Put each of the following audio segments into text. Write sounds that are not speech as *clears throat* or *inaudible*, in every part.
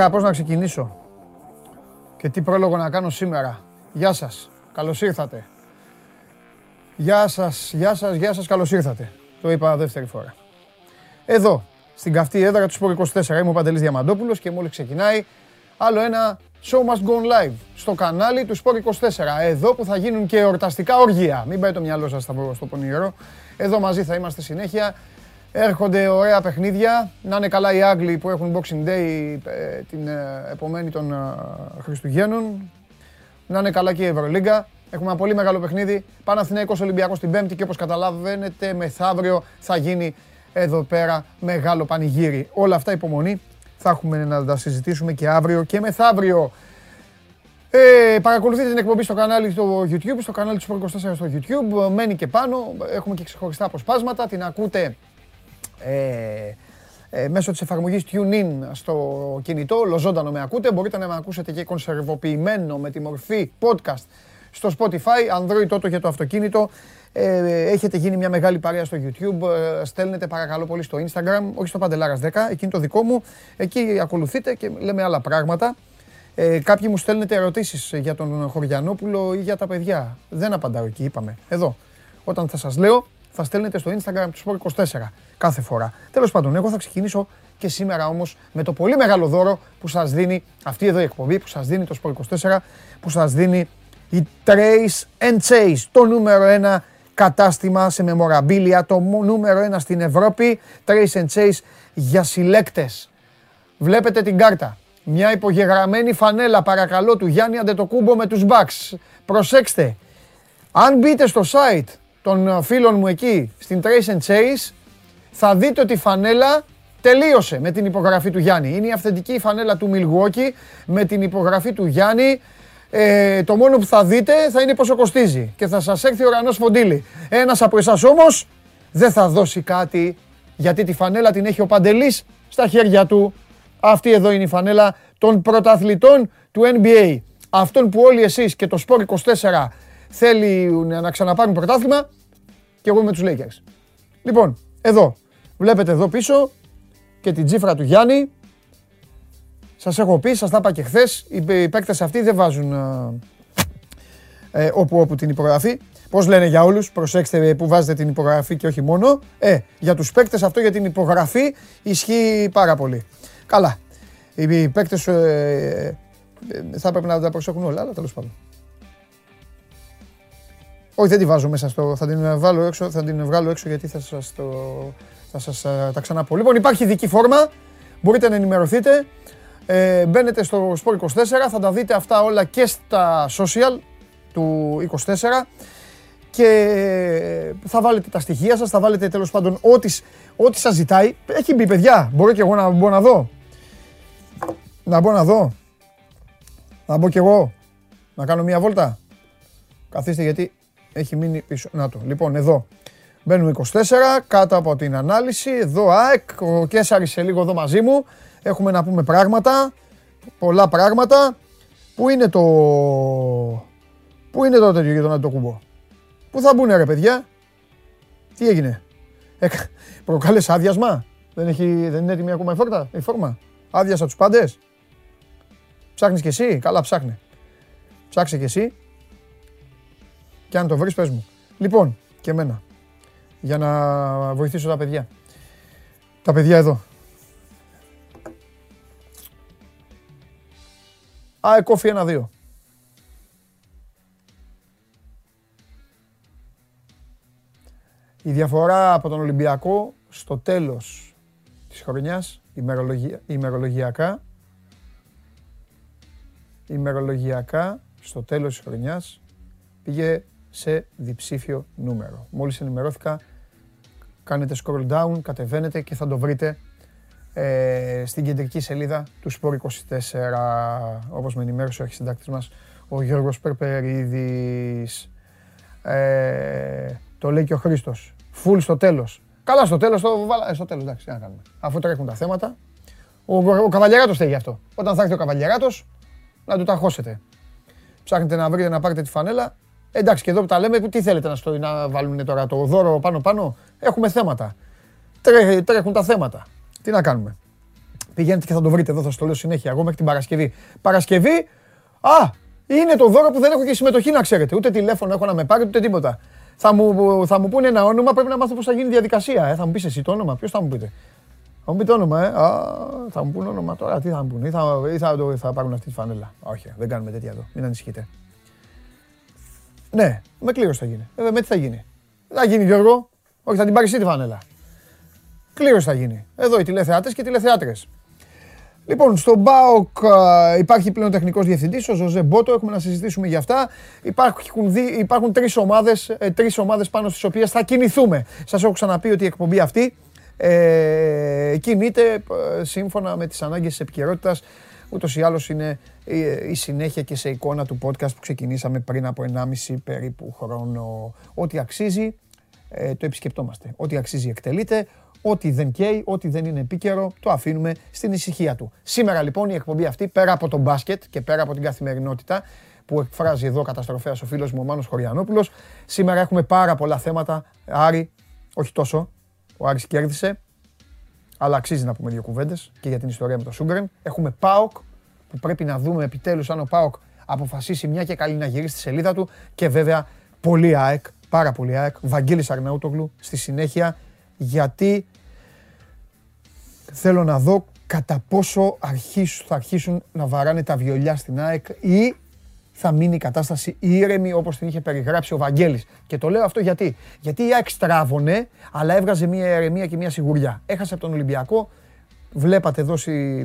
Έλεγα πώς να ξεκινήσω και τι πρόλογο να κάνω σήμερα. Γεια σας, καλώς ήρθατε. Γεια σας, γεια σας, γεια σας, καλώς ήρθατε. Το είπα δεύτερη φορά. Εδώ, στην καυτή έδρα του Σπορ 24, είμαι ο Παντελής Διαμαντόπουλος και μόλις ξεκινάει άλλο ένα Show Must Go Live στο κανάλι του Sport 24. Εδώ που θα γίνουν και εορταστικά όργια. Μην πάει το μυαλό σας στο πονηρό. Εδώ μαζί θα είμαστε συνέχεια. Έρχονται ωραία παιχνίδια. Να είναι καλά οι Άγγλοι που έχουν Boxing Day ε, την ε, επομένη των ε, Χριστουγέννων. Να είναι καλά και η Ευρωλίγκα. Έχουμε ένα πολύ μεγάλο παιχνίδι. Παναθηναϊκός Ολυμπιακός την Πέμπτη και όπως καταλαβαίνετε μεθαύριο θα γίνει εδώ πέρα μεγάλο πανηγύρι. Όλα αυτά υπομονή. Θα έχουμε να τα συζητήσουμε και αύριο και μεθαύριο. Ε, παρακολουθείτε την εκπομπή στο κανάλι στο YouTube, στο κανάλι του 24 στο YouTube. Μένει και πάνω. Έχουμε και ξεχωριστά αποσπάσματα. Την ακούτε ε, ε, μέσω της εφαρμογής TuneIn στο κινητό, λοζόντανο με ακούτε. Μπορείτε να με ακούσετε και κονσερβοποιημένο με τη μορφή podcast στο Spotify, Android τότε για το αυτοκίνητο. Ε, έχετε γίνει μια μεγάλη παρέα στο YouTube. Ε, στέλνετε παρακαλώ πολύ στο Instagram, όχι στο Παντελάρας 10, εκείνη το δικό μου. Εκεί ακολουθείτε και λέμε άλλα πράγματα. Ε, κάποιοι μου στέλνετε ερωτήσεις για τον Χωριανόπουλο ή για τα παιδιά. Δεν απαντάω εκεί, είπαμε. Εδώ. Όταν θα σας λέω, θα στέλνετε στο Instagram του Sport 24 κάθε φορά. Τέλος πάντων, εγώ θα ξεκινήσω και σήμερα όμως με το πολύ μεγάλο δώρο που σας δίνει αυτή εδώ η εκπομπή, που σας δίνει το Sport 24, που σας δίνει η Trace and Chase, το νούμερο ένα κατάστημα σε μεμοραμπίλια, το νούμερο ένα στην Ευρώπη, Trace and Chase για συλλέκτες. Βλέπετε την κάρτα. Μια υπογεγραμμένη φανέλα παρακαλώ του Γιάννη Αντετοκούμπο με τους Bucks. Προσέξτε, αν μπείτε στο site των φίλων μου εκεί στην Trace and Chase, θα δείτε ότι η φανέλα τελείωσε με την υπογραφή του Γιάννη. Είναι η αυθεντική φανέλα του Milwaukee με την υπογραφή του Γιάννη. Ε, το μόνο που θα δείτε θα είναι πόσο κοστίζει και θα σας έρθει ο ουρανός φοντίλι. Ένας από εσάς όμως δεν θα δώσει κάτι γιατί τη φανέλα την έχει ο Παντελής στα χέρια του. Αυτή εδώ είναι η φανέλα των πρωταθλητών του NBA. Αυτόν που όλοι εσείς και το Sport 24 θέλουν να ξαναπάρουν πρωτάθλημα και εγώ με τους Lakers. Λοιπόν, εδώ, βλέπετε εδώ πίσω και την τσίφρα του Γιάννη. Σας έχω πει, σας τα είπα και χθες, οι παίκτες αυτοί δεν βάζουν ε, ε, όπου όπου την υπογραφή. Πώς λένε για όλους, προσέξτε που βάζετε την υπογραφή και όχι μόνο. Ε, για τους παίκτες αυτό για την υπογραφή ισχύει πάρα πολύ. Καλά, οι παίκτες ε, ε, θα έπρεπε να τα προσέχουν όλα, αλλά τέλος πάντων. Όχι, δεν τη βάζω μέσα στο. Θα την βάλω έξω, θα την βγάλω έξω γιατί θα σας, το, θα σας τα ξαναπώ. Λοιπόν, υπάρχει ειδική φόρμα. Μπορείτε να ενημερωθείτε. Ε, μπαίνετε στο Sport 24, θα τα δείτε αυτά όλα και στα social του 24 και θα βάλετε τα στοιχεία σας, θα βάλετε τέλος πάντων ό,τι, ό,τι σας ζητάει. Έχει μπει παιδιά, μπορώ και εγώ να μπω να δω. Να μπω να δω. Να μπω κι εγώ. Να κάνω μια βόλτα. Καθίστε γιατί έχει μείνει πίσω. Να το. Λοιπόν, εδώ. Μπαίνουμε 24, κάτω από την ανάλυση. Εδώ ΑΕΚ, ο Κέσσαρης σε λίγο εδώ μαζί μου. Έχουμε να πούμε πράγματα, πολλά πράγματα. Πού είναι το... Πού είναι το τέτοιο για τον Αντοκούμπο. Πού θα μπουν ρε παιδιά; Τι έγινε; Ε, προκάλεσε άδειασμα; Δεν, έχει, δεν είναι έτοιμη ακόμα η, φόρτα, η φόρμα; Άδειασα τους πάντες. Ψάχνεις κι εσύ; Καλά ψάχνε. Ψάξε κι εσύ. Και αν το βρεις πες μου. Λοιπόν, και εμένα. Για να βοηθήσω τα παιδιά. Τα παιδιά εδώ. Α, κόφι ένα-δύο. Η διαφορά από τον Ολυμπιακό στο τέλος της χρονιάς, ημερολογιακά, ημερολογιακά, στο τέλος της χρονιάς, πήγε σε διψήφιο νούμερο. Μόλις ενημερώθηκα, κάνετε scroll down, κατεβαίνετε και θα το βρείτε ε, στην κεντρική σελίδα του Sport 24, όπως με ενημέρωσε ο αρχισυντάκτης μας, ο Γιώργος Περπερίδης. Ε, το λέει και ο Χρήστος. Φουλ στο τέλος. Καλά στο τέλος, το βάλα, ε, στο τέλος, εντάξει, τι να κάνουμε. Αφού τρέχουν τα θέματα. Ο, ο, ο Καβαλιαράτος θέλει αυτό. Όταν θα έρθει ο Καβαλιαράτος, να του τα χώσετε. Ψάχνετε να βρείτε να πάρετε τη φανέλα, Εντάξει, και εδώ που τα λέμε, τι θέλετε να, στο, να βάλουν τώρα το δώρο πάνω-πάνω. Έχουμε θέματα. Τρέχουν τα θέματα. Τι να κάνουμε; Πηγαίνετε και θα το βρείτε εδώ, θα στο λέω συνέχεια. Εγώ μέχρι την Παρασκευή. Παρασκευή, α, είναι το δώρο που δεν έχω και συμμετοχή να ξέρετε. Ούτε τηλέφωνο έχω να με πάρει, ούτε τίποτα. Θα μου, θα μου πούνε ένα όνομα, πρέπει να μάθω πώς θα γίνει η διαδικασία. Ε. Θα μου πεις εσύ το όνομα, ποιος θα μου πείτε; Θα μου πει το όνομα, ε. Α, θα μου πούνε όνομα τώρα, τι θα μου πούνε. Ή θα, ή θα, θα, θα πάρουν αυτή τη φανέλα. Όχι, δεν κάνουμε τέτοια εδώ. Μην ανησυχείτε. Ναι, με κλήρωση θα γίνει. Ε, με τι θα γίνει. Θα γίνει Γιώργο. Όχι, θα την πάρει εσύ τη φανέλα. Κλήρωση θα γίνει. Εδώ οι τηλεθεάτες και οι τηλεθεάτρες. Λοιπόν, στον ΜΠΑΟΚ υπάρχει πλέον τεχνικός διευθυντής, ο Ζωζέ Μπότο, έχουμε να συζητήσουμε για αυτά. Υπάρχουν, δι, υπάρχουν τρεις, ομάδες, ε, τρεις ομάδες πάνω στις οποίες θα κινηθούμε. Σας έχω ξαναπεί ότι η εκπομπή αυτή ε, κινείται ε, σύμφωνα με τις ανάγκες της επικαιρότητας. Ούτως ή άλλως είναι η συνέχεια και σε εικόνα του podcast που ξεκινήσαμε πριν από 1,5 περίπου χρόνο. Ό,τι αξίζει ε, το επισκεπτόμαστε. Ό,τι αξίζει εκτελείται, ό,τι δεν καίει, ό,τι δεν είναι επίκαιρο, το αφήνουμε στην ησυχία του. Σήμερα λοιπόν η εκπομπή αυτή, πέρα από το μπάσκετ και πέρα από την καθημερινότητα, που εκφράζει εδώ καταστροφέας ο φίλος μου ο Μάνος Χωριανόπουλος, σήμερα έχουμε πάρα πολλά θέματα. Άρη, όχι τόσο, ο Άρης κέρδισε, αλλά αξίζει να πούμε δύο κουβέντες και για την ιστορία με το Σούγκρεν. Έχουμε ΠΑΟΚ, που πρέπει να δούμε επιτέλους αν ο ΠΑΟΚ αποφασίσει μια και καλή να γυρίσει στη σελίδα του και βέβαια πολύ ΑΕΚ, πάρα πολύ ΑΕΚ, Βαγγέλης Αρναούτογλου στη συνέχεια γιατί θέλω να δω κατά πόσο θα αρχίσουν να βαράνε τα βιολιά στην ΑΕΚ ή θα μείνει η κατάσταση ήρεμη όπως την είχε περιγράψει ο Βαγγέλης. Και το λέω αυτό γιατί. Γιατί η ΑΕΚ στράβωνε, αλλά έβγαζε μια ηρεμία και μια σιγουριά. Έχασε από τον Ολυμπιακό, βλέπατε εδώ,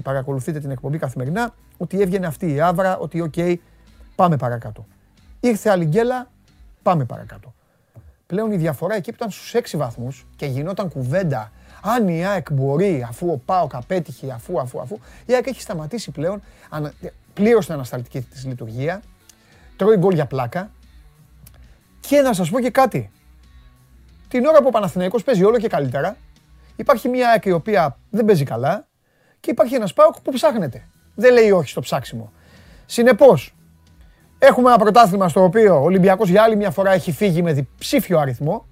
παρακολουθείτε την εκπομπή καθημερινά, ότι έβγαινε αυτή η αύρα, ότι οκ, πάμε παρακάτω. Ήρθε άλλη γκέλα, πάμε παρακάτω. Πλέον η διαφορά εκεί που ήταν στους 6 βαθμούς και γινόταν κουβέντα αν η ΑΕΚ μπορεί, αφού ο ΠΑΟΚ απέτυχε, αφού, αφού, αφού, η ΑΕΚ έχει σταματήσει πλέον, πλήρωσε την ανασταλτική της λειτουργία, τρώει γκολ για πλάκα και να σας πω και κάτι. Την ώρα που ο Παναθηναϊκός παίζει όλο και καλύτερα, υπάρχει μια ΑΕΚ η οποία δεν παίζει καλά και υπάρχει ένας ΠΑΟΚ που ψάχνεται. Δεν λέει όχι στο ψάξιμο. Συνεπώς, Έχουμε ένα πρωτάθλημα στο οποίο ο Ολυμπιακός για άλλη μια φορά έχει φύγει με διψήφιο αριθμό.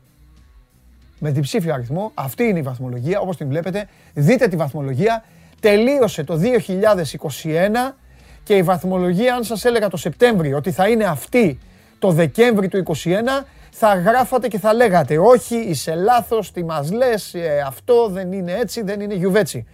Με διψήφιο αριθμό. Αυτή είναι η βαθμολογία, όπως την βλέπετε. Δείτε τη βαθμολογία. Τελείωσε το 2021 και η βαθμολογία, αν σας έλεγα το Σεπτέμβριο ότι θα είναι αυτή το Δεκέμβρη του 2021, θα γράφατε και θα λέγατε όχι, είσαι λάθος, τι μας λες, ε, αυτό δεν είναι έτσι, δεν είναι γιουβέτσι.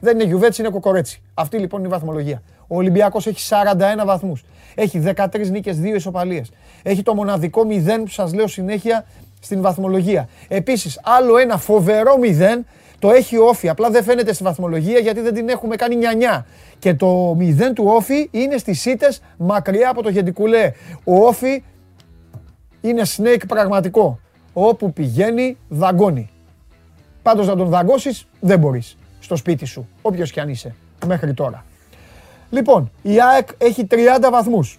Δεν είναι γιουβέτσι, είναι κοκορέτσι. Αυτή λοιπόν είναι η βαθμολογία. Ο Ολυμπιακός έχει 41 βαθμούς. Έχει 13 νίκες, 2 ισοπαλίες. Έχει το μοναδικό 0 που σας λέω συνέχεια στην βαθμολογία. Επίσης, άλλο ένα φοβερό 0 το έχει ο Όφη. Απλά δεν φαίνεται στη βαθμολογία γιατί δεν την έχουμε κάνει νιανιά. Και το 0 του Όφη είναι στις σίτες μακριά από το Γεντικουλέ. Ο Όφη είναι snake πραγματικό. Όπου πηγαίνει, δαγκώνει. Πάντως να τον δαγκώσεις δεν μπορείς στο σπίτι σου, όποιος κι αν είσαι, μέχρι τώρα. Λοιπόν, η ΑΕΚ έχει 30 βαθμούς.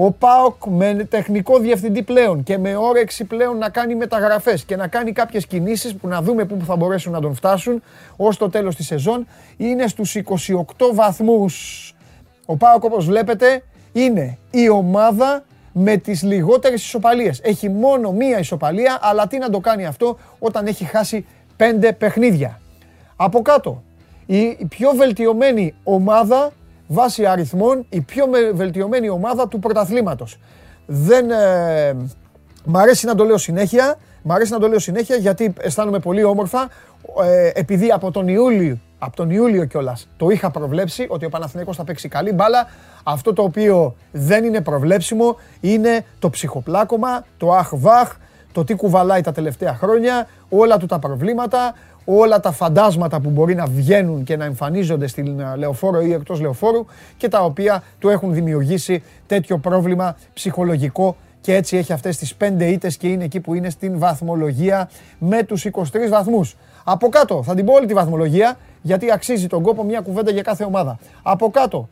Ο ΠΑΟΚ με τεχνικό διευθυντή πλέον και με όρεξη πλέον να κάνει μεταγραφές και να κάνει κάποιες κινήσεις που να δούμε πού θα μπορέσουν να τον φτάσουν ως το τέλος της σεζόν είναι στους 28 βαθμούς. Ο ΠΑΟΚ όπως βλέπετε είναι η ομάδα με τις λιγότερες ισοπαλίες. Έχει μόνο μία ισοπαλία, αλλά τι να το κάνει αυτό όταν έχει χάσει πέντε παιχνίδια. Από κάτω, η πιο βελτιωμένη ομάδα βάσει αριθμών η πιο βελτιωμένη ομάδα του πρωταθλήματος. Δεν, ε, μ' αρέσει να το λέω συνέχεια, μ' αρέσει να το λέω συνέχεια γιατί αισθάνομαι πολύ όμορφα ε, επειδή από τον Ιούλιο, από τον Ιούλιο κιόλας το είχα προβλέψει ότι ο Παναθηναϊκός θα παίξει καλή μπάλα. Αυτό το οποίο δεν είναι προβλέψιμο είναι το ψυχοπλάκωμα, το αχ-βαχ, το τι κουβαλάει τα τελευταία χρόνια, όλα του τα προβλήματα, όλα τα φαντάσματα που μπορεί να βγαίνουν και να εμφανίζονται στην ε, λεωφόρο ή εκτός λεωφόρου και τα οποία του έχουν δημιουργήσει τέτοιο πρόβλημα ψυχολογικό και έτσι έχει αυτές τις πέντε ήττες και είναι εκεί που είναι στην βαθμολογία με τους 23 βαθμούς. Από κάτω, θα την πω όλη τη βαθμολογία γιατί αξίζει τον κόπο μια κουβέντα για κάθε ομάδα. Από κάτω,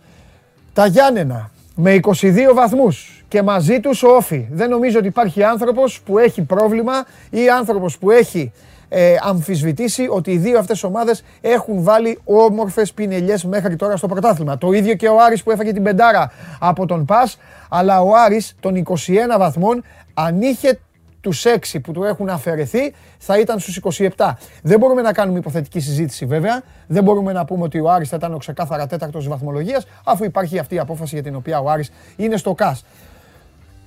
τα Γιάννενα με 22 βαθμούς και μαζί τους ο Όφη. Δεν νομίζω ότι υπάρχει άνθρωπος που έχει πρόβλημα ή άνθρωπος που έχει ε, αμφισβητήσει ότι οι δύο αυτές ομάδες έχουν βάλει όμορφες πινελιές μέχρι τώρα στο πρωτάθλημα. Το ίδιο και ο Άρης που έφαγε την πεντάρα από τον Πας, αλλά ο Άρης των 21 βαθμών αν είχε τους 6 που του έχουν αφαιρεθεί θα ήταν στους 27. Δεν μπορούμε να κάνουμε υποθετική συζήτηση βέβαια. Δεν μπορούμε να πούμε ότι ο Άρης θα ήταν ο ξεκάθαρα τέταρτος βαθμολογίας αφού υπάρχει αυτή η απόφαση για την οποία ο Άρης είναι στο ΚΑΣ.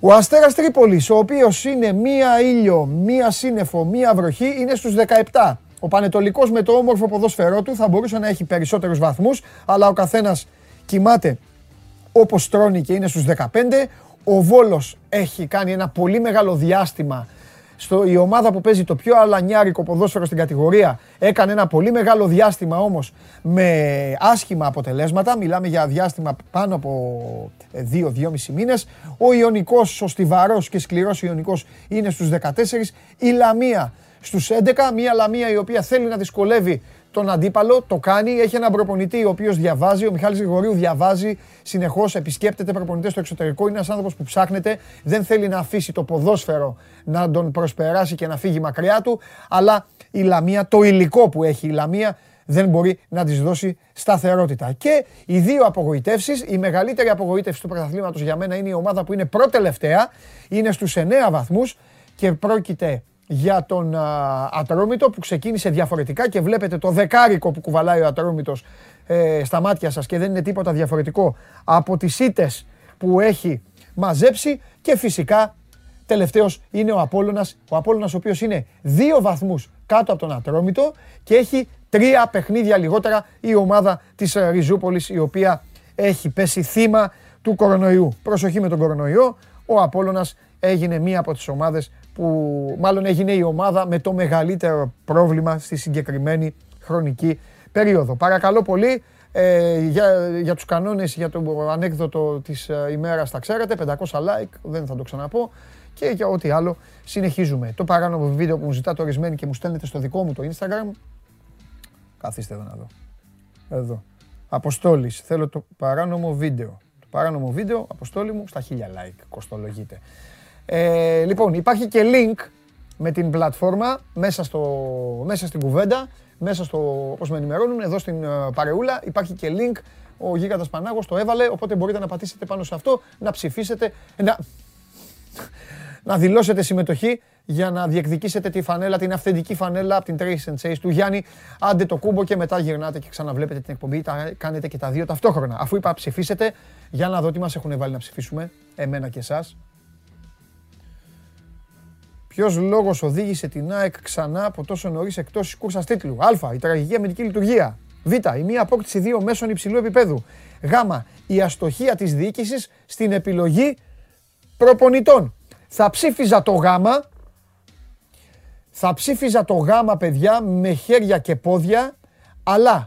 Ο Αστέρας Τρίπολης, ο οποίος είναι μία ήλιο, μία σύννεφο, μία βροχή, είναι στους 17. Ο Πανετολικός με το όμορφο ποδόσφαιρό του θα μπορούσε να έχει περισσότερους βαθμούς, αλλά ο καθένας κοιμάται όπως τρώνει και είναι στους 15. Ο Βόλος έχει κάνει ένα πολύ μεγάλο διάστημα στο, η ομάδα που παίζει το πιο αλανιάρικο ποδόσφαιρο στην κατηγορία έκανε ένα πολύ μεγάλο διάστημα όμως με άσχημα αποτελέσματα. Μιλάμε για διάστημα πάνω από 2-2,5 μήνες. Ο Ιωνικός, ο στιβαρός και σκληρός Ιωνικός είναι στους 14. Η Λαμία στους 11. Μια Λαμία η οποία θέλει να δυσκολεύει τον αντίπαλο, το κάνει. Έχει έναν προπονητή ο οποίος διαβάζει. Ο Μιχάλης Γρηγορίου διαβάζει συνεχώς, επισκέπτεται προπονητές στο εξωτερικό. Είναι ένας άνθρωπος που ψάχνεται. Δεν θέλει να αφήσει το ποδόσφαιρο να τον προσπεράσει και να φύγει μακριά του. Αλλά η Λαμία, το υλικό που έχει η Λαμία, δεν μπορεί να της δώσει σταθερότητα. Και οι δύο απογοητεύσεις, η μεγαλύτερη απογοήτευση του πρωταθλήματος για μένα είναι η ομάδα που είναι πρώτη-τελευταία, είναι στους 9 βαθμούς και πρόκειται για τον Ατρόμητο που ξεκίνησε διαφορετικά και βλέπετε το δεκάρικο που κουβαλάει ο Ατρόμητος ε, στα μάτια σας και δεν είναι τίποτα διαφορετικό από τις ήτες που έχει μαζέψει και φυσικά τελευταίος είναι ο Απόλλωνας, ο Απόλλωνας ο οποίος είναι δύο βαθμούς κάτω από τον Ατρόμητο και έχει τρία παιχνίδια λιγότερα η ομάδα της ε, Ριζούπολης η οποία έχει πέσει θύμα του κορονοϊού. Προσοχή με τον κορονοϊό, ο Απόλλωνας έγινε μία από τις ομάδες που μάλλον έγινε η ομάδα με το μεγαλύτερο πρόβλημα στη συγκεκριμένη χρονική περίοδο. Παρακαλώ πολύ, ε, για, για τους κανόνες, για το ανέκδοτο της ε, ημέρας τα ξέρετε, 500 like, δεν θα το ξαναπώ και για ό,τι άλλο συνεχίζουμε. Το παράνομο βίντεο που μου ζητάτε ορισμένοι και μου στέλνετε στο δικό μου το Instagram, καθίστε εδώ να δω. Εδώ. Αποστόλης, θέλω το παράνομο βίντεο. Το παράνομο βίντεο, αποστόλη μου, στα χίλια like, κοστολογείται. Ε, λοιπόν, υπάρχει και link με την πλατφόρμα μέσα, στο, μέσα στην κουβέντα, μέσα στο, όπως με ενημερώνουν, εδώ στην uh, παρεούλα υπάρχει και link, ο Γίγαντας Πανάγος το έβαλε, οπότε μπορείτε να πατήσετε πάνω σε αυτό, να ψηφίσετε, να, να δηλώσετε συμμετοχή για να διεκδικήσετε τη φανέλα, την αυθεντική φανέλα από την Trace and Chase του Γιάννη. Άντε το κούμπο και μετά γυρνάτε και ξαναβλέπετε την εκπομπή. Τα κάνετε και τα δύο ταυτόχρονα. Αφού είπα ψηφίσετε, για να δω τι μας έχουν βάλει να ψηφίσουμε, εμένα και εσάς. Ποιος λόγος οδήγησε την ΑΕΚ ξανά από τόσο νωρίς εκτός της κούρσας τίτλου; Α. Η τραγική αμυντική λειτουργία. Β. Η μία απόκτηση δύο μέσων υψηλού επίπεδου. Γ. Η αστοχία της διοίκησης στην επιλογή προπονητών. Θα ψήφιζα το Γ. Θα ψήφιζα το Γ, παιδιά, με χέρια και πόδια, αλλά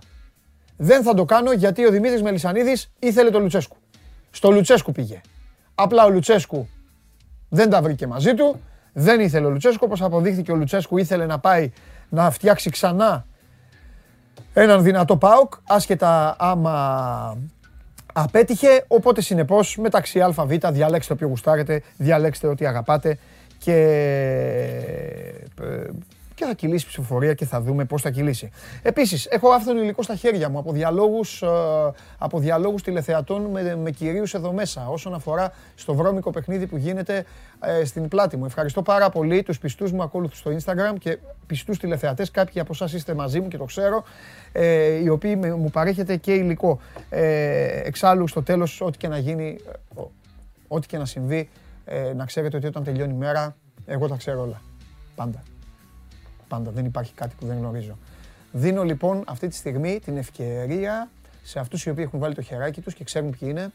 δεν θα το κάνω γιατί ο Δημήτρης Μελισανίδης ήθελε το Λουτσέσκου. Στο Λουτσέσκου πήγε. Απλά ο Λουτσέσκου δεν τα βρήκε μαζί του δεν ήθελε ο Λουτσέσκου, όπως αποδείχθηκε ο Λουτσέσκου ήθελε να πάει να φτιάξει ξανά έναν δυνατό ΠΑΟΚ, άσχετα άμα απέτυχε, οπότε συνεπώς μεταξύ ΑΒ διαλέξτε όποιο γουστάρετε, διαλέξτε ό,τι αγαπάτε και ε, και θα κυλήσει η ψηφοφορία και θα δούμε πώς θα κυλήσει. Επίσης, έχω άφθονο υλικό στα χέρια μου από διαλόγους, ε, από διαλόγους τηλεθεατών με, με κυρίους εδώ μέσα όσον αφορά στο βρώμικο παιχνίδι που γίνεται ε, στην πλάτη μου. Ευχαριστώ πάρα πολύ τους πιστούς μου ακόλουθους στο Instagram και πιστούς τηλεθεατές. Κάποιοι από εσάς είστε μαζί μου και το ξέρω, ε, οι οποίοι μου παρέχετε και υλικό. Ε, εξάλλου, στο τέλος, ό,τι και να γίνει, ό,τι και να συμβεί, ε, να ξέρετε ότι όταν τελειώνει η μέρα, εγώ τα ξέρω όλα. Πάντα πάντα. Δεν υπάρχει κάτι που δεν γνωρίζω. Δίνω λοιπόν αυτή τη στιγμή την ευκαιρία σε αυτούς οι οποίοι έχουν βάλει το χεράκι τους και ξέρουν ποιοι είναι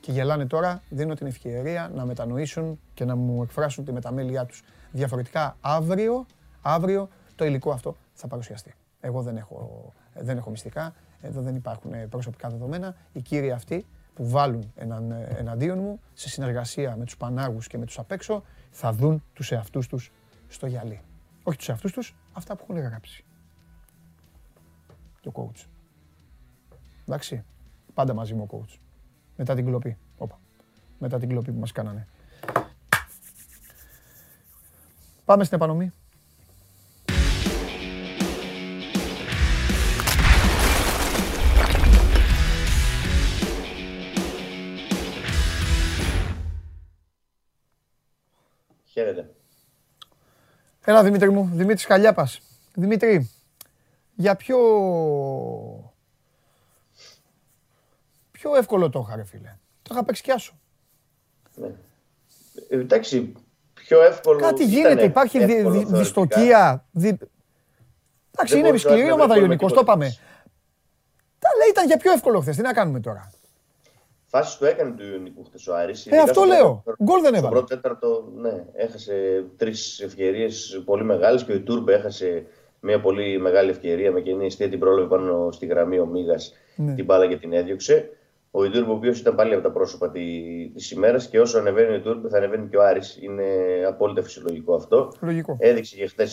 και γελάνε τώρα. Δίνω την ευκαιρία να μετανοήσουν και να μου εκφράσουν τη μεταμέλειά τους. Διαφορετικά αύριο, αύριο το υλικό αυτό θα παρουσιαστεί. Εγώ δεν έχω, δεν έχω μυστικά, εδώ δεν υπάρχουν προσωπικά δεδομένα. Οι κύριοι αυτοί που βάλουν έναν, εναντίον μου σε συνεργασία με τους πανάγους και με τους απ' έξω θα δουν τους εαυτούς τους στο γυαλί. Όχι τους εαυτούς τους, αυτά που έχουν γράψει. Και ο coach. Εντάξει, πάντα μαζί μου ο coach. Μετά την κλοπή. Όπα. Μετά την κλοπή που μας κάνανε. Πάμε στην επανομή. Έλα Δημήτρη μου, Δημήτρης Καλιάπας. Δημήτρη, για ποιο... Πιο εύκολο το είχα ρε φίλε. Το είχα παίξει κι άσο. Ναι. Ε, εντάξει, πιο εύκολο. Κάτι γίνεται, υπάρχει δι, δι, δυστοκία. Δι... Εντάξει, είναι σκληρή ομάδα Ιωνικός, το είπαμε. Τα λέει ήταν για πιο εύκολο χθες. Τι να κάνουμε τώρα; Φάσεις του έκανε του Ιωνικού χθε ο Άρης. Ε, αυτό λέω. Γκολ δεν έβαλε. Στο πρώτο τέταρτο, ναι, έχασε τρεις ευκαιρίες πολύ μεγάλες και ο Τούρμπε έχασε μια πολύ μεγάλη ευκαιρία με κοινή αιστεία την πρόλαβε πάνω στη γραμμή ο Μίγας ναι. την μπάλα και την έδιωξε. Ο Ιτούρμπε, ο οποίος ήταν πάλι από τα πρόσωπα τη ημέρας και όσο ανεβαίνει ο Ιτούρμπε θα ανεβαίνει και ο Άρης. Είναι απόλυτα φυσιολογικό αυτό. Λογικό. Έδειξε και χθε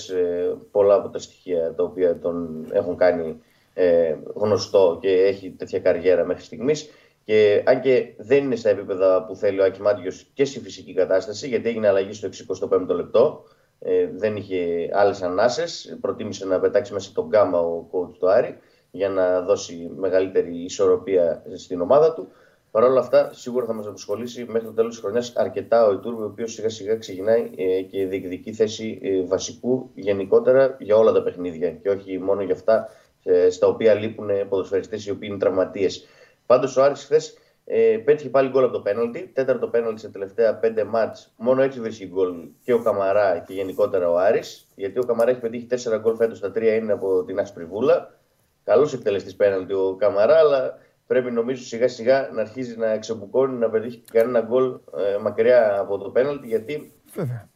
πολλά από τα στοιχεία τα οποία τον έχουν κάνει ε, γνωστό και έχει τέτοια καριέρα μέχρι στιγμής. Και αν και δεν είναι στα επίπεδα που θέλει ο Άκη Μάτιος και στη φυσική κατάσταση, γιατί έγινε αλλαγή στο 65ο λεπτό, ε, δεν είχε άλλες ανάσες. Προτίμησε να πετάξει μέσα τον γκάμα ο coach του Άρη για να δώσει μεγαλύτερη ισορροπία στην ομάδα του. Παρ' όλα αυτά, σίγουρα θα μας απασχολήσει μέχρι το τέλος της χρονιάς αρκετά ο Ιτούρβη, ο οποίος σιγά σιγά ξεκινάει ε, και διεκδικεί θέση ε, βασικού γενικότερα για όλα τα παιχνίδια και όχι μόνο για αυτά ε, στα οποία λείπουν ποδοσφαιριστές οι οποίοι είναι τραυματίες. Πάντως ο Άρης χθες ε, πέτυχε πάλι γκολ από το πέναλτι. Τέταρτο πέναλτι σε τελευταία πέντε μάτς. Μόνο έτσι βρίσκει γκολ και ο Καμαρά και γενικότερα ο Άρης. Γιατί ο Καμαρά έχει πετύχει τέσσερα γκολ φέτος, τα τρία είναι από την Ασπριβούλα. Καλός εκτελεστή πέναλτι ο Καμαρά, αλλά πρέπει νομίζω σιγά σιγά να αρχίζει να ξεμπουκώνει να πετύχει κανένα γκολ ε, μακριά από το πέναλτι. Γιατί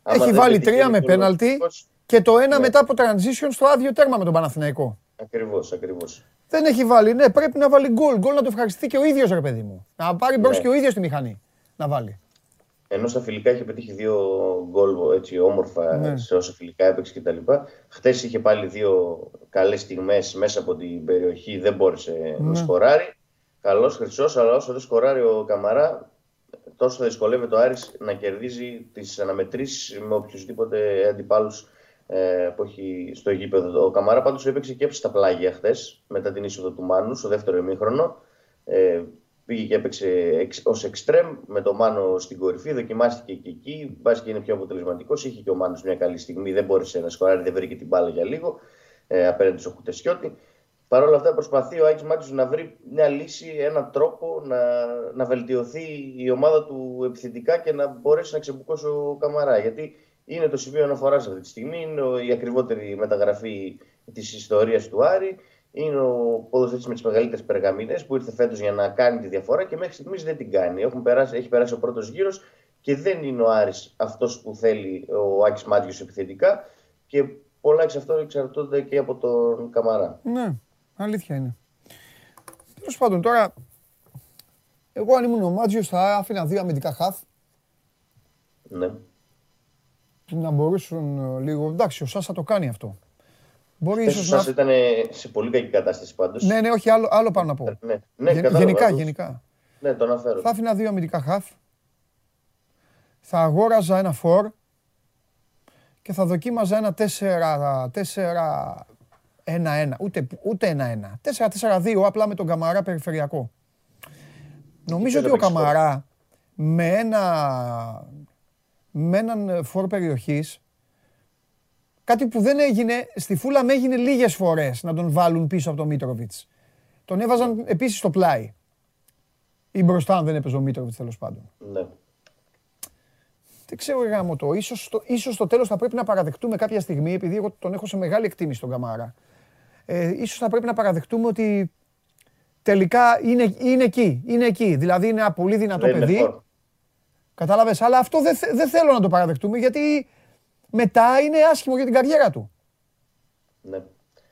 έχει βάλει τρία με πέναλτι και το ένα ναι. μετά από transition στο άδειο τέρμα με τον Παναθηναϊκό. Ακριβώς, ακριβώς. Δεν έχει βάλει. Ναι, πρέπει να βάλει γκολ. Γκολ να το ευχαριστεί και ο ίδιος, ρε παιδί μου. Να πάρει μπρος ναι. και ο ίδιος τη μηχανή να βάλει. Ενώ στα φιλικά είχε πετύχει δύο γκολ έτσι όμορφα ναι. σε όσα φιλικά έπαιξε κτλ. Χθες είχε πάλι δύο καλές στιγμές μέσα από την περιοχή, δεν μπόρεσε ναι. να σκοράρει. Καλός χρυσός, αλλά όσο δεν σκοράρει ο Καμαρά, τόσο θα δυσκολεύεται ο Άρης να κερδίζει τις αναμετρήσεις με οποιουσδήποτε αντιπάλους ε, που έχει στο γήπεδο. Ο Καμαρά πάντως έπαιξε και στα πλάγια χθες μετά την είσοδο του Μάνους στο δεύτερο ημίχρονο. Ε, πήγε και έπαιξε ως εξτρέμ με το Μάνο στην κορυφή, δοκιμάστηκε και εκεί. Μπας και είναι πιο αποτελεσματικός. Είχε και ο Μάνος μια καλή στιγμή, δεν μπόρεσε να σκοράρει, δεν βρήκε την μπάλα για λίγο ε, απέναντι στο Χουτεσιώτη. Παρ' όλα αυτά προσπαθεί ο Άκης Μάτζη να βρει μια λύση, έναν τρόπο να, να βελτιωθεί η ομάδα του επιθετικά και να μπορέσει να ξεμπουκώσει ο Καμαρά. Γιατί είναι το σημείο αναφοράς αυτή τη στιγμή. Είναι η ακριβότερη μεταγραφή της ιστορίας του Άρη. Είναι ο ποδοσφαίρι με τις μεγαλύτερες περγαμίνε που ήρθε φέτος για να κάνει τη διαφορά και μέχρι στιγμής δεν την κάνει. Έχουν περάσει, έχει περάσει ο πρώτος γύρος και δεν είναι ο Άρης αυτός που θέλει ο Άκης Μάτιος επιθετικά. Και πολλά εξ αυτών εξαρτώνται και από τον Καμαρά. Ναι, αλήθεια είναι. Τέλος πάντων, τώρα εγώ αν ήμουν ο Μάτζιο θα άφηνα δύο αμυντικά χαφ. Ναι να μπορούσαν ε, λίγο. Εντάξει, ο Σάσα το κάνει αυτό. Μπορεί ίσως να... ήταν σε πολύ κακή κατάσταση πάντως. Ναι, ναι, όχι, άλλο, άλλο πάνω να πω. Ναι, ναι, γενικά, γενικά. Ναι, το αναφέρω. Θα άφηνα δύο αμυντικά χαφ. Θα αγόραζα ένα φορ και θα δοκίμαζα ένα 4-1-1. Ούτε, ούτε 1-1. 4-4-2 απλά με τον Καμαρά περιφερειακό. Νομίζω ότι ο Καμαρά με ένα με έναν ε, φόρ περιοχής. Κάτι που δεν έγινε, στη Φούλα με έγινε λίγες φορές να τον βάλουν πίσω από τον Μίτροβιτς. Τον έβαζαν επίσης στο πλάι. Ή μπροστά, αν δεν έπαιζε ο Μίτροβιτς τέλος πάντων. Ναι. Δεν ξέρω, γάμο το. Ίσως, στο, ίσως στο τέλος θα πρέπει να παραδεχτούμε κάποια στιγμή, επειδή εγώ τον έχω σε μεγάλη εκτίμηση τον Καμάρα. Ε, ίσως θα πρέπει να παραδεχτούμε ότι τελικά είναι, είναι εκεί. Είναι εκεί. Δηλαδή είναι ένα πολύ δυνατό παιδί. Κατάλαβες, αλλά αυτό δεν, δεν θέλω να το παραδεχτούμε γιατί μετά είναι άσχημο για την καριέρα του. Ναι.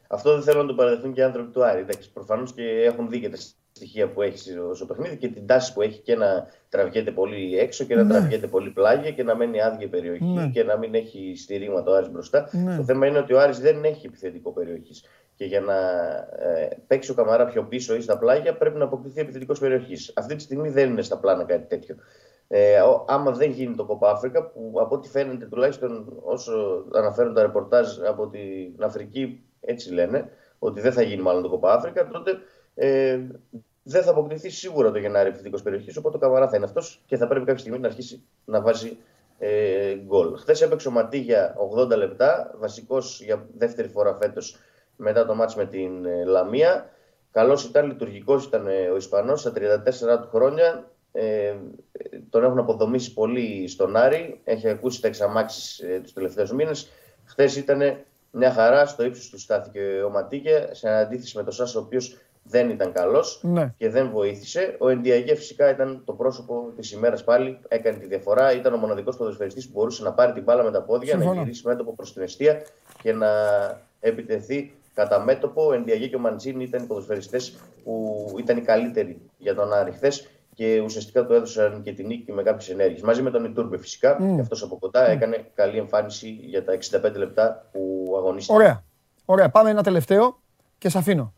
Αυτό δεν θέλω να το παραδεχτούν και οι άνθρωποι του Άρη. Προφανώς και έχουν δει και τα στοιχεία που έχεις στο παιχνίδι και την τάση που έχει και να τραβιέται πολύ έξω και να ναι. τραβιέται πολύ πλάγια και να μένει άδεια περιοχή ναι. και να μην έχει στηρίγματα ο Άρης μπροστά. Ναι. Το θέμα είναι ότι ο Άρης δεν έχει επιθετικό περιοχής. Και για να ε, παίξει ο Καμαρά πιο πίσω ή στα πλάγια πρέπει να αποκτηθεί επιθετικός περιοχής. Αυτή τη στιγμή δεν είναι στα πλάνα κάτι τέτοιο. Ε, άμα δεν γίνει το Κοπα Αφρικα, που από ό,τι φαίνεται τουλάχιστον όσο αναφέρουν τα ρεπορτάζ από την Αφρική, έτσι λένε, ότι δεν θα γίνει μάλλον το Κοπα Αφρικα, τότε ε, δεν θα αποκτηθεί σίγουρα το Γενάρη επιθετικός περιοχής. Οπότε ο Καμαρά θα είναι αυτός και θα πρέπει κάποια στιγμή να αρχίσει να βάζει ε, γκολ. Χθες έπαιξε ο Ματίγια 80 λεπτά, βασικός για δεύτερη φορά φέτος μετά το μάτς με την ε, Λαμία. Καλός ήταν, λειτουργικός ήταν ε, ο Ισπανός στα 34 του χρόνια. Ε, τον έχουν αποδομήσει πολύ στον Άρη. Έχει ακούσει τα εξαμάξεις ε, τους τελευταίους μήνες. Χθες ήταν μια χαρά, στο ύψος του στάθηκε ο Ματίγια, σε αντίθεση με τον Σάσο, ο οποίος δεν ήταν καλός ναι. και δεν βοήθησε. Ο Ενδιαγέ φυσικά ήταν το πρόσωπο της ημέρας πάλι, έκανε τη διαφορά. Ήταν ο μοναδικός ποδοσφαιριστής που μπορούσε να πάρει την μπάλα με τα πόδια, Συμφωνώ. να γυρίσει μέτωπο προς την αιστεία και να επιτεθεί κατά μέτωπο. Ο Ενδιαγέ και ο Μαντζίνη ήταν οι ποδοσφαιριστές που ήταν οι καλύτεροι για τον Άρη χθες και ουσιαστικά του έδωσαν και την νίκη με κάποιες ενέργειες. Μαζί με τον Ιτούρμπε φυσικά, mm. και αυτός από κοντά mm. έκανε καλή εμφάνιση για τα 65 λεπτά που αγωνίστηκε. Ωραία. Ωραία. Πάμε ένα τελευταίο και σε αφήνω.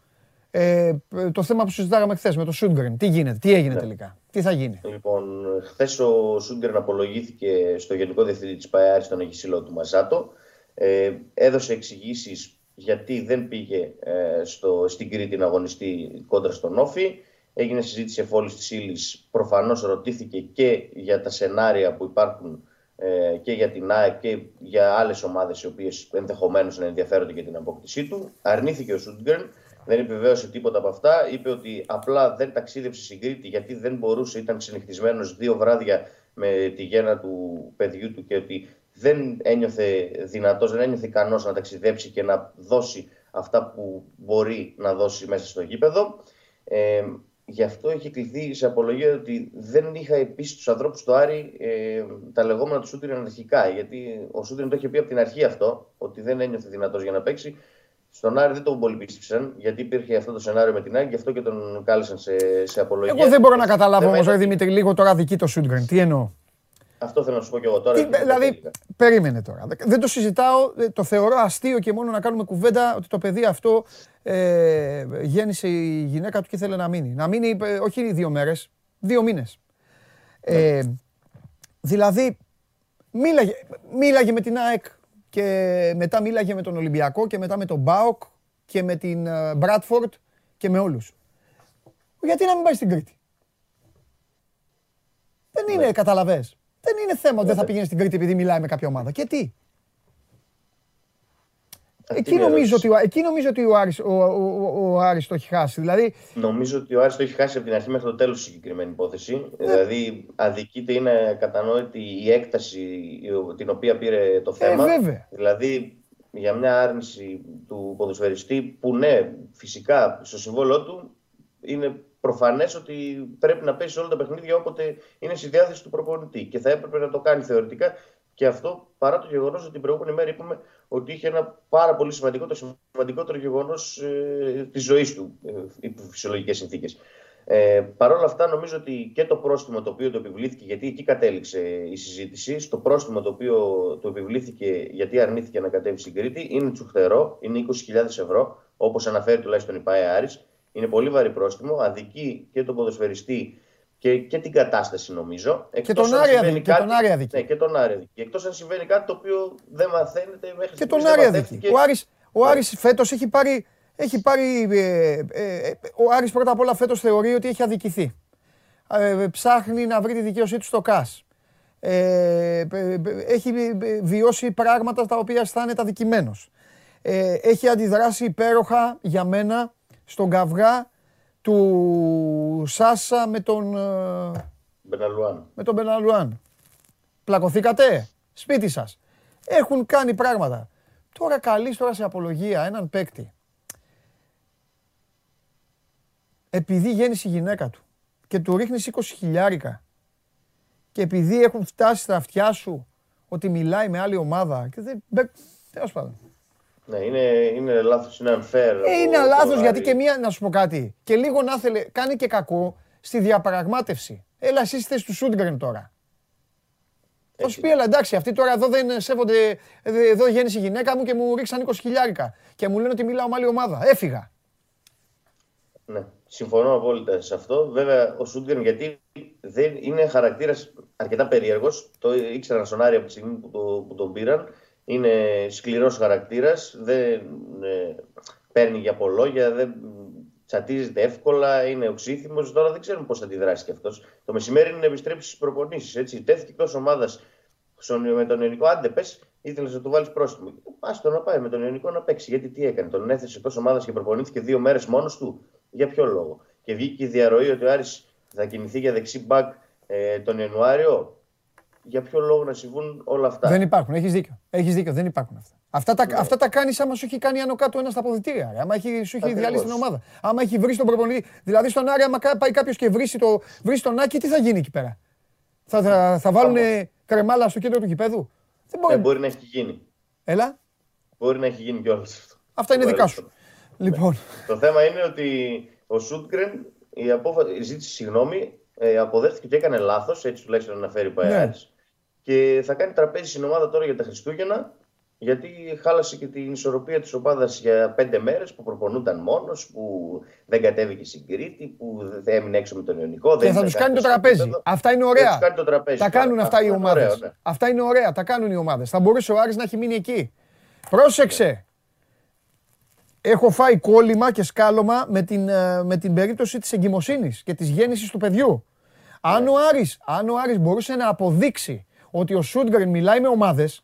Ε, το θέμα που συζητάγαμε χθες με το Σούντγκρεν. Τι γίνεται, τι έγινε ναι. τελικά, τι θα γίνει; Λοιπόν, χθες ο Σούντγκρεν απολογήθηκε στο Γενικό Διευθυντή της ΠΑΕΑΡ, στον Αγισίλο του Μαζάτο. Ε, έδωσε εξηγήσεις γιατί δεν πήγε ε, στο, στην Κρήτη να αγωνιστεί κόντρα στον Όφη. Έγινε συζήτηση εφόλη της ύλης. Προφανώς ρωτήθηκε και για τα σενάρια που υπάρχουν ε, και για την ΑΕΚ και για άλλες ομάδες οι οποίες ενδεχομένως να ενδιαφέρονται για την απόκτησή του. Αρνήθηκε ο Σούντγκρεν δεν επιβεβαίωσε τίποτα από αυτά. Είπε ότι απλά δεν ταξίδευσε στην Κρήτη γιατί δεν μπορούσε, ήταν συνεχισμένο δύο βράδια με τη γέννα του παιδιού του και ότι δεν ένιωθε δυνατός, δεν ένιωθε ικανός να ταξιδέψει και να δώσει αυτά που μπορεί να δώσει μέσα στο γήπεδο. Ε, γι' αυτό έχει κληθεί σε απολογία ότι δεν είχα επίση του ανθρώπους του Άρη ε, τα λεγόμενα του Σούτριν αρχικά. Γιατί ο Σούτριν το είχε πει από την αρχή αυτό, ότι δεν ένιωθε δυνατός για να παίξει. Στον Άρη δεν τον πολύ πίστεψαν, γιατί υπήρχε αυτό το σενάριο με την Άρη γι' αυτό και τον κάλεσαν σε, σε απολογία. Εγώ δεν μπορώ να καταλάβω όμως, Δημήτρη, λίγο τώρα δική το Σούντγκρεν. Τι εννοώ. Αυτό θέλω να σου πω και εγώ τώρα. Τι, δηλαδή, περίμενε τώρα. Δεν το συζητάω. Το θεωρώ αστείο και μόνο να κάνουμε κουβέντα ότι το παιδί αυτό ε, γέννησε η γυναίκα του και ήθελε να μείνει. Να μείνει, ε, όχι δύο μέρες, δύο μήνες. Ε, δηλαδή, μίλαγε, μίλαγε με την ΑΕΚ και μετά μίλαγε με τον Ολυμπιακό και μετά με τον Μπάοκ και με την Μπράτφορντ και με όλους. Γιατί να μην πάει στην Κρήτη; Δεν είναι, ναι. καταλαβες. Δεν είναι θέμα ότι δεν θα ναι. πηγαίνει στην Κρήτη επειδή μιλάει με κάποια ομάδα. Και τι; Εκεί νομίζω, ότι, εκεί νομίζω ότι ο Άρης, ο, ο, ο Άρης το έχει χάσει. Δηλαδή... Νομίζω ότι ο Άρης το έχει χάσει από την αρχή μέχρι το τέλος συγκεκριμένη υπόθεση. Ναι. Δηλαδή αδικείται, είναι κατανόητη η έκταση την οποία πήρε το ε, θέμα. βέβαια. Δηλαδή για μια άρνηση του ποδοσφαιριστή που ναι, φυσικά στο συμβόλαιό του είναι προφανές ότι πρέπει να πέσει όλα τα παιχνίδια όποτε είναι στη διάθεση του προπονητή και θα έπρεπε να το κάνει θεωρητικά και αυτό παρά το γεγονός ότι την προηγούμενη μέρα είπαμε ότι είχε ένα πάρα πολύ σημαντικό, το σημαντικότερο γεγονός ε, της ζωής του, ε, υπό φυσιολογικές συνθήκες. Ε, Παρ' όλα αυτά, νομίζω ότι και το πρόστιμο το οποίο το επιβλήθηκε, γιατί εκεί κατέληξε η συζήτηση, στο πρόστιμο το οποίο το επιβλήθηκε γιατί αρνήθηκε να κατέβει στην Κρήτη, είναι τσουχτερό, είναι 20.000 ευρώ, όπως αναφέρει τουλάχιστον η ΠΑΕ Άρης. Είναι πολύ βαρύ πρόστιμο, αδικεί και τον ποδοσφαιριστή και, και την κατάσταση νομίζω. και τον Άρια δίκη. Και τον Άρια δίκη. Ναι, και τον Άρια δίκη. Εκτός αν συμβαίνει κάτι το οποίο δεν μαθαίνεται μέχρι Και τον Άρια δίκη. Ο Άρης, ο Άρης φέτος έχει πάρει, έχει πάρει ε, ε, ε, ο Άρης πρώτα απ' όλα φέτος θεωρεί ότι έχει αδικηθεί. Ε, ψάχνει να βρει τη δικαίωσή του στο ΚΑΣ. Ε, έχει βιώσει πράγματα τα οποία αισθάνεται αδικημένος. Ε, έχει αντιδράσει υπέροχα για μένα στον καυγά του Σάσα με τον... Ε, Μπεναλουάν. Με τον Μπεναλουάν. Πλακωθήκατε, σπίτι σας. Έχουν κάνει πράγματα. Τώρα καλείς τώρα σε απολογία έναν παίκτη. Επειδή γέννησε η γυναίκα του και του ρίχνεις 20 χιλιάρικα και επειδή έχουν φτάσει στα αυτιά σου ότι μιλάει με άλλη ομάδα και δεν... Τέλος πάντων. Ναι, είναι, είναι λάθος, είναι unfair. Ε, είναι λάθος γιατί και μία, να σου πω κάτι, και λίγο να θέλει, κάνει και κακό στη διαπραγμάτευση. Έλα, εσύ είστε τους Σούντγκρεν τώρα. Θα σου πει, έλα εντάξει, αυτοί τώρα εδώ δεν σέβονται. Εδώ γέννησε η γυναίκα μου και μου ρίξαν 20 χιλιάρικα. Και μου λένε ότι μιλάω με άλλη ομάδα. Έφυγα. Ναι, συμφωνώ απόλυτα σε αυτό. Βέβαια, ο Σούντγκρεν γιατί δεν είναι χαρακτήρας αρκετά περίεργος. Το ήξεραν στον Άρη από τη στιγμή που, το, που τον πήραν είναι σκληρός χαρακτήρας, δεν ε, παίρνει για πολλόγια, δεν τσατίζεται εύκολα, είναι οξύθυμος. Τώρα δεν ξέρουμε πώς θα αντιδράσει κι αυτός. Το μεσημέρι είναι να επιστρέψεις στις προπονήσεις. Έτσι. Τέθηκε εκτός ομάδας με τον Ιωνικό, άντε πες, ήθελες να του βάλεις πρόστιμο. Άστο να πάει με τον Ιωνικό να παίξει. Γιατί τι έκανε, τον έθεσε τόσο ομάδας και προπονήθηκε δύο μέρες μόνος του. Για ποιο λόγο. Και βγήκε η διαρροή ότι ο Άρης θα κινηθεί για δεξί μπακ ε, τον Ιανουάριο. Για ποιο λόγο να συμβούν όλα αυτά; Δεν υπάρχουν, έχεις δίκιο. Έχεις δίκιο, δεν υπάρχουν αυτά. Αυτά τα, ναι. αυτά τα κάνεις άμα σου έχει κάνει άνω κάτω ένας στα αποδητήρια. Άμα έχει, σου έχει διαλύσει την ομάδα. Άμα έχει βρει τον προπονητή. Δηλαδή στον Άρη, άμα πάει κάποιος και βρει, το, βρει τον Άκη, τι θα γίνει εκεί πέρα; Θα, θα, θα βάλουν κρεμάλα στο κέντρο του γηπέδου; Δεν μπορεί. Ε, μπορεί να έχει γίνει. Έλα. Μπορεί να έχει γίνει κιόλας αυτό. Αυτά είναι δικά σου. *laughs* Λοιπόν. Το θέμα είναι ότι ο Σούτγκρεν η απόφαση, ζήτησε συγγνώμη, ε, αποδέχτηκε ότι έκανε λάθος, έτσι τουλάχιστον αναφέρει ο ναι. Και θα κάνει τραπέζι στην ομάδα τώρα για τα Χριστούγεννα, γιατί χάλασε και την ισορροπία της ομάδας για πέντε μέρες που προπονούνταν μόνος, που δεν κατέβηκε στην Κρήτη, που δεν έμεινε έξω με τον Ιωνικό. Και θα τους κάνει το τραπέζι. Αυτά είναι ωραία. Κάνει το τραπέζι, τα κάνουν αυτά οι ομάδες. Ναι. Αυτά είναι ωραία, τα κάνουν οι ομάδες. Θα μπορούσε ο Άρης να έχει μείνει εκεί. Πρόσεξε έχω φάει κόλλημα και σκάλωμα με την, ε, με την περίπτωση της εγκυμοσύνης και της γέννησης του παιδιού. Αν ο Άρης, αν ο Άρης μπορούσε να αποδείξει ότι ο Σούντγκρεν μιλάει με ομάδες,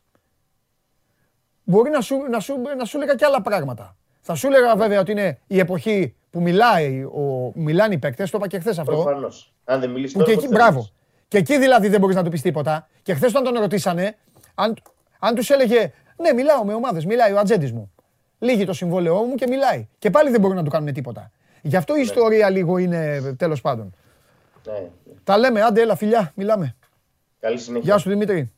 μπορεί να σου, να, σου, να σου λέγα και άλλα πράγματα. Θα σου έλεγα βέβαια ότι είναι η εποχή που μιλάει, ο, μιλάνε οι παίκτες, το είπα και χθες αυτό. Προφανώς. Αν δεν μιλήσεις και εκεί, Μπράβο. Και εκεί δηλαδή δεν μπορείς να του πεις τίποτα. Και χθες όταν τον ρωτήσανε, αν, αν τους έλεγε, ναι μιλάω με ομάδες, μιλάει ο ατζέντης μου. Λύγει το συμβόλαιό μου και μιλάει. Και πάλι δεν μπορούν να του κάνουν τίποτα. Γι' αυτό η ναι. ιστορία λίγο είναι τέλος πάντων. Ναι. Τα λέμε, άντε, έλα, φιλιά, μιλάμε. Καλή συνέχεια. Γεια σου, Δημήτρη.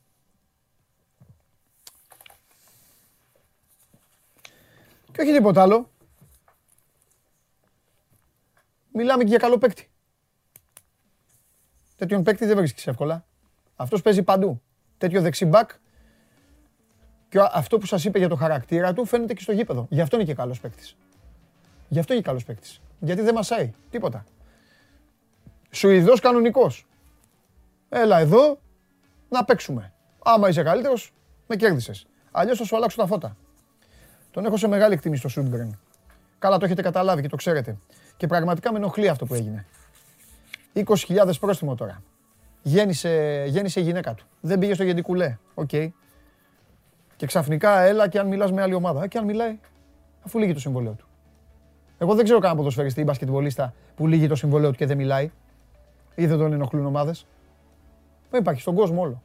Και όχι τίποτα άλλο. Μιλάμε και για καλό παίκτη. Τέτοιον παίκτη δεν βρίσκεις εύκολα. Αυτός παίζει παντού. Τέτοιο δεξιμπάκ και αυτό που σας είπε για το χαρακτήρα του φαίνεται και στο γήπεδο. Γι' αυτό είναι και καλός παίκτης. Γι' αυτό είναι και καλός παίκτης. Γιατί δεν μασάει τίποτα. Σουηδός κανονικός. Έλα εδώ να παίξουμε. Άμα είσαι καλύτερος, με κέρδισες. Αλλιώς θα σου αλλάξω τα φώτα. Τον έχω σε μεγάλη εκτίμηση στο Σούντγκρεν. Καλά το έχετε καταλάβει και το ξέρετε. Και πραγματικά με ενοχλεί αυτό που έγινε. 20.000 πρόστιμο τώρα. Γέννησε, γέννησε η γυναίκα του. Δεν πήγε στο Γεντί Κουλέ. OK. Okay. Και ξαφνικά έλα και αν μιλάς με άλλη ομάδα. Ε, και αν μιλάει, αφού λύγει το συμβόλαιο του. Εγώ δεν ξέρω κανένα ποδοσφαιριστή ή μπασκετμπολίστα που λύγει το συμβόλαιο του και δεν μιλάει. Ή δεν τον ενοχλούν ομάδες. Δεν υπάρχει στον κόσμο όλο.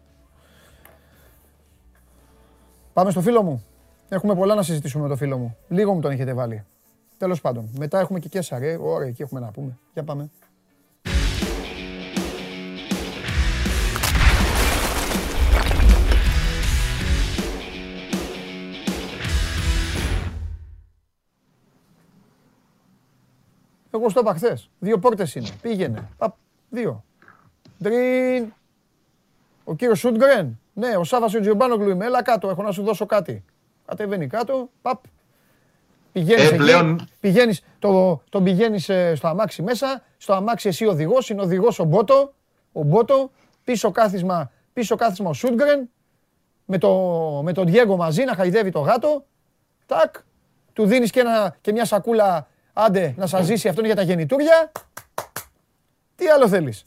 Πάμε στο φίλο μου. Έχουμε πολλά να συζητήσουμε με το φίλο μου. Λίγο μου τον έχετε βάλει. Τέλος πάντων. Μετά έχουμε και Κέσσαρε. Ωραία, εκεί έχουμε να πούμε. Για πάμε. Εγώ στο είπα χθες. Δύο πόρτες είναι. Πήγαινε. Παπ, δύο. Ντριν. Ο κύριος Σούντγκρεν. Ναι, ο Σάβα ο Τζιομπάνογκλου είμαι. Έλα κάτω, έχω να σου δώσω κάτι. Κατεβαίνει κάτω. Παπ. Πηγαίνεις ε, πλέον... πηγαίνεις, το, τον πηγαίνεις ε, στο αμάξι μέσα. Στο αμάξι εσύ οδηγός, είναι οδηγός ο Μπότο. Ο Μπότο. Πίσω κάθισμα, πίσω κάθισμα ο Σούντγκρεν. Με, το, με τον Διέγκο μαζί να χαϊδεύει το γάτο. Τάκ. Του δίνεις και, και μια σακούλα Άντε να σας ζήσει αυτό για τα γεννητούρια. Τι άλλο θέλεις;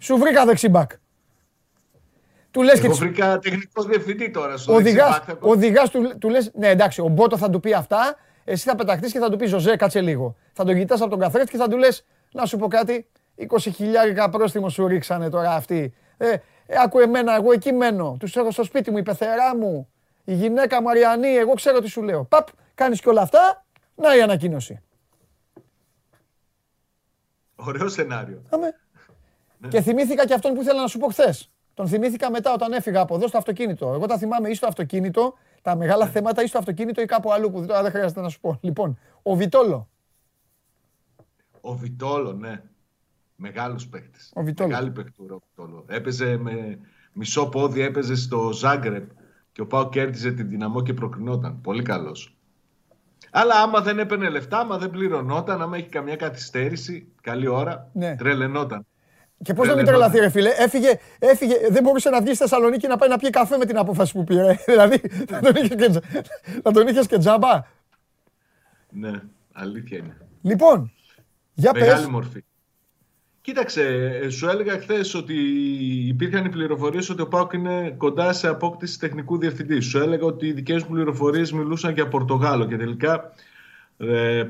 Σου βρήκα δεξιμπάκ. Του λες Εγώ και... βρήκα τεχνικός διευθυντή τώρα στο οδηγάς, οδηγάς του, του λες, ναι εντάξει, ο Μπότο θα του πει αυτά, εσύ θα πεταχτείς και θα του πεις Ζωζέ, κάτσε λίγο. Θα τον κοιτάς από τον καθρέφτη και θα του λες, να σου πω κάτι, 20 χιλιάρικα πρόστιμο σου ρίξανε τώρα αυτοί. Ε, ε, άκου εμένα, εγώ εκεί μένω. Τους έχω στο σπίτι μου, η πεθερά μου, η γυναίκα Μαριανή, εγώ ξέρω τι σου λέω. Παπ, κάνεις και όλα αυτά, να η ανακοίνωση. Ωραίο σενάριο. Αμέ. Ναι. Και θυμήθηκα και αυτόν που ήθελα να σου πω χθες. Τον θυμήθηκα μετά όταν έφυγα από εδώ στο αυτοκίνητο. Εγώ τα θυμάμαι ή στο αυτοκίνητο, τα μεγάλα ναι. θέματα ή στο αυτοκίνητο ή κάπου αλλού που δεν χρειάζεται να σου πω. Λοιπόν, ο Βιτόλο. Ο Βιτόλο, ναι. Μεγάλος παίκτης. Ο Βιτόλο. Μεγάλη παιχτούρα ο Βιτόλο. Έπαιζε με μισό πόδι, έπαιζε στο Ζάγκρεπ και ο Πάο κέρδιζε την δυναμό και προκρινόταν. Πολύ καλός. Αλλά άμα δεν έπαιρνε λεφτά, άμα δεν πληρωνόταν, άμα έχει καμιά καθυστέρηση, καλή ώρα, ναι. τρελαινόταν. Και πώς να μην τρελαθεί, ρε φίλε; Έφυγε, έφυγε, δεν μπορούσε να βγει στη Θεσσαλονίκη να πάει να πιει καφέ με την απόφαση που πήρε. *laughs* δηλαδή θα τον είχες και, τον είχες και τζάμπα; Ναι, αλήθεια είναι. Λοιπόν, για Μεγάλη μορφή. Κοίταξε, ε, σου έλεγα χθες ότι υπήρχαν οι πληροφορίες ότι ο Πάουκ είναι κοντά σε απόκτηση τεχνικού διευθυντή. Σου έλεγα ότι οι δικές μου πληροφορίες μιλούσαν για Πορτογάλο και τελικά ε,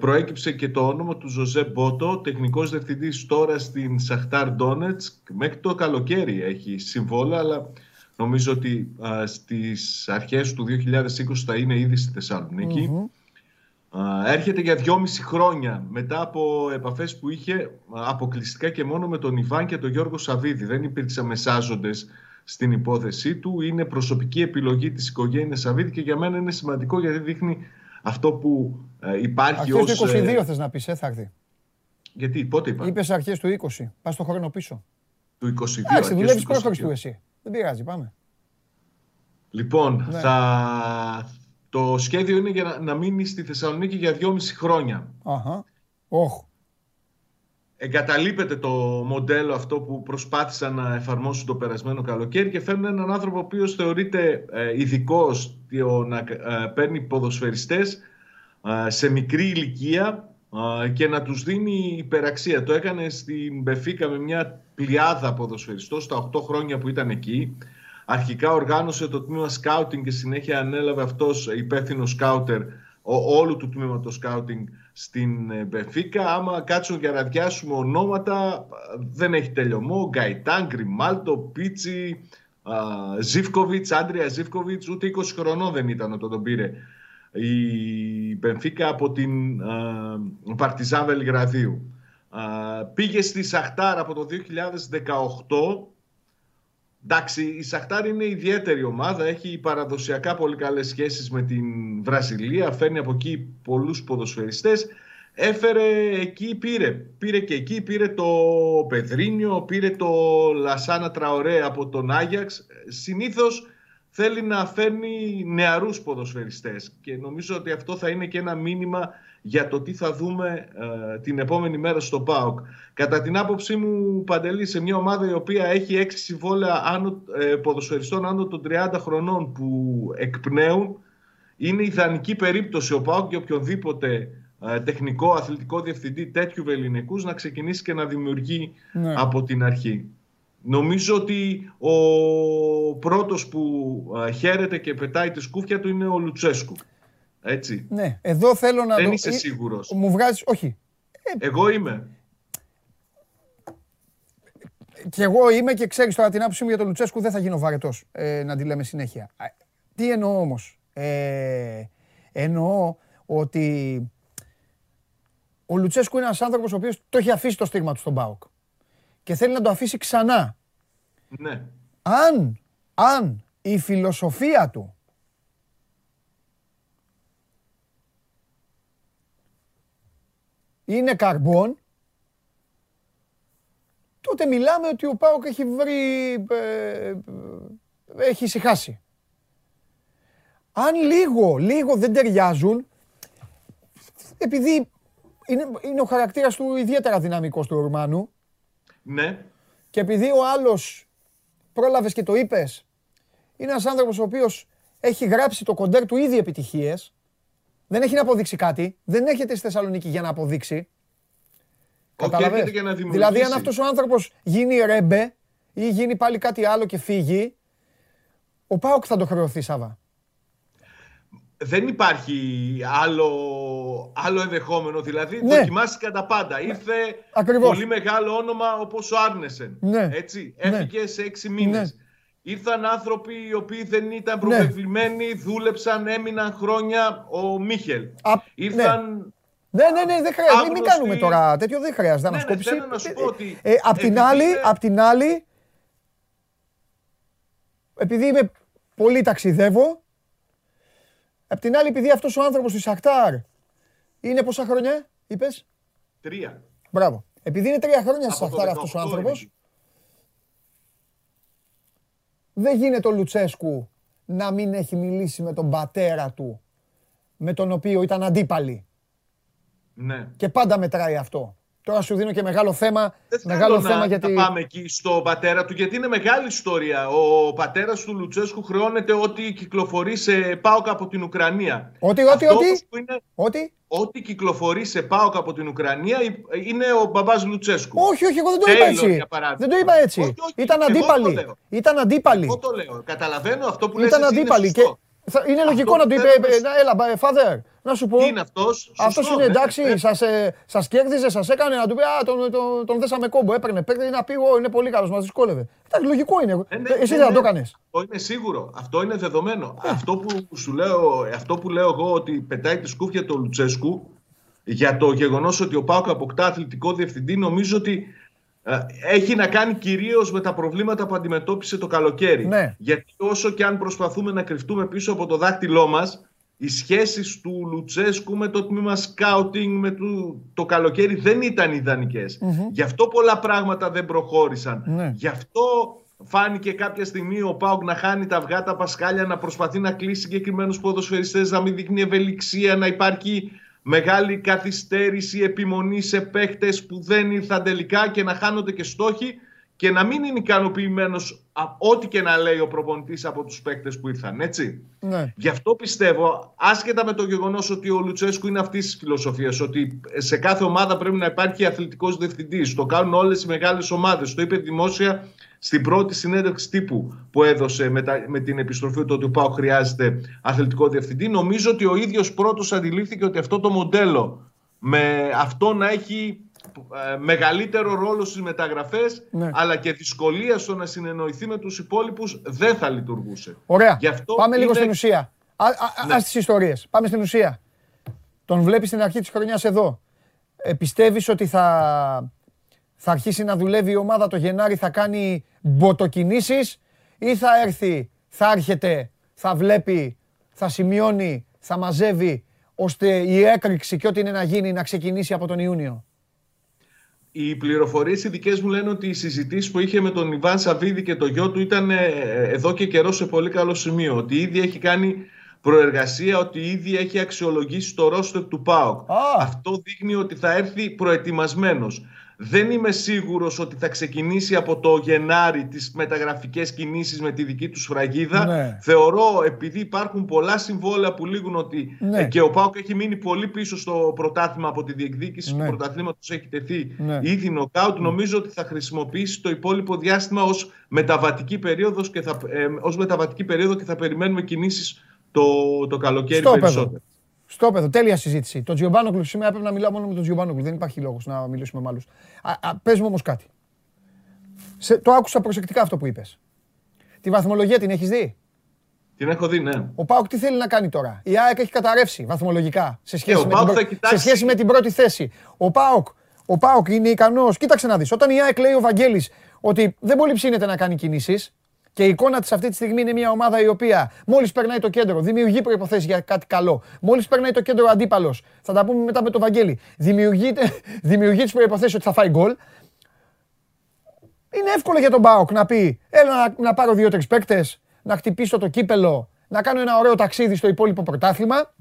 προέκυψε και το όνομα του Ζωζέ Μπότο, τεχνικός διευθυντής τώρα στην Σαχτάρ Ντόνετ. Μέχρι το καλοκαίρι έχει συμβόλαια, αλλά νομίζω ότι στις αρχές του 2020 θα είναι ήδη στη θεσσαλονικη έρχεται για δυόμιση χρόνια μετά από επαφές που είχε αποκλειστικά και μόνο με τον Ιβάν και τον Γιώργο Σαββίδη. Δεν υπήρξαν μεσάζοντες στην υπόθεσή του. Είναι προσωπική επιλογή της οικογένειας Σαββίδη και για μένα είναι σημαντικό γιατί δείχνει αυτό που ε, υπάρχει ως... Αρχές του 22 ε, θες να πεις, ε, θα έρθει. Γιατί, πότε είπα. Είπες αρχές του 20. Πας το χρόνο πίσω. Του 22. Εντάξει, δουλεύεις πρόχωρης του εσύ. Δεν πειράζει, πάμε. Λοιπόν, ναι. θα, το σχέδιο είναι για να, να μείνεις στη Θεσσαλονίκη για δυόμιση χρόνια. Αχα. Oh. Εγκαταλείπεται το μοντέλο αυτό που προσπάθησαν να εφαρμόσουν το περασμένο καλοκαίρι και φέρνουν έναν άνθρωπο ο οποίος θεωρείται ε, ειδικός να ε, παίρνει ποδοσφαιριστές ε, σε μικρή ηλικία ε, και να τους δίνει υπεραξία. Το έκανε στην Μπεφίκα με μια πλειάδα ποδοσφαιριστών στα 8 χρόνια που ήταν εκεί. Αρχικά οργάνωσε το τμήμα σκάουτινγκ και συνέχεια ανέλαβε αυτός υπεύθυνος σκάουτερ όλου του τμήματος σκάουτινγκ στην ε, Μπεφίκα. Άμα κάτσουν και αραδιάσουμε ονόματα, δεν έχει τελειωμό. Γκαϊτάν, Γκριμάλτο, Πίτσι, Ζήφκοβιτς, Άντρια Ζήφκοβιτς, ούτε 20 χρονών δεν ήταν όταν τον πήρε η Μπενφίκα από την Παρτιζάν Βελιγραδίου. Πήγε στη Σαχτάρ από το 2018 Εντάξει, η Σαχτάρ είναι ιδιαίτερη ομάδα. Έχει παραδοσιακά πολύ καλές σχέσεις με την Βραζιλία. Φέρνει από εκεί πολλούς ποδοσφαιριστές. Έφερε εκεί, πήρε. Πήρε και εκεί, πήρε το Πεδρίνιο, πήρε το Λασάνα Τραωρέ από τον Άγιαξ. Συνήθως θέλει να φέρνει νεαρούς ποδοσφαιριστές και νομίζω ότι αυτό θα είναι και ένα μήνυμα για το τι θα δούμε ε, την επόμενη μέρα στο ΠΑΟΚ. Κατά την άποψή μου, Παντελή, σε μια ομάδα η οποία έχει έξι συμβόλαια άνω, ε, ποδοσφαιριστών άνω των 30 χρονών που εκπνέουν, είναι ιδανική περίπτωση ο ΠΑΟΚ και οποιονδήποτε ε, τεχνικό, αθλητικό διευθυντή τέτοιου βεληνικούς να ξεκινήσει και να δημιουργεί ναι. από την αρχή. Νομίζω ότι ο πρώτος που χαίρεται και πετάει τη σκούφια του είναι ο Λουτσέσκου. Έτσι. Ναι, εδώ θέλω να Δεν είσαι σίγουρος. Μου βγάζεις, όχι. Ε, εγώ είμαι. Και εγώ είμαι και ξέρεις τώρα την άποψή μου για τον Λουτσέσκου δεν θα γίνω βαρετός ε, να τη λέμε συνέχεια. Τι εννοώ όμως; Ε, εννοώ ότι ο Λουτσέσκου είναι ένας άνθρωπος ο οποίος το έχει αφήσει το στίγμα του στον ΠΑΟΚ και θέλει να το αφήσει ξανά. Ναι. Αν, αν η φιλοσοφία του είναι καρμπών, τότε μιλάμε ότι ο Πάοκ έχει βρει, ε, ε, έχει ησυχάσει. Αν λίγο, λίγο δεν ταιριάζουν, επειδή είναι, είναι ο χαρακτήρας του ιδιαίτερα δυναμικός του Ρουμάνου, ναι. Και επειδή ο άλλος πρόλαβες και το είπες, είναι ένας άνθρωπος ο οποίος έχει γράψει το κοντέρ του ήδη επιτυχίες. Δεν έχει να αποδείξει κάτι. Δεν έρχεται στη Θεσσαλονίκη για να αποδείξει. Κατάλαβες; Δηλαδή, αν αυτός ο άνθρωπος γίνει ρέμπε ή γίνει πάλι κάτι άλλο και φύγει, ο Πάοκ θα το χρεωθεί, Σάβα δεν υπάρχει άλλο, άλλο ενδεχόμενο. Δηλαδή, ναι. δοκιμάστηκαν τα πάντα. Ναι. Ήρθε πολύ μεγάλο όνομα όπως ο Άρνεσεν. Ναι. Έτσι, ναι. έφυγε σε έξι μήνες. Ναι. Ήρθαν άνθρωποι οι οποίοι δεν ήταν προβεβλημένοι, δούλεψαν, έμειναν χρόνια. Ο Μίχελ. Α, Ήρθαν... Ναι, ναι, ναι, δεν χρειάζεται. Μην κάνουμε τώρα τέτοιο, δεν χρειάζεται να ναι, θέλω να σου πω ότι... Ε, απ' την άλλη, απ' την άλλη, επειδή είμαι πολύ ταξιδεύω, Απ' την άλλη, επειδή αυτός ο άνθρωπος της Σακτάρ είναι πόσα χρόνια, είπες; Τρία. Μπράβο. Επειδή είναι τρία χρόνια στη Σακτάρ αυτός ο άνθρωπος, δεν γίνεται ο Λουτσέσκου να μην έχει μιλήσει με τον πατέρα του, με τον οποίο ήταν αντίπαλοι. Ναι. Και πάντα μετράει αυτό. Τώρα σου δίνω και μεγάλο θέμα. Δεν μεγάλο να, θέμα γιατί. Να πάμε εκεί στο πατέρα του, γιατί είναι μεγάλη ιστορία. Ο πατέρας του Λουτσέσκου χρεώνεται ότι κυκλοφορεί σε ΠΑΟΚ από την Ουκρανία. Ότι, ότι, ότι; Είναι... Ότι; Ό,τι κυκλοφορεί σε ΠΑΟΚ από την Ουκρανία είναι ο μπαμπάς Λουτσέσκου. Όχι, όχι, εγώ δεν το είπα έτσι. Δεν το είπα έτσι. Όχι, όχι, Ήταν αντίπαλοι. Ήταν αντίπαλοι. Εγώ το λέω. Καταλαβαίνω αυτό που λες Ήταν αντίπαλοι. Και είναι λογικό να του είπε. Έλα, father, να σου πω. Τι είναι αυτός; Αυτός είναι εντάξει. Σας κέρδιζε, σας έκανε να του πει Α, τον, τον, τον δέσαμε κόμπο. Έπαιρνε παίκτη να πει: είναι πολύ καλός, μας δυσκόλευε. Εντάξει, λογικό είναι. Ε, ναι, Εσύ ναι, δεν θα το έκανες. Αυτό είναι σίγουρο. Αυτό είναι δεδομένο. Ε. Αυτό, που σου λέω, αυτό που λέω εγώ ότι πετάει τη σκούφια του Λουτσέσκου για το γεγονός ότι ο Πάοκ αποκτά αθλητικό διευθυντή, νομίζω ότι ε, έχει να κάνει κυρίως με τα προβλήματα που αντιμετώπισε το καλοκαίρι. Ναι. Γιατί όσο και αν προσπαθούμε να κρυφτούμε πίσω από το δάχτυλό μας, οι σχέσεις του Λουτσέσκου με το τμήμα σκάουτινγκ με το, το καλοκαίρι δεν ήταν ιδανικές. Γι' αυτό πολλά πράγματα δεν προχώρησαν. Ναι. Γι' αυτό φάνηκε κάποια στιγμή ο Πάουκ να χάνει τα αυγά, τα πασκάλια, να προσπαθεί να κλείσει συγκεκριμένους ποδοσφαιριστές, να μην δείχνει ευελιξία, να υπάρχει μεγάλη καθυστέρηση, επιμονή σε παίχτες που δεν ήρθαν τελικά και να χάνονται και στόχοι και να μην είναι ικανοποιημένος ό,τι και να λέει ο προπονητής από τους παίκτε που ήρθαν. Έτσι. Ναι. Γι' αυτό πιστεύω, άσχετα με το γεγονός ότι ο Λουτσέσκου είναι αυτής της φιλοσοφίας, ότι σε κάθε ομάδα πρέπει να υπάρχει αθλητικός διευθυντής. Το κάνουν όλες οι μεγάλες ομάδες. Το είπε δημόσια στην πρώτη συνέντευξη τύπου που έδωσε με, με την επιστροφή του ότι ο Πάο χρειάζεται αθλητικό διευθυντή. Νομίζω ότι ο ίδιος πρώτος αντιλήφθηκε ότι αυτό το μοντέλο με αυτό να έχει ε, μεγαλύτερο ρόλο στις μεταγραφές ναι. αλλά και δυσκολία στο να συνεννοηθεί με τους υπόλοιπους δεν θα λειτουργούσε. Ωραία. Πάμε λίγο στην ουσία. Α, α, ναι. Ας τις ιστορίες. Πάμε στην ουσία. Τον βλέπεις στην αρχή της χρονιάς εδώ. Ε, πιστεύεις ότι θα, θα αρχίσει να δουλεύει η ομάδα το Γενάρη, θα κάνει μποτοκινήσεις ή θα έρθει, θα έρχεται, θα βλέπει, θα σημειώνει, θα μαζεύει ώστε η έκρηξη και ό,τι είναι να γίνει να ξεκινήσει από τον Ιούνιο. Οι πληροφορίες οι δικές μου λένε ότι οι συζητήσεις που είχε με τον Ιβάν Σαββίδη και το γιο του ήταν ε, εδώ και καιρό σε πολύ καλό σημείο. Ότι ήδη έχει κάνει προεργασία, ότι ήδη έχει αξιολογήσει το ρόστερ του ΠΑΟΚ. Αυτό δείχνει ότι θα έρθει προετοιμασμένος. Δεν είμαι σίγουρος ότι θα ξεκινήσει από το Γενάρη τις μεταγραφικές κινήσεις με τη δική του σφραγίδα. Ναι. Θεωρώ, επειδή υπάρχουν πολλά συμβόλαια που λήγουν ότι ναι. ε, και ο Πάοκ έχει μείνει πολύ πίσω στο πρωτάθλημα από τη διεκδίκηση ναι. του πρωταθλήματος έχει τεθεί ναι. ήδη νοκάουτ, νομίζω ότι θα χρησιμοποιήσει το υπόλοιπο διάστημα ως μεταβατική, περίοδος και θα, ε, ως μεταβατική περίοδο και θα περιμένουμε κινήσεις το, το καλοκαίρι Στο περισσότερο. Στο παιδό, τέλεια συζήτηση. Το Τζιομπάνογκλου σήμερα πρέπει να μιλάω μόνο με τον Τζιομπάνογκλου. Δεν υπάρχει λόγος να μιλήσουμε με άλλους. Πες μου όμως κάτι. Σε, το άκουσα προσεκτικά αυτό που είπες. Τη βαθμολογία την έχεις δει; Την έχω δει, ναι. Ο Πάουκ τι θέλει να κάνει τώρα; Η ΑΕΚ έχει καταρρεύσει βαθμολογικά σε σχέση, Ε, με, ο την, ΠΑΟΚ θα πρω- κοιτάξει- σε σχέση με την πρώτη θέση. Ο Πάουκ, ο Πάουκ είναι ικανός. Κοίταξε να δεις. Όταν η ΑΕΚ λέει ο Βαγγέλης ότι δεν πολύ ψήνεται να κάνει κινήσεις και η εικόνα της αυτή τη στιγμή είναι μια ομάδα η οποία μόλις περνάει το κέντρο δημιουργεί προποθέσει για κάτι καλό. Μόλις περνάει το κέντρο αντίπαλος, θα τα πούμε μετά με τον Βαγγέλη, δημιουργεί, *laughs* δημιουργεί τις προποθέσει ότι θα φάει γκολ. Είναι εύκολο για τον Μπάοκ να πει: Έλα να, να πάρω δύο-τρεις παίκτες, να χτυπήσω το κύπελο, να κάνω ένα ωραίο ταξίδι στο υπόλοιπο πρωτάθλημα.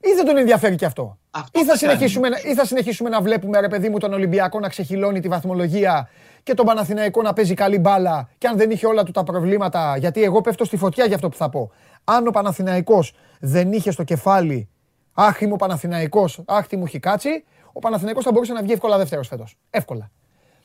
Ή δεν τον ενδιαφέρει και αυτό. Αυτό ή, θα θα κάνει. συνεχίσουμε, να- ή θα συνεχίσουμε να βλέπουμε ρε παιδί μου τον Ολυμπιακό να ξεχυλώνει τη βαθμολογία και τον Παναθηναϊκό να παίζει καλή μπάλα και αν δεν είχε όλα του τα προβλήματα, γιατί εγώ πέφτω στη φωτιά για αυτό που θα πω. Αν ο Παναθηναϊκός δεν είχε στο κεφάλι άχι μου Παναθηναϊκός, άχ τι μου έχει κάτσει, ο Παναθηναϊκός θα μπορούσε να βγει εύκολα δεύτερος φέτος. Εύκολα.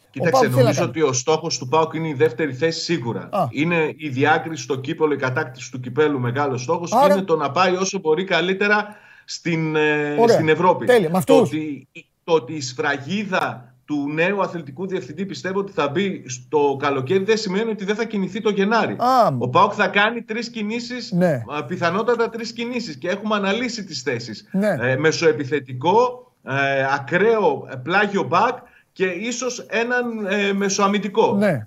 Κοίταξε, Πάοκ τι θέλει να νομίζω κάνει; ότι ο στόχος του ΠΑΟΚ είναι η δεύτερη θέση σίγουρα. Α. Είναι η διάκριση στο κύπελο, η κατάκτηση του κυπέλου μεγάλος στόχος. Άρα- Και είναι το να πάει όσο μπορεί καλύτερα στην, ε, Ωραία. στην Ευρώπη. Τέλεια. Με το, αυτούς. ότι, το ότι η σφραγίδα του νέου αθλητικού διευθυντή πιστεύω ότι θα μπει στο καλοκαίρι δεν σημαίνει ότι δεν θα κινηθεί το Γενάρη. Α. Ο ΠΑΟΚ θα κάνει τρεις κινήσεις, Ναι. πιθανότατα τρεις κινήσεις και έχουμε αναλύσει τις θέσεις. Ναι. Ε, μεσοεπιθετικό, ε, ακραίο ε, πλάγιο μπακ και ίσως έναν ε, μεσοαμυντικό. Ναι.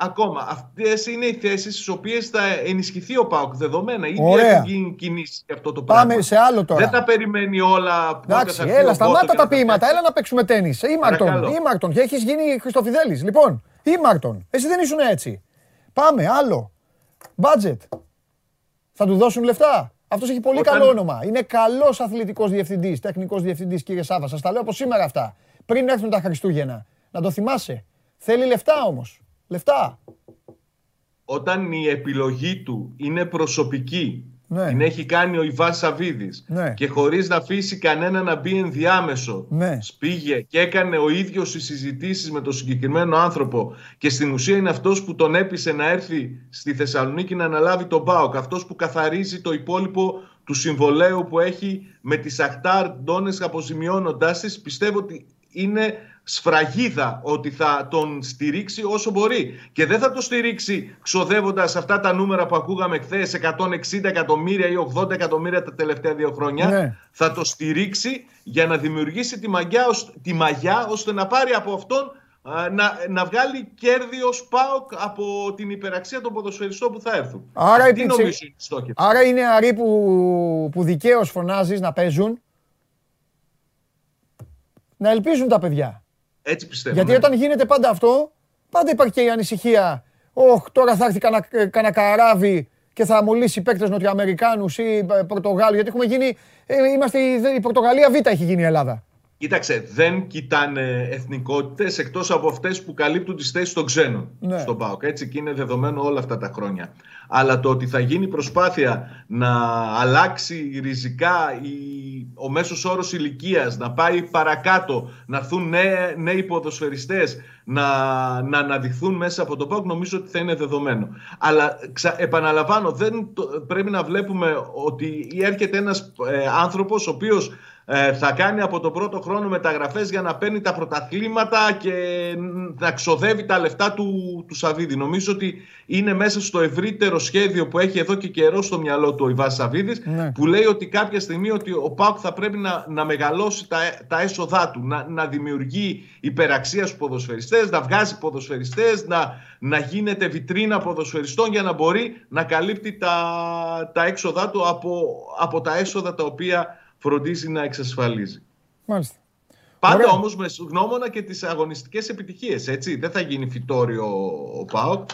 Ακόμα. Αυτές είναι οι θέσεις στις οποίες θα ενισχυθεί ο Πάουκ δεδομένα. Ήδη Ωραία. έχουν γίνει κινήσει για αυτό το πράγμα. Πάμε σε άλλο τώρα. Δεν τα περιμένει όλα που Εντάξει, έλα, σταμάτα τα ποίηματα, έλα να παίξουμε τέννη. Ήμαρτον, Παρακαλώ. ήμαρτον. Και έχεις γίνει Χριστοφιδέλης. Λοιπόν, ήμαρτον. Εσύ δεν ήσουν έτσι. Πάμε, άλλο. Budget. Θα του δώσουν λεφτά. Αυτός έχει πολύ Όταν- καλό όνομα. Είναι καλός αθλητικός διευθυντής, τεχνικός διευθυντής, κύριε Σάβα. Σας τα λέω από σήμερα αυτά. Πριν έρθουν τα Χριστούγεννα. Να το θυμάσαι. Θέλει λεφτά όμως. Λεφτά. Όταν η επιλογή του είναι προσωπική, Ναι. την έχει κάνει ο Ιβάν Σαββίδης Ναι. και χωρίς να αφήσει κανένα να μπει ενδιάμεσο, Ναι. πήγε και έκανε ο ίδιος οι συζητήσεις με τον συγκεκριμένο άνθρωπο και στην ουσία είναι αυτός που τον έπεισε να έρθει στη Θεσσαλονίκη να αναλάβει τον ΠΑΟΚ, αυτός που καθαρίζει το υπόλοιπο του συμβολέου που έχει με τη Σαχτάρ Ντόνες αποζημιώνοντάς της, πιστεύω ότι είναι σφραγίδα ότι θα τον στηρίξει όσο μπορεί. Και δεν θα το στηρίξει ξοδεύοντας αυτά τα νούμερα που ακούγαμε χθες 160 εκατομμύρια ή 80 εκατομμύρια τα τελευταία δύο χρόνια. Ναι. Θα το στηρίξει για να δημιουργήσει τη μαγιά, ως- τη μαγιά ώστε να πάρει από αυτόν α, να, να βγάλει κέρδη ως ΠΑΟΚ από την υπεραξία των ποδοσφαιριστών που θα έρθουν. Άρα Αυτή η πιτσι- νομίζω είναι η στόχη. Άρα είναι αροί που, που δικαίως φωνάζεις να παίζουν. Να ελπίζουν τα παιδιά. Έτσι πιστεύω. Γιατί ναι. όταν γίνεται πάντα αυτό, πάντα υπάρχει και η ανησυχία. Ωχ, τώρα θα έρθει κανένα ε, κανένα καράβι και θα μολύσει παίκτες Νοτιοαμερικάνους ή ε, Πορτογάλους. Γιατί έχουμε γίνει. ε, Είμαστε η, η Πορτογαλία Β' έχει γίνει η Ελλάδα. Κοίταξε, δεν κοιτάνε εθνικότητες εκτός από αυτές που καλύπτουν τις θέσεις των ξένων Ναι. στον ΠΑΟΚ. Έτσι και είναι δεδομένο όλα αυτά τα χρόνια. Αλλά το ότι θα γίνει προσπάθεια να αλλάξει ριζικά η, ο μέσος όρος ηλικίας, να πάει παρακάτω, να έρθουν νέοι, νέοι ποδοσφαιριστές να, να αναδειχθούν μέσα από τον ΠΑΟΚ, νομίζω ότι θα είναι δεδομένο. Αλλά ξα, επαναλαμβάνω, δεν το- πρέπει να βλέπουμε ότι έρχεται ένας ε, άνθρωπος ο οποίος ε, θα κάνει από τον πρώτο χρόνο μεταγραφές για να παίρνει τα πρωταθλήματα και να ξοδεύει τα λεφτά του, του Σαββίδη. Νομίζω ότι είναι μέσα στο ευρύτερο σχέδιο που έχει εδώ και καιρό στο μυαλό του ο Ιβάς Σαββίδης Ναι. που λέει ότι κάποια στιγμή ότι ο ΠΑΟΚ θα πρέπει να, να μεγαλώσει τα, τα έσοδά του, να, να δημιουργεί υπεραξία στους ποδοσφαιριστές, να βγάζει ποδοσφαιριστές, να, να γίνεται βιτρίνα ποδοσφαιριστών για να μπορεί να καλύπτει τα, τα έξοδά του από, από τα έσοδα τα οποία φροντίζει να εξασφαλίζει. Μάλιστα. Πάντα Ωραία. όμως με γνώμονα και τις αγωνιστικές επιτυχίες, έτσι. Δεν θα γίνει φυτόριο ο ΠΑΟΚ.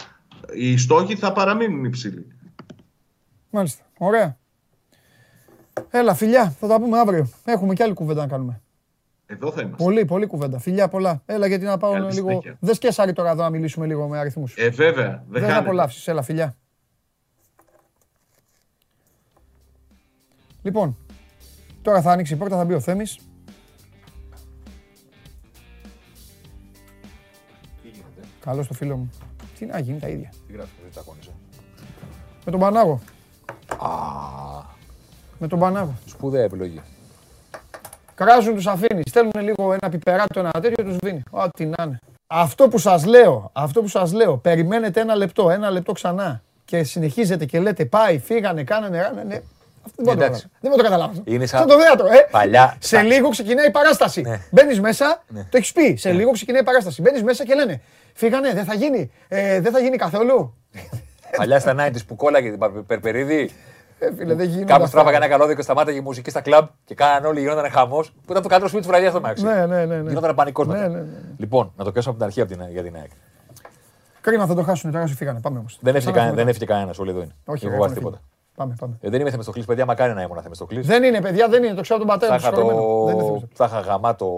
Οι στόχοι θα παραμείνουν υψηλοί. Μάλιστα. Ωραία. Έλα, φιλιά, θα τα πούμε αύριο. Έχουμε και άλλη κουβέντα να κάνουμε. Εδώ θα είμαστε. Πολύ, πολύ κουβέντα. Φιλιά, πολλά. Έλα, γιατί να πάω Καλή λίγο. συνέχεια. Δεν σκέσαρει τώρα εδώ να μιλήσουμε λίγο με αριθμούς. Ε, βέβαια. Δεν Δεν θα χάνεται. απολαύσεις. Έλα, φιλιά. Λοιπόν, τώρα θα ανοίξει η πόρτα, θα μπει ο Θέμης. Καλό το φίλο μου. Τι να γίνει τα ίδια. Τι γράφεις, δεν τσακώνεσαι. Με τον Πανάγο. Α, Με τον Πανάγο. σπουδαία επιλογή. Κράζουν τους αφήνεις. Στέλνουν λίγο ένα πιπεράτο, ένα τέτοιο, τους δίνει. Ό,τι να είναι. Αυτό που σας λέω, αυτό που σας λέω, περιμένετε ένα λεπτό, ένα λεπτό ξανά και συνεχίζετε και λέτε πάει, φύγανε, κάνανε, ράνανε. Αυτό δεν μπορώ να το Εντάξει. καταλάβω. Δεν μπορώ να το καταλάβω. Είναι σαν- Σαν το θέατρο, ε. Παλιά- Σε στα- λίγο ξεκινάει η παράσταση. Ναι. Μπαίνεις μέσα, το έχεις πει. Σε λίγο ξεκινάει η παράσταση. Μπαίνεις μέσα και λένε Φύγανε, δεν θα γίνει. Ε, δεν θα γίνει καθόλου. Παλιά στα 90s που κόλλαγε την Πα- Περπερίδη, Ε, φίλε, δεν γίνεται. κάπου τράβαγε ένα καλώδιο και σταμάταγε η μουσική στα κλαμπ και κάναν όλοι, γινόταν χαμός. Που ήταν το καλύτερο σπίτι της βραδιά στο Μάξι. Ναι, ναι, ναι. ναι. Γινόταν πανικός Ναι, μετά. ναι, ναι. Λοιπόν, να το πιάσω από την αρχή από την, για την ΑΕΚ. Κρίμα θα το χάσουν τώρα όσο φύγανε. Πάμε όμως. Δεν έφυγε, κανένα, δεν έφυγε κανένας, όλοι εδώ είναι. Όχι, δεν ρε, φοβάσαι έχουμε τίποτα. Φύγει. Πάμε, πάμε. Ε, δεν είμαι θεμεστοκλή, παιδιά, μακάρι να ήμουν θεμεστοκλή. Δεν είναι, παιδιά, δεν είναι. Το ξέρω από τον πατέρα Θα μου. είχα, συγχωρεμένο. Δεν είναι το... Θεμιστοκλής. θα είχα γαμάτο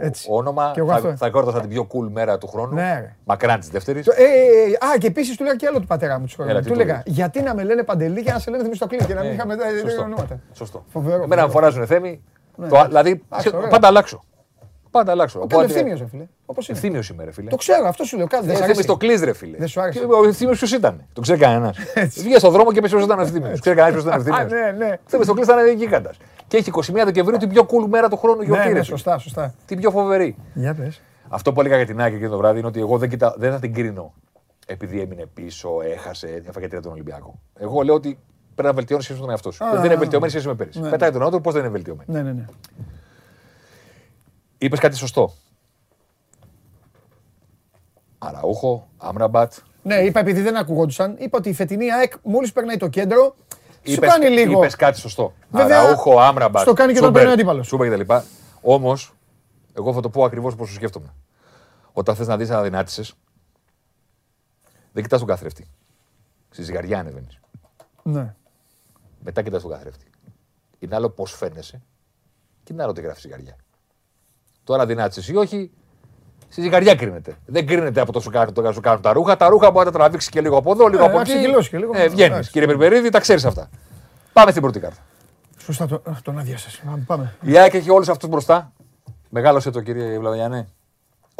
Έτσι. όνομα. Κι εγώ θα, αυτό. θα κόρτασα την πιο cool μέρα του χρόνου. Ναι, ρε. Μακράν της δεύτερης. Το- ε, ε, ε, α, και επίσης του λέγα και άλλο του πατέρα μου. συγχωρεμένο. Έλα, τι Του του έλεγα λέγες; γιατί να με λένε παντελή και να σε λένε Θεμιστοκλής και να μην είχαμε ε, δύο ονόματα. Σωστό. Φοβερό, Εμένα με φοβερό. φωνάζουν θέμη. Ναι. Το, δηλαδή, Εντάξει, σχεδόν- ωραία. πάντα αλλάξω. Πάντα αλλάξω. Ο Οπότε- Ευθύμιος, ρε φίλε. Όπως είναι. Ευθύμιος είμαι, ρε φίλε. Το ξέρω, αυτό σου λέω. Κάτι δεν σ' Ε, αρέσει. Θεμιστοκλής, ρε φίλε. Δεν σου άρεσε. Και Ο Ευθύμιος ποιος ήταν. Το ξέρει κανένας. *laughs* Βγήκε στον δρόμο και πες ποιος ήταν ο Ευθύμιος. Ξέρει κανένας ποιος ήταν ο Α, Ευθύμιος. ναι, ναι. Ο Θεμιστοκλής ήταν γίγαντας. Και έχει 21 Δεκεμβρίου την πιο cool μέρα του χρόνου γιορτή. Ναι, ρε ναι, φίλε. σωστά, σωστά. Την πιο φοβερή. Για πες. Αυτό που έλεγα για την Άκη εκείνο το βράδυ είναι ότι εγώ δεν, κοιτά, δεν θα την κρίνω επειδή έμεινε πίσω, έχασε, έφαγε τρία τον Ολυμπιακό. Εγώ λέω ότι πρέπει να βελτιώνεις σχέση με τον εαυτό σου. Α, δεν είναι βελτιωμένη σχέση με πέρυσι. ναι. Πετάει τον νότο, πώς δεν είναι βελτιωμένη. Ναι, ναι, ναι. Είπες κάτι σωστό. Αραούχο, Άμραμπατ. Ναι, είπα επειδή δεν ακουγόντουσαν, είπα ότι η φετινή ΑΕΚ μόλις περνάει το κέντρο, σου Είπες, κάνει λίγο. είπες κάτι σωστό. Βέβαια, Αραούχο, Άμραμπατ. στο κάνει και όταν Τσούμπερ, παίρνει αντίπαλος. Τσούμπερ και τα λοιπά. Όμως, εγώ θα το πω ακριβώς πώ το σκέφτομαι. Όταν θες να δεις αδυνάτησε, δεν κοιτάς τον καθρέφτη. Στη ζυγαριά ανεβαίνεις. Ναι. Μετά κοιτάς τον καθρέφτη. Είναι άλλο πώς φαίνεσαι και είναι άλλο τι γράφει ζυγαριά. Τώρα δυνάτησε ή όχι, στη ζυγαριά κρίνεται. Δεν κρίνεται από το σου κάνουν, το σου κάνουν τα ρούχα. Τα ρούχα μπορεί να τα τραβήξει και λίγο από εδώ, λίγο Ε, από να εκεί. ξεκυλώσει και λίγο. Ε, βγαίνεις. Εντάξει. Κύριε Περπερίδη, τα ξέρεις αυτά. Πάμε στην πρώτη κάρτα. Σωστά, το- α, τον άδειασες. Πάμε, Πάμε. Η ΑΕΚ έχει όλους αυτούς μπροστά. Μεγάλωσε το κύριε Βλαβιανέ.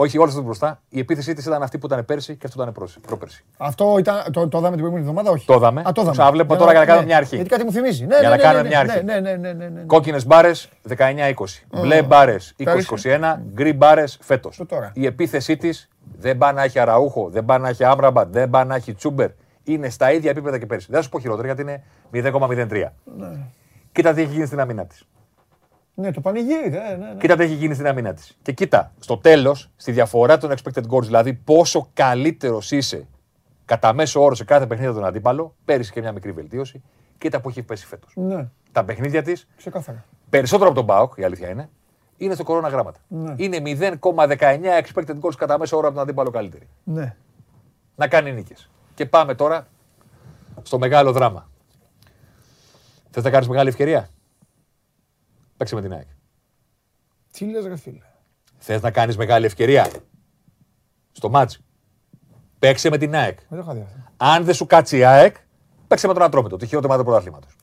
Όχι όλου αυτού μπροστά. Η επίθεσή της ήταν αυτή που ήταν πέρσι και αυτό ήταν πρόσι- πρόπερσι. Αυτό ήταν, το, το είδαμε την προηγούμενη εβδομάδα, όχι; Το είδαμε. Α, το είδαμε. Ξαναβλέπω τώρα για να κάνουμε μια αρχή. Γιατί κάτι μου θυμίζει. Ναι, Για ναι, να ναι, κάνουμε ναι, μια ναι, αρχή. Ναι, ναι, ναι, ναι, ναι. Κόκκινες μπάρες 19-20. Μπλε μπάρες 20-21. Γκρι μπάρες φέτος. Το τώρα. Η επίθεσή της δεν πάει να έχει αραούχο, δεν πάει να έχει άμραμπατ, δεν πάει να έχει τσούμπερ. Είναι στα ίδια επίπεδα και πέρσι. Δεν θα σου πω χειρότερα γιατί είναι 0,03. Κοίτα τι έχει γίνει στην αμήνα της. Ναι, το πανηγύρι. Ναι, ναι, ναι. Κοίτα τι έχει γίνει στην αμήνα της. Και κοίτα, στο τέλος, στη διαφορά των expected goals, δηλαδή πόσο καλύτερος είσαι κατά μέσο όρο σε κάθε παιχνίδι τον αντίπαλο, πέρυσι και μια μικρή βελτίωση, κοίτα που έχει πέσει φέτος. ναι, Τα παιχνίδια της, ξεκάθαρα. περισσότερο από τον Μπάουκ, η αλήθεια είναι, είναι στο κορώνα γράμματα. Ναι. Είναι 0,19 expected goals κατά μέσο όρο από τον αντίπαλο καλύτερη. Ναι. Να κάνει νίκες. Και πάμε τώρα στο μεγάλο δράμα. Θες να κάνεις μεγάλη ευκαιρία; Παίξε με την ΑΕΚ. Τι λες ρε φίλε; Θες να κάνεις μεγάλη ευκαιρία στο μάτς; Παίξε με την ΑΕΚ. Δεν το είχα δει αυτό. Αν δεν σου κάτσει η ΑΕΚ, παίξε με τον Ατρόμητο, τυχαίο ομάδα του πρωταθλήματος.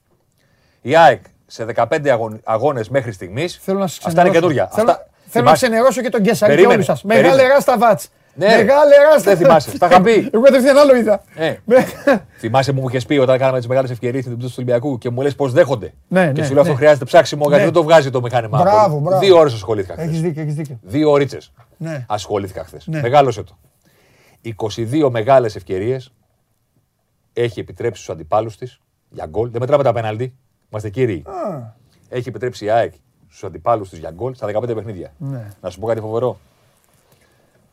Η ΑΕΚ σε 15 αγώνες μέχρι στιγμής. Θέλω να σας Αυτά είναι ξενερώσω. καινούργια. Θέλω, Αυτά... θέλω να θυμάσαι- ξενερώσω και τον Γκέσσαρη και Περίμενε, όλους σας. περίμενε. Μεγάλε ράστα βάτς. Ναι, ρε. Μεγάλε ράστα. Δεν θυμάσαι, τα είχα πει. Εγώ κατευθείαν άλλο είδα. Ε. Με- Θυμάσαι που μου είχες πει όταν κάναμε τις μεγάλες ευκαιρίες στην τυπτή του Ολυμπιακού και μου λες πώς δέχονται. Ναι, και ναι, σου λέω αυτό ναι. χρειάζεται ψάξιμο γιατί Ναι. δεν το βγάζει το μηχάνημα. Μπράβο, μπράβο. Δύο ώρες ασχολήθηκα χθες. Έχεις δίκιο, έχεις δίκιο. Δύο ώρες Ναι. ασχολήθηκα χθες. Ναι. Μεγάλωσε το. 22 μεγάλες ευκαιρίες έχει επιτρέψει στους αντιπάλους της για γκολ. Δεν μετράμε τα πέναλτι. Είμαστε κύριοι. Α, Έχει επιτρέψει η ΑΕΚ στους αντιπάλους της για γκολ στα 15 παιχνίδια. Ναι. Να σου πω κάτι φοβερό.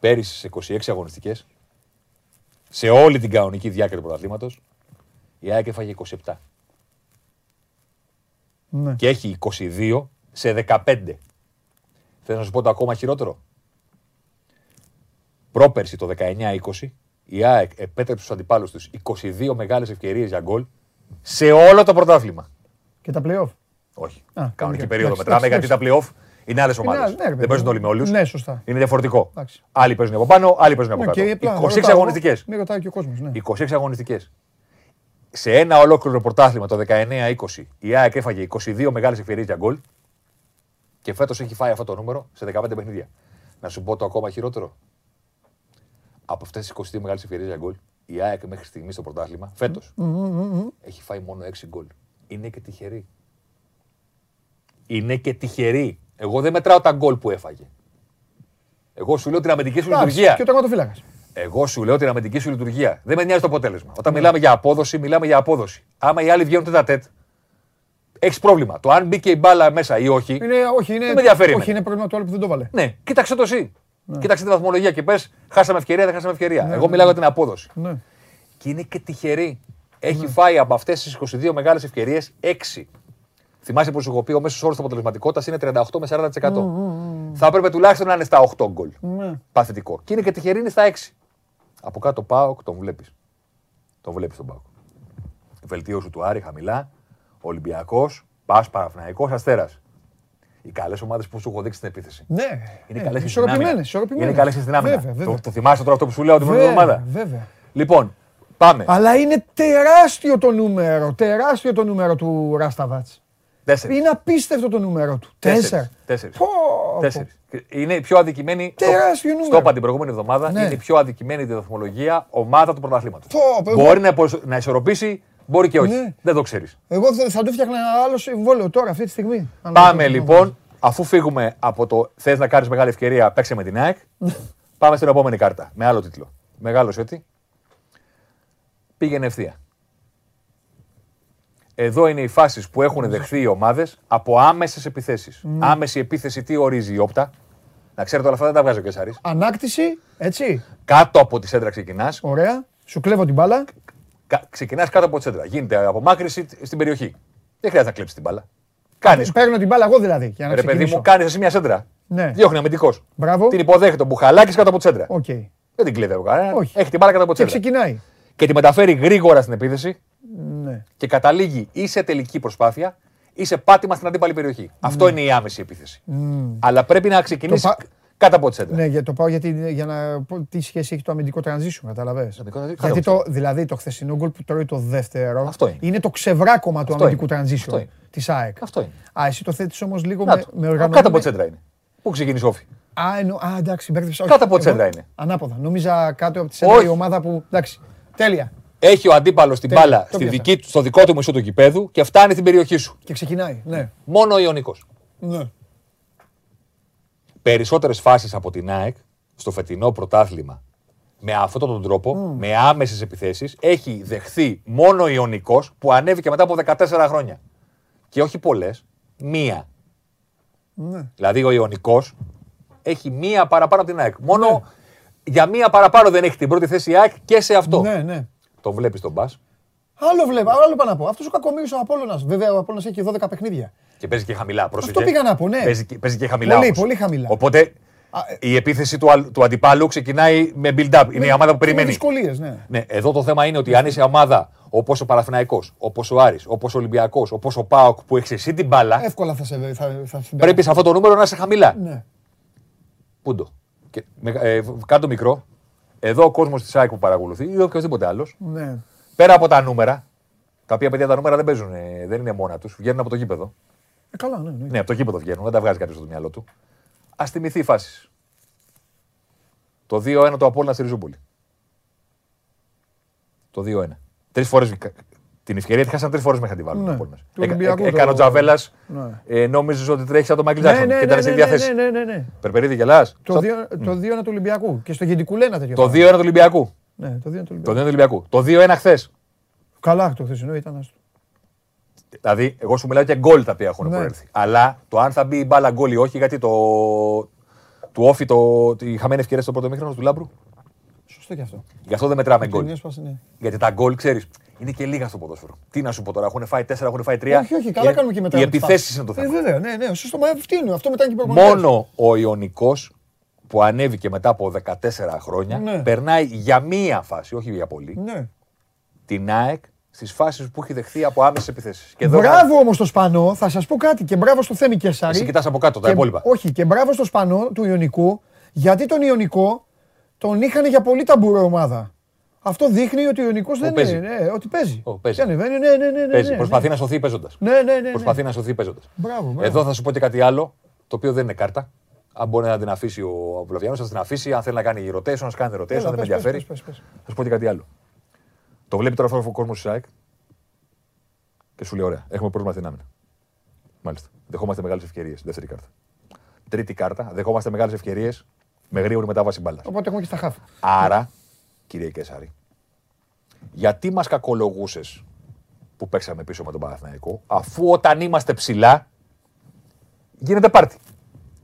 Πέρυσι σε 26 αγωνιστικές, σε όλη την κανονική διάρκεια του πρωταθλήματος, η ΑΕΚ έφαγε 27. ναι. Και έχει 22 σε 15. Θέλω να σου πω το ακόμα χειρότερο; Πρόπερση το 19-20, η ΑΕΚ επέτρεψε στους αντιπάλους τους 22 μεγάλες ευκαιρίες για γκολ σε όλο το πρωτάθλημα. Και τα play-off; Όχι. Α, Κανονική εντάξει, περίοδο εντάξει, μετράμε γιατί εντάξει. τα playoff είναι άλλες Είναι ομάδες. άλλες, ναι, ρε παιδί Δεν παίζουν μου. όλοι με όλους. Ναι, σωστά. Είναι διαφορετικό. Εντάξει. Άλλοι παίζουν από πάνω, άλλοι παίζουν από Ναι, και κάτω. απλά, 26 ρωτάω, αγωνιστικές. Μην ρωτάει και ο κόσμος, ναι. 26 αγωνιστικές. Σε ένα ολόκληρο πρωτάθλημα το 19-20 η ΑΕΚ έφαγε 22 μεγάλες ευκαιρίες για γκολ και φέτος έχει φάει αυτό το νούμερο σε 15 παιχνίδια. Να σου πω το ακόμα χειρότερο. Από αυτές τις 22 μεγάλες ευκαιρίες για γκολ, η ΑΕΚ μέχρι στιγμής στο πρωτάθλημα, φέτος, έχει φάει μόνο 6 γκολ. Είναι και τυχερή. Είναι και τυχερή. Εγώ δεν μετράω τα γκολ που έφαγε. Εγώ σου λέω την αμυντική σου Εντάξει, λειτουργία. Και ο τερματοφύλακας. Εγώ σου λέω την αμυντική σου λειτουργία. Δεν με νοιάζει το αποτέλεσμα. Όταν μιλάμε για απόδοση, μιλάμε για απόδοση. Άμα οι άλλοι βγαίνουν τέτα τέτ, έχεις πρόβλημα. Το αν μπήκε η μπάλα μέσα ή όχι. Είναι, όχι, είναι, Δεν με ενδιαφέρει όχι, εμένα. είναι πρόβλημα του άλλου που δεν το βάλε. Ναι, κοίταξε το εσύ. Κοίταξε τη βαθμολογία και πες, χάσαμε ευκαιρία, δεν χάσαμε ευκαιρία. Εγώ μιλάω για την απόδοση. Ναι. Και είναι και τυχερή. Έχει φάει από αυτές τις 22 μεγάλες ευκαιρίες 6. Θυμάσαι που σου έχω πει ο μέσος όρος αποτελεσματικότητας είναι 38 με 40%. Θα έπρεπε τουλάχιστον να είναι στα 8 γκολ. Ναι. Παθητικό. Και είναι και τυχερή είναι στα 6. Από κάτω Πάοκ τον βλέπεις. Τον βλέπεις τον Πάοκ. Βελτίωση του Άρη χαμηλά. Ολυμπιακός, Πας Παναθυναϊκό, Αστέρας. Οι καλές ομάδες που σου έχω δείξει στην επίθεση. Ναι. Είναι ναι, καλές στην ισορροπημένες, άμυνα. ισορροπημένες. Είναι καλές στην άμυνα. Βέβαια, βέβαια. Το, το θυμάσαι τώρα αυτό που σου λέω την προηγούμενη Βέβαια, εβδομάδα. βέβαια. Λοιπόν, πάμε. Αλλά είναι τεράστιο το νούμερο. Τεράστιο το νούμερο του Ράσταβατς. Τέσσερις. Είναι απίστευτο το νούμερο του. Τέσσερα. Τέσσερις. Πω, πω. Τέσσερις. Είναι η πιο αδικημένη. Τεράστιο το- νούμερο. Στο είπα την προηγούμενη εβδομάδα. Ναι. Είναι η πιο αδικημένη τη βαθμολογία ομάδα του πρωταθλήματος. Πω, πω, Μπορεί να, υπο- να ισορροπήσει, μπορεί και όχι. Ναι. Δεν το ξέρεις. Εγώ θα θα του φτιάχνα ένα άλλο συμβόλαιο τώρα, αυτή τη στιγμή. Αν Πάμε δεν το- λοιπόν, αφού φύγουμε από το θες να κάνεις μεγάλη ευκαιρία, παίξε με την ΑΕΚ. πάμε στην επόμενη κάρτα. Με άλλο τίτλο. Μεγάλος ότι. Πήγαινε ευθεία. Εδώ είναι οι φάσεις που έχουν δεχθεί οι ομάδες από άμεσες επιθέσεις. Άμεση επίθεση τι ορίζει η όπτα. Να ξέρετε όλα αυτά δεν τα βγάζει ο Κεσάρη. Ανάκτηση, έτσι. Κάτω από τη σέντρα ξεκινάς. Ωραία. Σου κλέβω την μπάλα. Ξεκινάς κάτω από τη σέντρα. Γίνεται απομάκρυνση στην περιοχή. Δεν χρειάζεται να κλέψεις την μπάλα. Κάνεις. Παίρνω την μπάλα εγώ δηλαδή. Για να Ρε παιδί ξεκινήσω. μου, κάνεις εσύ μια σέντρα. Ναι. Διώχνει αμυντικός. Μπράβο. Την υποδέχεται ο Μπουχαλάκης κάτω από τη σέντρα. Οκ. Δεν την κλέβει από κανένα. Όχι. Έχει την μπάλα κάτω από τη Και σέντρα. ξεκινάει. Και τη μεταφέρει γρήγορα στην επίθεση. Ναι. Ναι. Και καταλήγει ή σε τελική προσπάθεια ή σε πάτημα στην αντίπαλη περιοχή. Αυτό είναι η άμεση επίθεση. Αλλά πρέπει να ξεκινήσεις πα- κάτω από τη σέντρα. Ναι, για το πάω γιατί, για να πω τι σχέση έχει το αμυντικό transition, καταλαβες. Αμυντικό transition, Γιατί κάτω το, δηλαδή το χθεσινό γκολ που τρώει το δεύτερο Αυτό είναι. το ξεβράκωμα του Αυτό αμυντικού είναι. Αυτό transition είναι. της ΑΕΚ. Αυτό είναι. Α, εσύ το θέτεις όμως λίγο Να με, το. με Κάτω από οργανωμένη... τη σέντρα είναι. Πού ξεκινήσει όφη; Α, εννο... α, εντάξει, μπέρδεψα. Κάτω από τη Εγώ- σέντρα είναι. Ανάποδα. Νόμιζα κάτω από τη σέντρα Όχι. η ομάδα που. Εντάξει. Τέλεια. Έχει ο αντίπαλος την Τέλεια, μπάλα το στη πιάσα. δική, του- στο δικό του μισό του κηπέδου και φτάνει στην περιοχή σου. Και ξεκινάει. Ναι. Μόνο ο Ιωνικός. ναι. Περισσότερες φάσεις από την ΑΕΚ στο φετινό πρωτάθλημα με αυτόν τον τρόπο, με άμεσες επιθέσεις, έχει δεχθεί μόνο ο Ιωνικός που ανέβηκε μετά από 14 χρόνια. Και όχι πολλές, μία. ναι. Δηλαδή ο Ιωνικός έχει μία παραπάνω από την ΑΕΚ. Μόνο για μία παραπάνω δεν έχει την πρώτη θέση η ΑΕΚ και σε αυτό. Ναι, ναι. Το βλέπεις τον μπα Άλλο βλέπω, άλλο πάω να πω. Αυτός ο κακομοίρης ο Απόλογα. Βέβαια, ο Απόλογα έχει 12 παιχνίδια. και παίζει και χαμηλά. Πρόσεχε. Αυτό πήγα να πω, ναι. Παίζει, και- παίζει και χαμηλά. Πολύ, όμως. πολύ χαμηλά. Οπότε Α, ε, η επίθεση του, αλ- του αντιπάλου ξεκινάει με build-up. Είναι η ομάδα που περιμένει. δυσκολίες, ναι. Ναι, εδώ το θέμα είναι ότι αν είσαι ομάδα όπως ο Παναθηναϊκός, όπως ο Άρης, όπως ο Ολυμπιακός, όπως ο Πάοκ που έχεις εσύ την μπάλα, Εύκολα θα σε θα, θα συμπεράσει. πρέπει σε αυτό το νούμερο να είσαι χαμηλά. Ναι. Πούντο. Και, με, ε, κάτω μικρό. Εδώ ο κόσμος της ΑΕΚ που παρακολουθεί ή οποιοδήποτε άλλος, ναι. πέρα από τα νούμερα, τα οποία παιδιά τα νούμερα δεν παίζουν, ε, δεν είναι μόνα τους, βγαίνουν από το γήπεδο. Ε, καλά, ναι. ναι. Ναι, από το γήπεδο βγαίνουν, δεν τα βγάζει κάποιος στο μυαλό του. Α θυμηθεί οι φάσει. Το 2-1 το Απόλλωνα στη Ριζούπολη. Το 2-1. Τρεις φορές. Την ευκαιρία τη χάσαν τρεις φορές μέχρι να τη βάλουν. Ναι. ο Απόλλωνας. Του Έκα- Ολυμπιακού ε- το- Έκανε ο Τζαβέλας. Ναι. Ε, Νόμιζες ότι τρέχεις σαν το Μάικλ Ναι, Τζάξον ναι, και ναι, ήταν ναι, στη ναι, διάθεση. ναι, ναι, ναι. Περπερίδη, γελάς. Το 2 το δύο είναι του Ολυμπιακού. Και στο Γεντικουλέ ένα τέτοιο. Το 2-1 πράγμα. του Ολυμπιακού. Ναι, το 2 είναι του Το 2-1 Ολυμπιακού. του Ολυμπιακού. Το 2-1 χθες. Καλά, το χθεσινό ήταν. άστο. Δηλαδή, εγώ σου μιλάω και γκολ τα οποία έχουν Ναι. προέρθει. Αλλά το αν θα μπει η μπάλα γκολ ή όχι, γιατί το. του όφη το, τη χαμένη ευκαιρία στο πρώτο μήχρονο του Λάμπρου. Σωστό και αυτό. Γι' αυτό δεν μετράμε Το γκολ. έσπασε, ναι. Γιατί τα γκολ, ξέρεις, είναι και λίγα στο ποδόσφαιρο. Τι να σου πω τώρα, έχουν φάει 4, έχουν φάει 3. Όχι, όχι, καλά κάνουμε και μετά. Οι επιθέσεις είναι το θέμα. Ε, βέβαια, ναι, ναι, σωστό. Μα αυτή είναι. Αυτό μετά είναι και οι προπονητές. Μόνο ο Ιωνικός που ανέβηκε μετά από 14 χρόνια Ναι. περνάει για μία φάση, όχι για πολύ, Ναι. την ΑΕΚ στις φάσεις που έχει δεχθεί από άμεσες επιθέσεις. Μπράβο όμως στο Σπανό, θα σας πω κάτι και μπράβο στο Θέμη Κεσάρη. Εσύ κοιτάς από κάτω τα Και- υπόλοιπα. Όχι, και μπράβο στο Σπανό του Ιωνικού, γιατί τον Ιωνικό τον είχαν για πολύ ταμπουρό ομάδα. Αυτό δείχνει ότι ο Ιωνικός δεν παίζει. είναι. Ναι, ότι παίζει. Ω, παίζει. Και ανεβαίνει, ναι, ναι, ναι. ναι, Παίζει. ναι, Προσπαθεί ναι. να σωθεί παίζοντας. Ναι, ναι, ναι, ναι. Προσπαθεί να σωθεί παίζοντας. Μπράβο, μπράβο. Εδώ θα σου πω και κάτι άλλο, το οποίο δεν είναι κάρτα. Αν μπορεί να την αφήσει ο Βλαβιάνο, θα την αφήσει. Αν θέλει να κάνει rotation, να κάνει rotation, Έλα, δεν με πες, ενδιαφέρει. πες, πες, πες, πες. Θα σου πω και κάτι άλλο. Το βλέπει τώρα αυτό ο κόσμος της ΑΕΚ και σου λέει: Ωραία, έχουμε πρόβλημα στην άμυνα. Μάλιστα. Δεχόμαστε μεγάλες ευκαιρίες. Δεύτερη κάρτα. Τρίτη κάρτα. Δεχόμαστε μεγάλες ευκαιρίες με γρήγορη μετάβαση μπάλας. Οπότε έχουμε και στα χάφη. Άρα, κύριε Κέσσαρη, γιατί μας κακολογούσες που παίξαμε πίσω με τον Παναθηναϊκό, αφού όταν είμαστε ψηλά γίνεται πάρτι.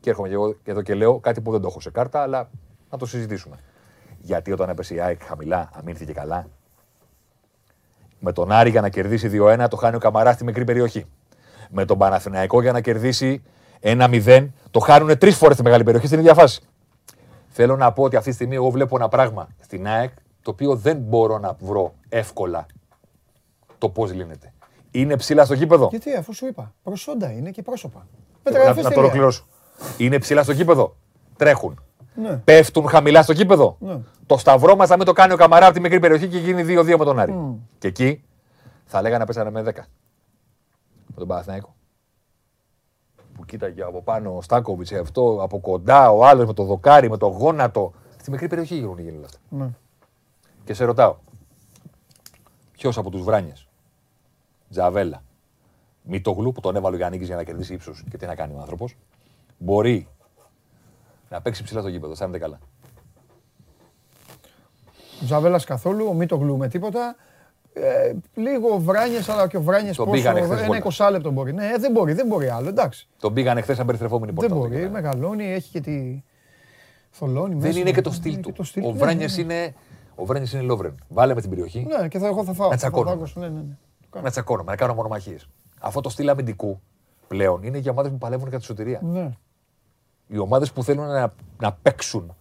Και έρχομαι και εγώ εδώ και λέω κάτι που δεν το έχω σε κάρτα, αλλά να το συζητήσουμε. Γιατί όταν έπεσε η ΑΕΚ χαμηλά, αμήνθηκε καλά, με τον Άρη για να κερδίσει 2-1 το χάνει ο Καμαράς στη μικρή περιοχή. Με τον Παναθηναϊκό για να κερδίσει 1-0 το χάνουν τρεις φορές στη μεγάλη περιοχή στην ίδια φάση. Θέλω να πω ότι αυτή τη στιγμή εγώ βλέπω ένα πράγμα στην ΑΕΚ το οποίο δεν μπορώ να βρω εύκολα το πώς λύνεται. Είναι ψηλά στο γήπεδο. Γιατί αφού σου είπα, προσόντα είναι και πρόσωπα. Να, Μεταγραφές να το τελεία. ολοκληρώσω. Είναι ψηλά στο γήπεδο. Τρέχουν. Ναι. Πέφτουν χαμηλά στο γήπεδο. Ναι. Το σταυρό μας θα μην το κάνει ο Καμαρά από τη μικρή περιοχή και γίνει 2-2 με τον Άρη. Και εκεί θα λέγανε πέσανε με 10. Με τον Παναθηναϊκό. Που κοίταγε από πάνω ο Στάκοβιτ, αυτό από κοντά, ο άλλος με το δοκάρι, με το γόνατο. Στη μικρή περιοχή γίνουν γίνουν όλα αυτά. Ναι. Και σε ρωτάω, ποιος από τους Βράνιες, Τζαβέλα, Μητογλου που τον έβαλε ο Γιάννη για να κερδίσει ύψος και τι να κάνει ο άνθρωπος, μπορεί να παίξει ψηλά στο γήπεδο. Θα είναι καλά. Ζαβέλα καθόλου, ο Μίτογλου με τίποτα. Ε, λίγο βράνιες, αλλά και ο βράνιες Τον πόσο. πήγανε χθες Ένα βόλτα. 20 λεπτό μπορεί. Ναι, δεν μπορεί, δεν μπορεί άλλο. Εντάξει. Τον πήγανε χθες σαν περιστρεφόμενη πόρτα. δεν τον μπορεί. πήγανε. Μεγαλώνει, έχει και τη. Θολώνει Δεν μέσα. είναι και το Ναι, στυλ και του. το στυλ Ο του, Βράνιε ναι, ναι. είναι, ο Βράνιες είναι Λόβρεν. Βάλε με την περιοχή Ναι, και θα, εγώ θα φάω. Να θα τσακώνω. φάω, Ναι, ναι, ναι. Το κάνω. να τσακώνομαι, να κάνω μονομαχίες. Αυτό το στυλ αμυντικού πλέον είναι για ομάδες που παλεύουν για τη σωτηρία. Ναι. Οι ομάδες που θέλουν να, να παίξουν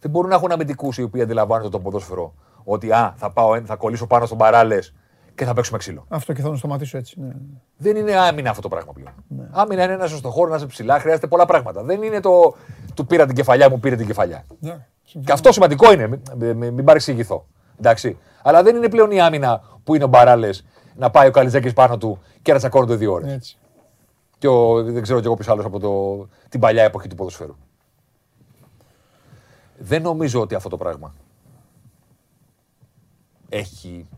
δεν μπορούν να έχουν αμυντικούς οι οποίοι αντιλαμβάνονται το ποδόσφαιρο. Ότι α, θα, πάω, θα κολλήσω πάνω στον παράλες και θα παίξουμε ξύλο. Αυτό και θα το σταματήσω έτσι. Ναι. Δεν είναι άμυνα αυτό το πράγμα πλέον. Ναι. Άμυνα είναι ένας στο χώρο, να είσαι ψηλά, χρειάζεται πολλά πράγματα. Δεν είναι το του πήρα την κεφαλιά, μου πήρε την κεφαλιά. Ναι, και αυτό σημαντικό είναι, μην, μην, μην παρεξηγηθώ. Εντάξει. Αλλά δεν είναι πλέον η άμυνα που είναι ο Μπαράλες να πάει ο Καλιτζάκη πάνω του και να τσακώνονται δύο ώρες. Και ο, δεν ξέρω κι εγώ ποιος άλλος από το, την παλιά εποχή του ποδοσφαίρου. Δεν νομίζω ότι αυτό το πράγμα έχει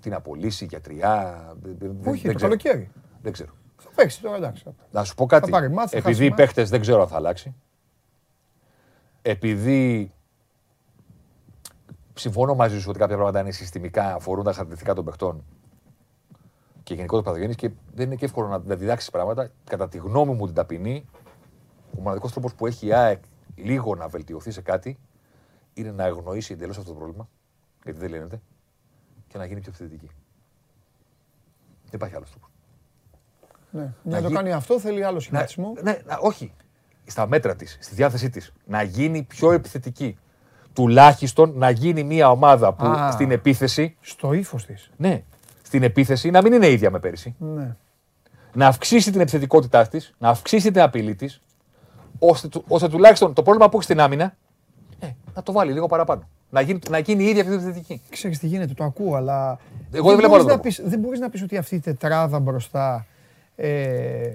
την απολύσει γιατριά. Όχι, δεν το καλοκαίρι. Δεν ξέρω. Θα παίξει τώρα, εντάξει. Να σου πω κάτι. Επειδή οι παίχτες δεν ξέρω αν θα αλλάξει. Επειδή συμφωνώ μαζί σου ότι κάποια πράγματα είναι συστημικά, αφορούν τα χαρακτηριστικά των παιχτών και γενικότερα παθογένει και δεν είναι και εύκολο να διδάξεις πράγματα. Κατά τη γνώμη μου την ταπεινή, ο μοναδικός τρόπος που έχει η ΑΕΚ λίγο να βελτιωθεί σε κάτι είναι να αγνοήσει εντελώς αυτό το πρόβλημα, γιατί δεν λύνεται, και να γίνει πιο θετική. Δεν υπάρχει άλλος τρόπος. Ναι. Για να το κάνει αυτό θέλει άλλο σχηματισμό. Ναι, ναι, όχι. Στα μέτρα της, στη διάθεσή της. Να γίνει πιο επιθετική. Τουλάχιστον να γίνει μια ομάδα που στην επίθεση. Στο ύφος της. Ναι. Στην επίθεση να μην είναι ίδια με πέρυσι. Ναι. Να αυξήσει την επιθετικότητά της, να αυξήσει την απειλή της, ώστε, ώστε τουλάχιστον το πρόβλημα που έχει στην άμυνα ε, να το βάλει λίγο παραπάνω. Να γίνει, να γίνει η ίδια πιο επιθετική. Ξέρεις τι γίνεται, το ακούω, αλλά. Εγώ δεν, βλέπω να πεις, δεν μπορείς να πεις ότι αυτή η τετράδα μπροστά ε,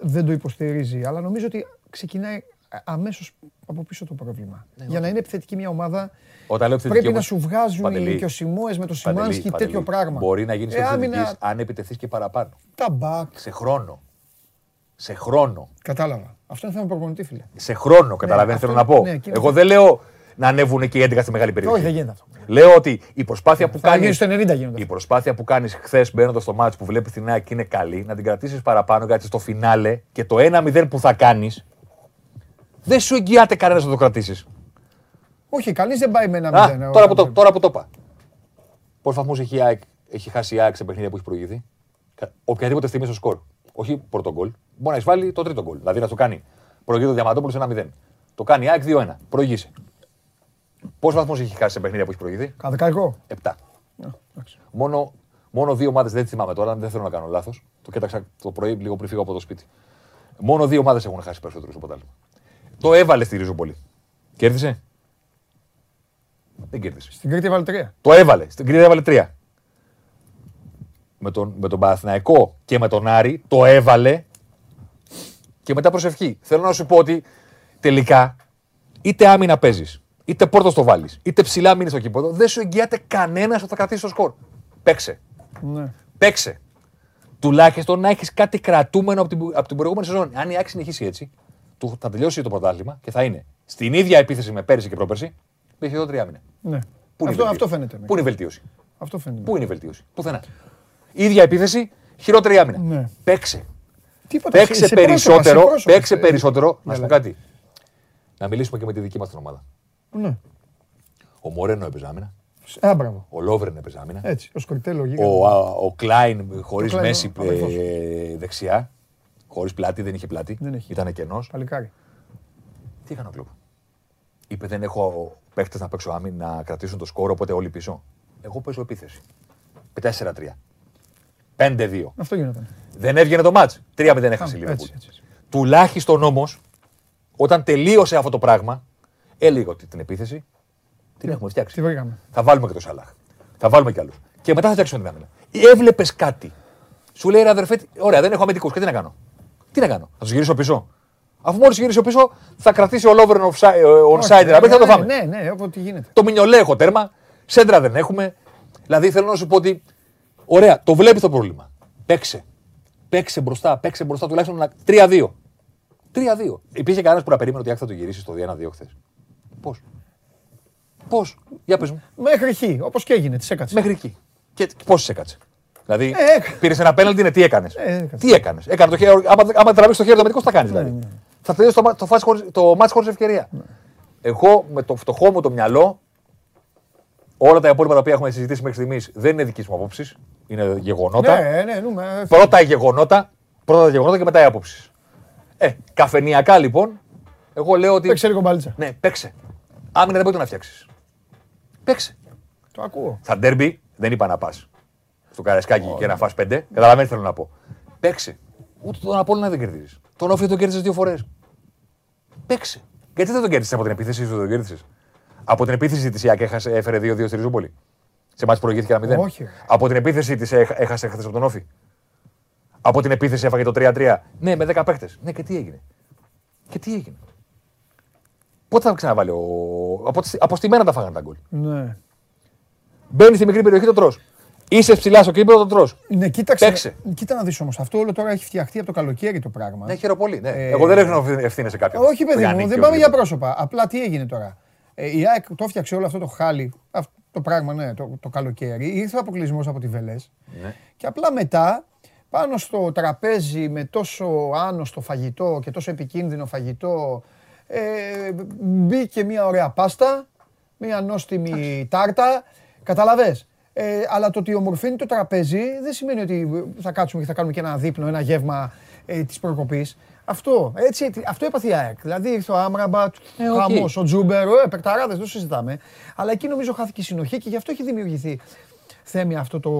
δεν το υποστηρίζει. Αλλά νομίζω ότι ξεκινάει αμέσως από πίσω το πρόβλημα. Ναι, Για να είναι επιθετική μια ομάδα, πρέπει να σου βγάζουν οι ο Σιμόε με το Σιμάνσκι τέτοιο πράγμα. Μπορεί να γίνεις ε, άμυνα... αν επιτεθείς και παραπάνω. Τα μπακ. Σε χρόνο. Σε χρόνο. Κατάλαβα. Αυτό είναι θέμα προπονητή, φίλε. Σε χρόνο, καταλαβαίνετε, ναι, θέλω να πω. Ναι, Εγώ δεν λέω να ανέβουν και οι 11 στη μεγάλη περιοχή. Όχι, δεν γίνεται αυτό. Λέω ότι η προσπάθεια που κάνει. Η προσπάθεια που κάνεις χθες μπαίνοντας στο μάτσο που βλέπεις την ΑΕΚ είναι καλή, να την κρατήσεις παραπάνω γιατί στο φινάλε και το 1-0 που θα κάνεις δεν σου εγγυάται κανένας να το κρατήσεις. Όχι, κανείς δεν πάει με ένα 0. Τώρα, που το, τώρα που το είπα. Πόσους βαθμούς έχει, έχει χάσει η ΑΕΚ σε παιχνίδια που έχει προηγηθεί; Οποιαδήποτε στιγμή στο σκορ. Όχι πρώτο γκολ. Μπορεί να εισβάλλει το τρίτο γκολ. Δηλαδή να το κάνει. Προηγείται το Διαμαντόπουλος σε ένα 0. Το κάνει η ΑΕΚ 2-1. Προηγείσαι. Πόσους βαθμούς έχει χάσει σε παιχνίδια που έχει προηγηθεί; Καδεκαϊκό. Επτά. Μόνο, μόνο δύο ομάδες δεν θυμάμαι τώρα, δεν θέλω να κάνω λάθος. Το κοίταξα το πρωί λίγο πριν φύγω από το σπίτι. Μόνο δύο ομάδες έχουν χάσει περισσότερους στο ποτάλμα. Το έβαλε στη Ριζούπολη. Κέρδισε; Δεν κέρδισε. Στην Κρήτη έβαλε τρία. Το έβαλε. Στην Κρήτη έβαλε τρία. Με τον, με τον Παναθηναϊκό και με τον Άρη το έβαλε και μετά προσευχή. Θέλω να σου πω ότι τελικά είτε άμυνα παίζεις, είτε πόρτος το βάλεις, είτε ψηλά μείνεις στο κήπο, δεν σου εγγυάται κανένας ότι θα κρατήσει το σκορ. Παίξε. Ναι. Παίξε. Τουλάχιστον να έχεις κάτι κρατούμενο από την, από την προηγούμενη σεζόν. Αν η Άκη συνεχίσει έτσι, του, θα τελειώσει το πρωτάθλημα και θα είναι στην ίδια επίθεση με πέρυσι και πρόπερσι, έχει εδώ τρία μήνε. Ναι. Πού αυτό, αυτό φαίνεται. Πού είναι η βελτίωση; Αυτό φαίνεται. Πού είναι η βελτίωση; Πουθενά. ίδια επίθεση, χειρότερη άμυνα. Ναι. Παίξε. Τίποτα, παίξε σε, περισσότερο. πρόσωπα, παίξε περισσότερο. Να σου πω κάτι. Να μιλήσουμε και με τη δική μας την ομάδα. Ναι. Ο Μορένο έπαιζε άμυνα. Α, μπράβο. Ο Λόβρεν έπαιζε άμυνα. Έτσι. Ο Σκορτέλο Ο, ο Κλάιν χωρίς μέση ε, δεξιά. Χωρίς πλάτη, δεν είχε πλάτη. Δεν Ήταν κενός. Παλικάρι. Τι έκανε ο κλοπ. Είπε δεν έχω παίχτες να παίξω άμυνα να κρατήσουν το σκόρο, οπότε όλοι πίσω. Εγώ παίζω επίθεση. 4-3. 5-2. Αυτό γίνεται. Δεν έβγαινε το μάτς. 3-0 έχασε η Λίβερπουλ. Τουλάχιστον όμως, όταν τελείωσε αυτό το πράγμα, έλεγε ότι την επίθεση την έχουμε φτιάξει. Θα βάλουμε και το Σαλάχ. Θα βάλουμε κι άλλους. Και μετά θα φτιάξουμε την άμυνα. Έβλεπες κάτι σου λέει ρε αδερφέ, ωραία, δεν έχω αμυντικούς και τι να κάνω; Τι να κάνω, θα τους γυρίσω πίσω; Αφού μόλις γυρίσω πίσω, θα κρατήσει ο Λόβερν onside να θα το φάμε. Ναι, ναι, ό,τι γίνεται. Το μινιολέ έχω τέρμα, σέντρα δεν έχουμε. Δηλαδή θέλω να σου πω ότι, ωραία, το βλέπεις το πρόβλημα. Παίξε. Παίξε μπροστά, παίξε μπροστά τουλάχιστον 3-2. 3-2. Υπήρχε κανένας που να περίμενε ότι θα το γυρίσεις στο 2-1-2 χθες; Πώς; Πώς; Για πες μου. Μέχρι χ, όπως και έγινε, τις έκατσε. Μέχρι χ. Και πώ έκατσε. Δηλαδή, ε, πήρες ένα πέναλτι, ναι, τι έκανες; Ε, τι έκανες; Έκανε το χέρι, άμα, άμα τραβήξεις το χέρι, το τι θα κάνεις. Δηλαδή. Ναι, ναι. Θα τελειώσει το, το, το, το μάτς χωρίς ευκαιρία. Ναι. Εγώ με το φτωχό μου το μυαλό, όλα τα υπόλοιπα τα οποία έχουμε συζητήσει μέχρι στιγμής δεν είναι δική μου απόψης. Είναι γεγονότα. Ναι, ναι, νούμε, πρώτα γεγονότα, πρώτα τα γεγονότα και μετά οι απόψεις. Ε, καφενιακά λοιπόν, εγώ λέω ότι. Παίξε λίγο μπαλίτσα. Ναι, παίξε. Άμυνα δεν μπορεί να φτιάξεις. Παίξε. Το ακούω. Θα ντέρμπι, δεν είπα να πας στο καρασκάκι και να φας πέντε. Καταλαβαίνετε θέλω να πω. Παίξε. Ούτε τον Απόλλωνα δεν κερδίζεις. Τον Όφη τον κέρδισε δύο φορές. Παίξε. Γιατί δεν τον κέρδισες από την επίθεση, δεν τον κέρδισες; Από την επίθεση της ΙΑΚ έχασε, έφερε 2-2 στη Ριζούπολη. Σε μάτς προηγήθηκε ένα 0. Όχι. Από την επίθεση της έχασε χθες από τον Όφη. Από την επίθεση έφαγε το 3-3. Ναι, με 10 παίχτε. Ναι, και τι έγινε. Και τι έγινε. Πότε θα ξαναβάλει ο. Από, από στη μέρα τα φάγανε τα γκολ. Ναι. Μπαίνει στη μικρή περιοχή, το τρώ. Είσαι ψηλά στο κήπεδο, το τρώ. Ναι, κοίταξε. Παίξε. Κοίτα να δεις όμως. Αυτό όλο τώρα έχει φτιαχτεί από το καλοκαίρι το πράγμα. Ναι, χαίρομαι πολύ. Ναι. Ε, Εγώ δεν ρίχνω ευθύνες σε κάποιον. Όχι, παιδί Για μου, νίκη, δεν πάμε για οτιδήποτε. πρόσωπα. Απλά τι έγινε τώρα. Ε, η ΑΕΚ το έφτιαξε όλο αυτό το χάλι, αυτό το πράγμα, ναι, το, το καλοκαίρι. Ήρθε ο αποκλεισμός από τη Βελές. Ναι. Και απλά μετά, πάνω στο τραπέζι με τόσο άνοστο φαγητό και τόσο επικίνδυνο φαγητό, ε, μπήκε μια ωραία πάστα, μια νόστιμη τάρτα. Κατάλαβες. Ε, αλλά το ότι ομορφαίνει το τραπέζι δεν σημαίνει ότι θα κάτσουμε και θα κάνουμε και ένα δείπνο, ένα γεύμα ε, της προκοπής. Αυτό, έτσι, αυτό έπαθε η ΑΕΚ. Δηλαδή ήρθε ο Άμραμπατ, Ε, οκ. χαμός, ο Τζούμπερ, ε, παικταράδες, δεν το συζητάμε. Αλλά εκεί νομίζω χάθηκε η συνοχή και γι' αυτό έχει δημιουργηθεί θέμα αυτό το,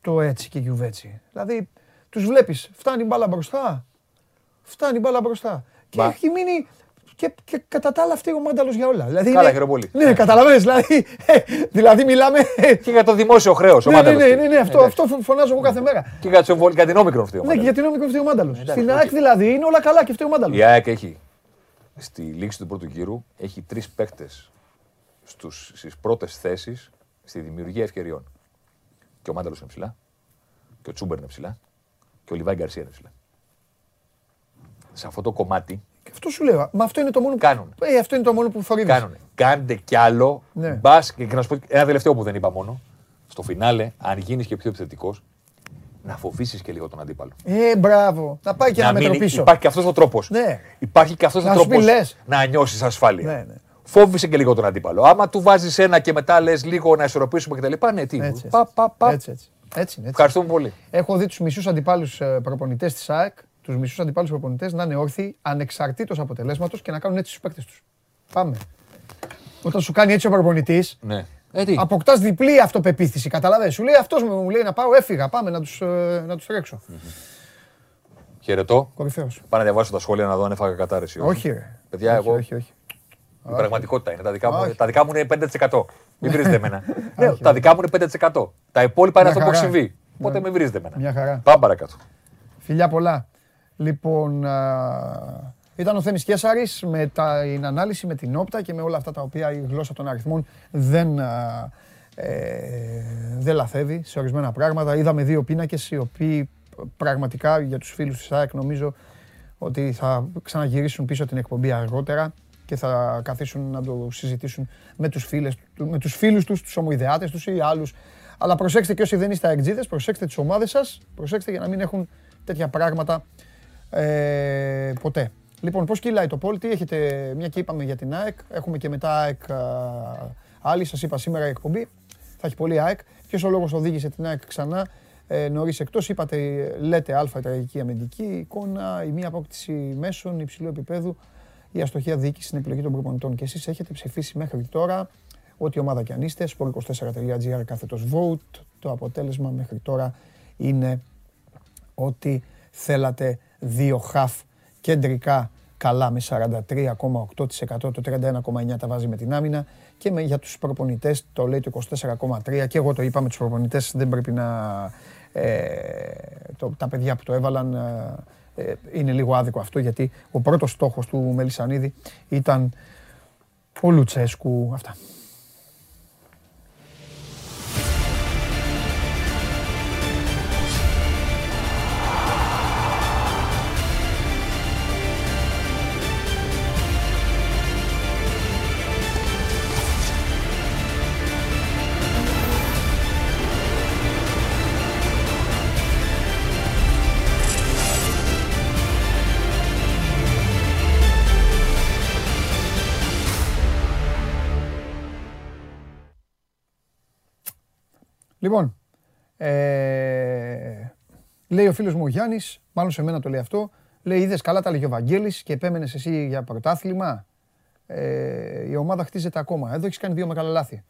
το έτσι και γιουβέτσι. Δηλαδή τους βλέπεις, φτάνει η μπάλα μπροστά, φτάνει η μπάλα μπροστά. Και Μα- έχει μείνει και, και κατά τα άλλα φταίει ο Μάνταλος για όλα. Δηλαδή, Καλά, είναι- χαίρομαι πολύ. Ναι, καταλαβαίνεις, δηλαδή, ε, δηλαδή μιλάμε... Και για το δημόσιο χρέος. Ναι, ναι, ναι, ναι, ναι, αυτό, αυτό φωνάζω εγώ κάθε μέρα. Και για, το εμβόλιο- για την όμικρον αυτή. Ναι, και γιατί είναι όμικρον φταίει ο Μάνταλος. εντάξει, Στην οκ. ΑΕΚ δηλαδή είναι όλα καλά και φταίει ο Μάνταλος. Η ΑΕΚ έχει στη λήξη του πρώτου γύρου έχει τρεις παίκτες στις πρώτες θέσεις στη δημιουργία ευκαιριών. Και ο Μάνταλος είναι ψηλά, και ο Τσούμπερ είναι ψηλά, και ο Λιβάη Γκαρσία είναι ψηλά. Σε αυτό το κομμάτι Και αυτό σου λέω. Μα αυτό είναι το μόνο που. Κάνουν. Ε, αυτό είναι το μόνο που θορύβεις. κάνουν. Κάντε κι άλλο. Ναι. Μπας, και, και να σου πω ένα τελευταίο που δεν είπα μόνο. Στο φινάλε, αν γίνεις και πιο επιθετικός, να φοβήσεις και λίγο τον αντίπαλο. Ε, μπράβο. Να πάει και ένα μέτρο μείνει- πίσω. Υπάρχει και αυτός ο τρόπος. Ναι. Υπάρχει και αυτός ο Να σου τρόπος πει, λες. να νιώσεις ασφάλεια. Ναι, ναι. Φόβησε και λίγο τον αντίπαλο. Άμα του βάζεις ένα και μετά λες λίγο να ισορροπήσουμε κτλ. Ναι, τι. Έτσι, Πα, πα, πα. έτσι, έτσι. Έτσι, είναι, έτσι. Ευχαριστούμε πολύ. Έχω δει τους μισούς αντιπάλους προπονητές της ΑΕΚ, τους μισούς αντιπάλους προπονητές να είναι όρθιοι ανεξαρτήτως αποτελέσματος και να κάνουν έτσι στου παίκτες τους. Πάμε. Όταν σου κάνει έτσι ο προπονητής, Ναι. Ε, τι; αποκτάς διπλή αυτοπεποίθηση. Καταλαβαίνεις. Σου λέει αυτός μου λέει να πάω, έφυγα. Πάμε να τους να τους τρέξω. Χαιρετώ. Κορυφαίος. Πάω να διαβάσω τα σχόλια να δω αν έφαγα κατάρρεση. Όχι, ρε. Παιδιά, όχι, εγώ. όχι, όχι. Η πραγματικότητα είναι. Τα δικά, μου, Όχι. τα δικά μου είναι 5%. Μην βρίζετε εμένα. *laughs* Ναι, τα δικά μου είναι 5%. Τα υπόλοιπα είναι Μια αυτό που έχει χαρά. συμβεί. Οπότε μην βρίζετε εμένα. Μια χαρά. Πάμε παρακάτω. Φιλιά πολλά. Λοιπόν, α, ήταν ο Θέμης Κέσαρης με τα, την ανάλυση, με την όπτα και με όλα αυτά τα οποία η γλώσσα των αριθμών δεν, α, ε, δεν λαθεύει σε ορισμένα πράγματα. Είδαμε δύο πίνακες οι οποίοι πραγματικά για τους φίλους της ΑΕΚ νομίζω ότι θα ξαναγυρίσουν πίσω την εκπομπή αργότερα και θα καθίσουν να το συζητήσουν με τους, φίλες, του- με τους φίλους τους, τους ομοειδεάτες τους ή άλλους. Αλλά προσέξτε και όσοι δεν είστε αεκτζίδες, προσέξτε τις ομάδες σας, προσέξτε για να μην έχουν τέτοια πράγματα ε, ποτέ. Λοιπόν, πώς κυλάει το πόλ, τι έχετε, μια και είπαμε για την ΑΕΚ, έχουμε και μετά ΑΕΚ α, άλλη, σας είπα σήμερα η εκπομπή, θα έχει πολύ ΑΕΚ. Ποιος ο λόγος οδήγησε την ΑΕΚ ξανά, ε, νωρίς εκτός, είπατε, λέτε α, η τραγική αμυντική εικόνα, η μία απόκτηση μέσων υψηλού επίπεδου, η αστοχία διοίκηση στην επιλογή των προπονητών. Και εσείς έχετε ψηφίσει μέχρι τώρα ό,τι ομάδα και αν είστε, sport24.gr κάθετος vote. Το αποτέλεσμα μέχρι τώρα είναι ότι θέλατε δύο χαφ κεντρικά καλά με 43,8% το 31,9% τα βάζει με την άμυνα και με, για τους προπονητές το λέει το 24,3% και εγώ το είπα με τους προπονητές δεν πρέπει να ε, το, τα παιδιά που το έβαλαν ε, ε, είναι λίγο άδικο αυτό γιατί ο πρώτος στόχος του Μελισανίδη ήταν ο Λουτσέσκου αυτά. Λοιπόν, ε, λέει ο φίλος μου ο Γιάννης, μάλλον σε μένα το λέει αυτό, λέει είδες καλά τα λέγει ο Βαγγέλης και επέμενες εσύ για πρωτάθλημα. Ε, η ομάδα χτίζεται ακόμα. Εδώ έχεις κάνει δύο μεγάλα λάθη.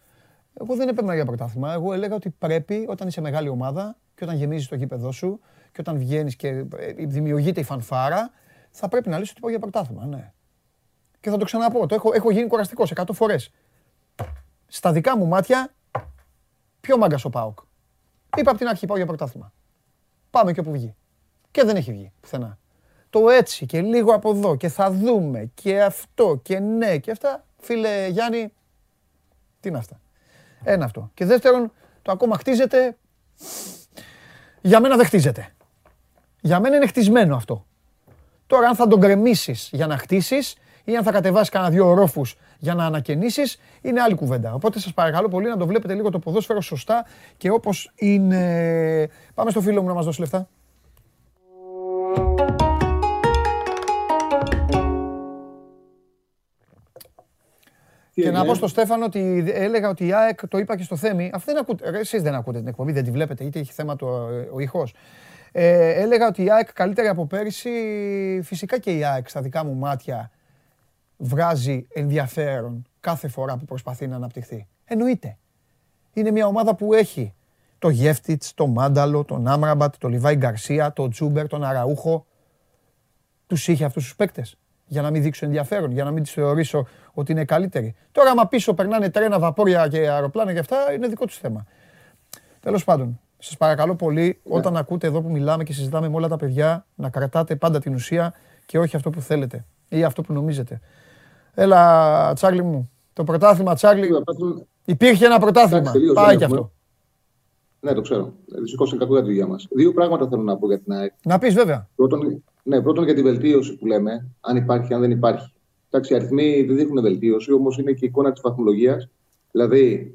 Εγώ δεν έπαιρνα για πρωτάθλημα. Εγώ έλεγα ότι πρέπει όταν είσαι μεγάλη ομάδα και όταν γεμίζεις το γήπεδό σου και όταν βγαίνεις και ε, δημιουργείται η φανφάρα, θα πρέπει να λύσεις ότι πάω για πρωτάθλημα. Ναι. Και θα το ξαναπώ. Το έχω, έχω γίνει κουραστικός 100 φορές. Στα δικά μου μάτια, πιο μάγκα ο Πάοκ; Είπα από την αρχή πάω για πρωτάθλημα. Πάμε και όπου βγει. Και δεν έχει βγει πουθενά. Το έτσι και λίγο από εδώ και θα δούμε και αυτό και ναι και αυτά. Φίλε Γιάννη, τι είναι αυτά. Ένα αυτό. Και δεύτερον, το ακόμα χτίζεται. Για μένα δεν χτίζεται. Για μένα είναι χτισμένο αυτό. Τώρα, αν θα τον γκρεμίσεις για να χτίσεις ή αν θα κατεβάσει κανένα δύο ορόφους για να ανακαινήσεις, είναι άλλη κουβέντα. Οπότε σας παρακαλώ πολύ να το βλέπετε λίγο το ποδόσφαιρο σωστά και όπως είναι. Πάμε στο φίλο μου να μας δώσει λεφτά. Και να πω στο Στέφανο ότι έλεγα ότι η ΑΕΚ, το είπα και στο Θέμη, αυτή δεν ακούτε, εσείς δεν ακούτε την εκπομπή, δεν τη βλέπετε, είτε έχει θέμα το, ο ήχος. Ε, έλεγα ότι η ΑΕΚ καλύτερη από πέρυσι, φυσικά και η ΑΕΚ στα δικά μου μάτια βγάζει ενδιαφέρον κάθε φορά που προσπαθεί να αναπτυχθεί. Εννοείται. Είναι μια ομάδα που έχει το Γεύτιτς, το Μάνταλο, τον Άμραμπατ, τον Λιβάη Γκαρσία, τον Τζούμπερ, τον Αραούχο. Τους είχε αυτούς τους παίκτες για να μην δείξω ενδιαφέρον, για να μην τις θεωρήσω ότι είναι καλύτεροι. Τώρα, άμα πίσω περνάνε τρένα, βαπόρια και αεροπλάνα και αυτά, είναι δικό τους θέμα. Τέλος πάντων, σας παρακαλώ πολύ, ναι. όταν ακούτε εδώ που μιλάμε και συζητάμε με όλα τα παιδιά, να κρατάτε πάντα την ουσία και όχι αυτό που θέλετε ή αυτό που νομίζετε. Έλα, Τσάρλι μου. Το πρωτάθλημα, Τσάρλι. Υπήρχε ένα πρωτάθλημα. Πάει και αυτό. Ναι, το ξέρω. Σηκώσαν κακό για τη δουλειά μας. Δύο πράγματα θέλω να πω για την ΑΕΚ. Να πεις, βέβαια. Πρώτον, ναι, πρώτον για τη βελτίωση που λέμε, αν υπάρχει, αν δεν υπάρχει. Εντάξει, οι αριθμοί δεν δείχνουν βελτίωση, όμως είναι και η εικόνα της βαθμολογίας. Δηλαδή,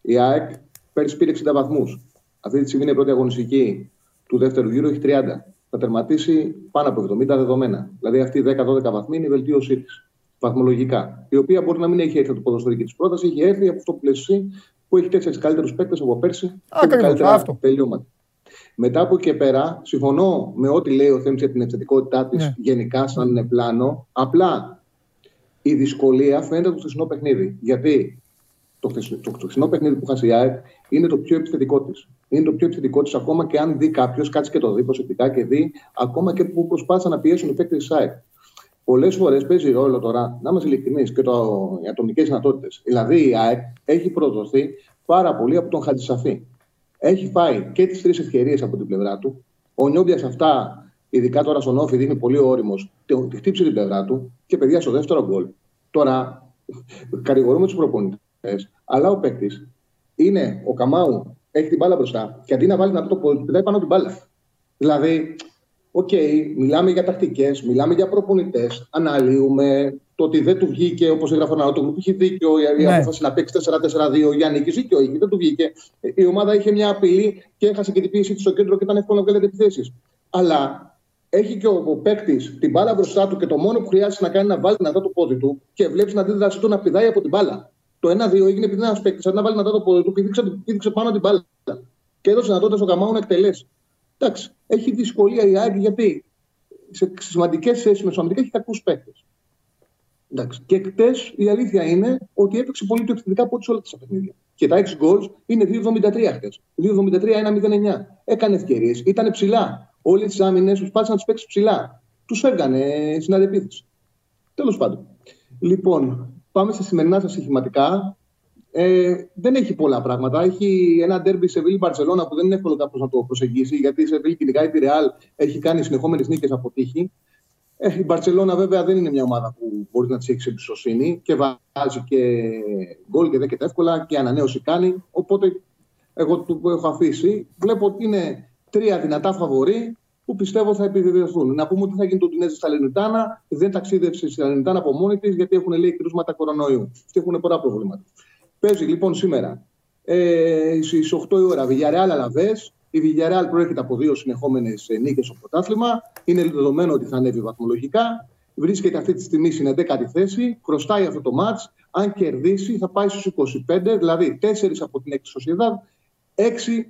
η ΑΕΚ πέρυσι πήρε 60 βαθμούς. Αυτή τη στιγμή είναι η πρώτη αγωνιστική του δεύτερου γύρου, έχει 30. Θα τερματίσει πάνω από 70 δεδομένα. Δηλαδή, αυτή η 10-12 βαθμοί είναι η βελτίωσή της. Βαθμολογικά. Η οποία μπορεί να μην έχει έρθει από το ποδοσφαιρική της πρόταση, έχει έρθει από αυτό που λες που έχει τέσσερις καλύτερους παίκτες από πέρσι. Ακριβώς. Αυτό. Τελειώματα. Μετά από εκεί πέρα, συμφωνώ με ό,τι λέει ο Θέμης για την ευθετικότητά της ναι. γενικά, σαν είναι πλάνο. Απλά η δυσκολία φαίνεται από το χθεσινό παιχνίδι. Γιατί το, το, το χθεσινό παιχνίδι που χάσει η ΑΕΚ είναι το πιο επιθετικό της. Είναι το πιο επιθετικό της ακόμα και αν δει κάποιος, κάτσει και το δει προσεκτικά και δει ακόμα και που προσπάθησαν να πιέσουν οι παίκτες της ΑΕΚ. Πολλέ φορέ παίζει ρόλο τώρα, να είμαστε ειλικρινεί, και το, οι ατομικέ δυνατότητε. Δηλαδή η ΑΕΚ έχει προδοθεί πάρα πολύ από τον Χατζησαφή έχει φάει και τι τρει ευκαιρίε από την πλευρά του. Ο Νιόμπια αυτά, ειδικά τώρα στον Όφη, δίνει πολύ όριμο, τη χτύψει την πλευρά του και παιδιά στο δεύτερο γκολ. Τώρα, κατηγορούμε του προπονητέ, αλλά ο παίκτη είναι ο Καμάου, έχει την μπάλα μπροστά και αντί να βάλει να το πόδι, πετάει πάνω την μπάλα. Δηλαδή, OK, okay, μιλάμε για τακτικές, μιλάμε για προπονητές, αναλύουμε, το ότι δεν του βγήκε, όπως έγραφε ο που είχε δίκιο η ναι. απόφαση να παίξει 4-4-2 για νίκη. Δίκιο είχε, δεν του βγήκε. Η ομάδα είχε μια απειλή και έχασε και την πίεση της στο κέντρο και ήταν εύκολο να βγάλει επιθέσεις. Αλλά έχει και ο, ο παίκτης την μπάλα μπροστά του και το μόνο που χρειάζεται να κάνει είναι να βάλει δυνατά το πόδι του και βλέπεις την αντίδραση του να πηδάει από την μπάλα. Το 1-2 έγινε επειδή ένας παίκτης να βάλει δυνατά το πόδι του, πήδηξε, πήδηξε πάνω την μπάλα. Και έδωσε δυνατότητα στο Καμάου να εκτελέσεις. Εντάξει, έχει δυσκολία η Άγγι γιατί σε σημαντικές θέσεις με έχει κακούς παίκτες. Εντάξει. Και χτες η αλήθεια είναι ότι έπαιξε πολύ πιο επιθετικά από ό,τι όλα τα παιχνίδια. Και τα 6 goals είναι 2,73 χτες. 2,73-1,09. Έκανε ευκαιρίες, ήταν ψηλά. Όλες τις άμυνες τους πάτησαν να τι παίξει ψηλά. Τους έργανε στην αντεπίθεση. Τέλος πάντων. Λοιπόν, πάμε στα σημερινά σας στοιχηματικά. Ε, δεν έχει πολλά πράγματα. Έχει ένα ντέρμπι σε Βίλη Μπαρσελόνα που δεν είναι εύκολο κάποιος να το προσεγγίσει, γιατί σε Βίλη κυνηγάει τη Ρεάλ, έχει κάνει συνεχόμενες νίκες από τύχη. Ε, η Μπαρσελόνα βέβαια δεν είναι μια ομάδα που μπορεί να της έχει εμπιστοσύνη και βάζει και γκολ και δέκεται εύκολα και ανανέωση κάνει. Οπότε εγώ του έχω αφήσει. Βλέπω ότι είναι τρία δυνατά φαβορή που πιστεύω θα επιβεβαιωθούν. Να πούμε ότι θα γίνει το Τινέζι στα Λενιτάνα. Δεν ταξίδευσε στη Λενιτάνα από μόνη της γιατί έχουν λέει κρούσματα κορονοϊού και έχουν πολλά προβλήματα. Παίζει λοιπόν σήμερα ε, στις 8 η ώρα Villarreal Αλαβέ. Η Villarreal προέρχεται από δύο συνεχόμενες νίκες στο πρωτάθλημα. Είναι δεδομένο ότι θα ανέβει βαθμολογικά. Βρίσκεται αυτή τη στιγμή στην 11η θέση. Χρωστάει αυτό το μάτς. Αν κερδίσει, θα πάει στους 25, δηλαδή 4 από την 6η Σοσιαδάδ, 6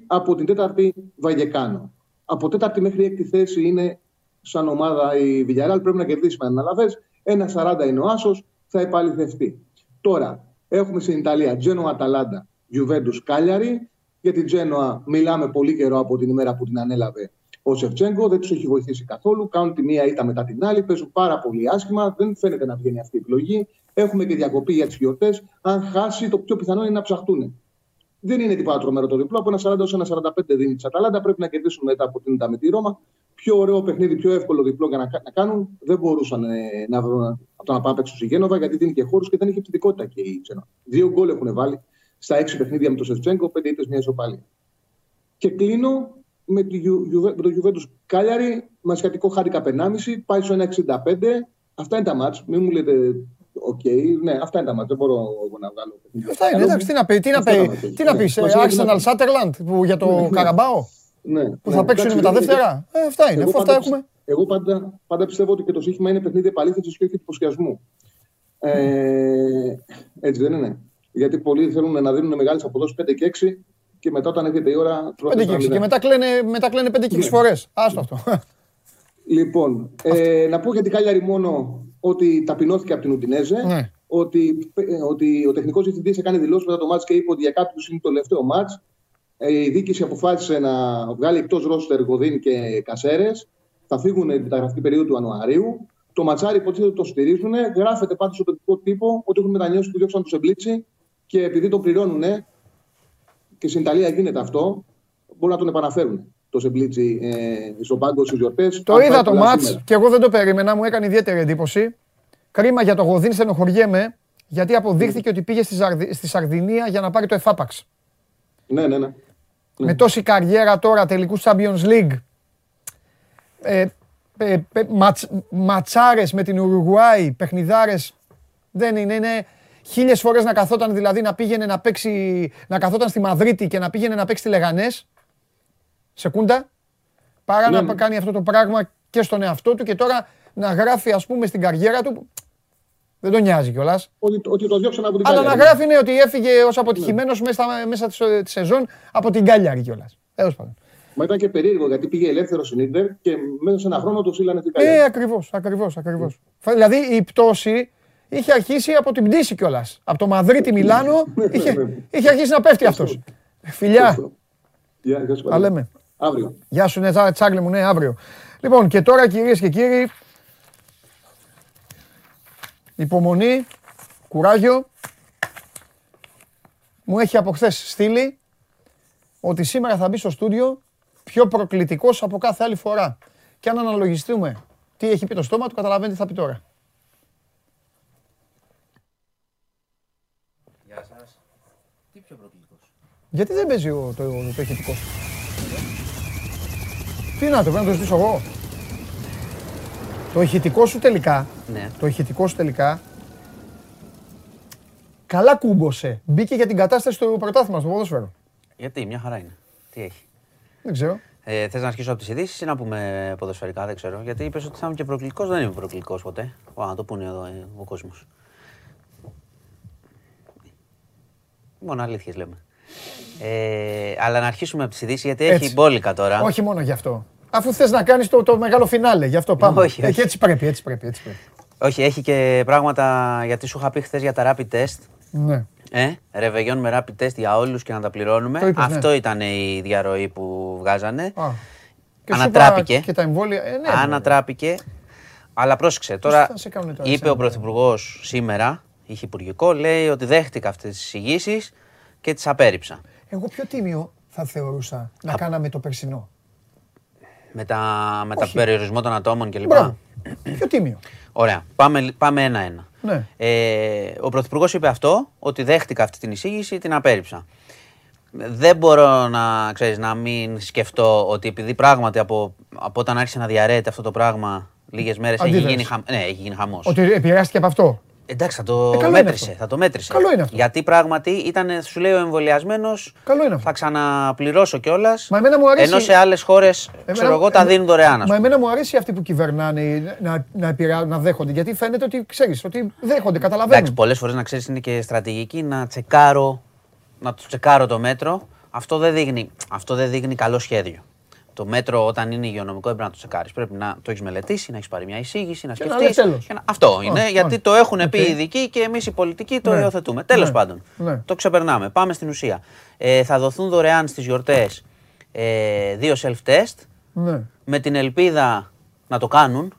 από την 4η Βαγεκάνο. Από 4η μέχρι 6η θέση είναι σαν ομάδα η Villarreal. Πρέπει να κερδίσει με αναλαβέ. Ένα 40 είναι ο Άσος, θα επαληθευτεί. Τώρα, έχουμε στην Ιταλία Τζένο Αταλάντα Juventus Κάλιαρη. Για την Τζένοα μιλάμε πολύ καιρό από την ημέρα που την ανέλαβε ο Σεφτσέγκο. Δεν τους έχει βοηθήσει καθόλου. Κάνουν τη μία ήττα μετά την άλλη. Παίζουν πάρα πολύ άσχημα. Δεν φαίνεται να βγαίνει αυτή η επιλογή. Έχουμε και διακοπή για τις γιορτές. Αν χάσει, το πιο πιθανό είναι να ψαχτούν. Δεν είναι τίποτα τρομερό το διπλό. Από ένα 40 έως ένα 45 δίνει της Αταλάντα. Πρέπει να κερδίσουν μετά από την με τη Ρώμα. Πιο ωραίο παιχνίδι, πιο εύκολο διπλό για να, να κάνουν. Δεν μπορούσαν ε, να βρουν από το να πάνε παίξουν στη Γένοβα γιατί δίνει και χώρους και δεν έχει επιθετικότητα και η Τσένα. Δύο γκολ έχουν βάλει στα έξι παιχνίδια με τον Σεφτσέγκο, πέντε ήττες μια ισοπαλία. Και κλείνω με, τη, με το Juventus Κάλιαρη, μασιατικό χάρηκα 1,5, πάει στο 1,65. Αυτά είναι τα μάτς. Μην μου λέτε Οκ, okay, ναι, αυτά είναι τα μάτια. Δεν μπορώ να βγάλω. Αυτά είναι, εντάξει, τι να πει, τι να πει, τι να πεις, Arsenal Sutherland για το ναι, ναι. Καραμπάο. Ναι, που θα παίξουν με τα δεύτερα. Ε, αυτά είναι, αφού αυτά έχουμε. Εγώ πάντα, πάντα πιστεύω ότι και το σύγχυμα είναι παιχνίδι επαλήθευσης και όχι εντυπωσιασμού. Ε, έτσι δεν είναι. Γιατί πολλοί θέλουν να δίνουν μεγάλες αποδόσεις 5 και 6 και μετά όταν έρχεται η ώρα. 5 και 6 και μετά κλαίνε, μετά κλαίνε 5 και 6 φορές. Άστο αυτό. Λοιπόν, ε, να πω για την Κάλιαρη μόνο ότι ταπεινώθηκε από την Ουντινέζε. Ναι. Ότι, ότι ο τεχνικός διευθυντής έκανε δηλώσεις μετά το μάτς και είπε ότι για κάποιους είναι το τελευταίο μάτς. Ε, η δίκηση αποφάσισε να βγάλει εκτός ρόστερ Γοδίν και Κασέρες. Θα φύγουν την μεταγραφική περίοδο του Ιανουαρίου. Το ματσάρι υποτίθεται το στηρίζουν. Γράφεται πάντως στο τοπικό τύπο ότι έχουν μετανιώσει που διώξαν τους εμπλίτσι και επειδή το πληρώνουν και στην Ιταλία γίνεται αυτό, μπορούν να τον επαναφέρουν το Σεμπλίτσι ε, στον πάγκο στις γιορτές. Το είδα το μάτς και εγώ δεν το περίμενα, μου έκανε ιδιαίτερη εντύπωση. Κρίμα για το Γοδίν, στενοχωριέμαι, γιατί αποδείχθηκε ότι πήγε στη, στη Σαρδινία για να πάρει το εφάπαξ. Ναι, ναι, ναι. Με τόση καριέρα τώρα, τελικού Champions League. Ε, ε, ματς, ματσάρες με την Ουρουγουάη, παιχνιδάρες, δεν είναι, είναι χίλιες φορές να καθόταν δηλαδή να πήγαινε να παίξει, να καθόταν στη Μαδρίτη και να πήγαινε να παίξει τη Λεγανές σεκούντα, παρά να ναι. κάνει αυτό το πράγμα και στον εαυτό του και τώρα να γράφει ας πούμε στην καριέρα του. Δεν τον νοιάζει κιόλας. Ότι, ότι το διώξαν από την Αλλά να γράφει είναι ότι έφυγε ως αποτυχημένος ναι. μέσα, μέσα της σεζόν από την Κάλιαρη κιόλας. Τέλος πάντων. Μα ήταν και περίεργο γιατί πήγε ελεύθερος στην Ιντερ και μέσα σε ένα χρόνο του στείλανε την Κάλιαρη. Ε, ακριβώς, ακριβώς. Ακριβώς. Ναι. Δηλαδή η πτώση είχε αρχίσει από την πτήση κιόλας. Από το Μαδρίτη Μιλάνο είχε, είχε αρχίσει να πέφτει αυτός. Φιλιά. Γεια σα. λέμε. Αύριο. Γεια σου, ναι, τσάγλε μου, ναι, αύριο. Λοιπόν, και τώρα κυρίες και κύριοι, υπομονή, κουράγιο. Μου έχει από χθες στείλει ότι σήμερα θα μπει στο στούντιο πιο προκλητικός από κάθε άλλη φορά. Και αν αναλογιστούμε τι έχει πει το στόμα του, καταλαβαίνετε τι θα πει τώρα. Γεια σας. Τι πιο προκλητικός; Γιατί δεν παίζει το, το, το ηχητικός; Σου. Τι να το, πρέπει να το ζητήσω εγώ. Το ηχητικό σου τελικά, ναι. το ηχητικό σου τελικά, καλά κούμποσε. Μπήκε για την κατάσταση του πρωτάθλημα στο ποδόσφαιρο. Γιατί, μια χαρά είναι. Τι έχει. Δεν ξέρω. Ε, Θες να αρχίσω από τις ειδήσεις ή να πούμε ποδοσφαιρικά, δεν ξέρω. Γιατί είπες ότι θα είμαι και προκλητικός. Δεν είμαι προκλητικός ποτέ. Ω, να το πούνε εδώ ε, ο κόσμος. Μόνο αλήθειες λέμε. Ε, αλλά να αρχίσουμε από τις ειδήσεις γιατί έτσι. έχει μπόλικα τώρα. Όχι μόνο γι' αυτό. Αφού θες να κάνεις το, το μεγάλο φινάλε, γι' αυτό πάμε. Όχι, όχι. έτσι πρέπει, έτσι πρέπει, έτσι πρέπει. Όχι, έχει και πράγματα γιατί σου είχα πει χθες για τα rapid test. Ναι. Ε, ρεβεγιόν με rapid test για όλους και να τα πληρώνουμε. είπες, ναι. Αυτό ήταν η διαρροή που βγάζανε. Α. Και Ανατράπηκε. Και τα εμβόλια. Ε, ναι, Ανατράπηκε. Αλλά πρόσεξε, τώρα θα σε κάνουνε τώρα είπε εσένα, ο Πρωθυπουργός σήμερα, είχε υπουργικό, λέει ότι δέχτηκα αυτές τις εισηγήσεις και τις απέρριψα. Εγώ πιο τίμιο θα θεωρούσα να κάναμε το περσινό. Με τα, με τα Όχι. περιορισμό των ατόμων κλπ. Μπράβο. Πιο τίμιο. Ωραία. Πάμε, πάμε ένα-ένα. Ναι. Ε, ο Πρωθυπουργός είπε αυτό, ότι δέχτηκα αυτή την εισήγηση, την απέρριψα. Δεν μπορώ να, ξέρεις, να μην σκεφτώ ότι επειδή πράγματι από, από όταν άρχισε να διαρρέεται αυτό το πράγμα λίγες μέρες έχει Αντίδραση. γίνει, χα... ναι, έχει γίνει χαμός. Ότι επηρεάστηκε από αυτό. Εντάξει, θα το Ε, καλό είναι μέτρησε. αυτό. Θα το μέτρησε. Καλό είναι αυτό. Γιατί πράγματι ήταν, σου λέει ο εμβολιασμένος, Καλό είναι αυτό. θα ξαναπληρώσω κιόλας. Μα εμένα μου αρέσει- Ενώ σε άλλες χώρες, ξέρω εγώ, τα εμέ- δίνουν δωρεάν. ας Μα πούμε. εμένα μου αρέσει αυτοί που κυβερνάνε να, να, επηρεά- να δέχονται. Γιατί φαίνεται ότι ξέρεις, ότι δέχονται, καταλαβαίνουν. Εντάξει, πολλές φορές να ξέρεις είναι και στρατηγική να τσεκάρω, να το τσεκάρω το μέτρο. Αυτό δεν δείχνει, αυτό δεν δείχνει καλό σχέδιο. Το μέτρο όταν είναι υγειονομικό δεν πρέπει να το τσεκάρεις. Πρέπει να το έχεις μελετήσει, να έχεις πάρει μια εισήγηση, να Και να σκεφτείς. λέει τέλος. Αυτό είναι, Α, γιατί α. το έχουν πει Οκ. οι ειδικοί και εμείς οι πολιτικοί το Ναι. υιοθετούμε. Τέλος Ναι. πάντων. Ναι. Το ξεπερνάμε. Πάμε στην ουσία. Ε, θα δοθούν δωρεάν στις γιορτές ε, δύο self-test Ναι. με την ελπίδα να το κάνουν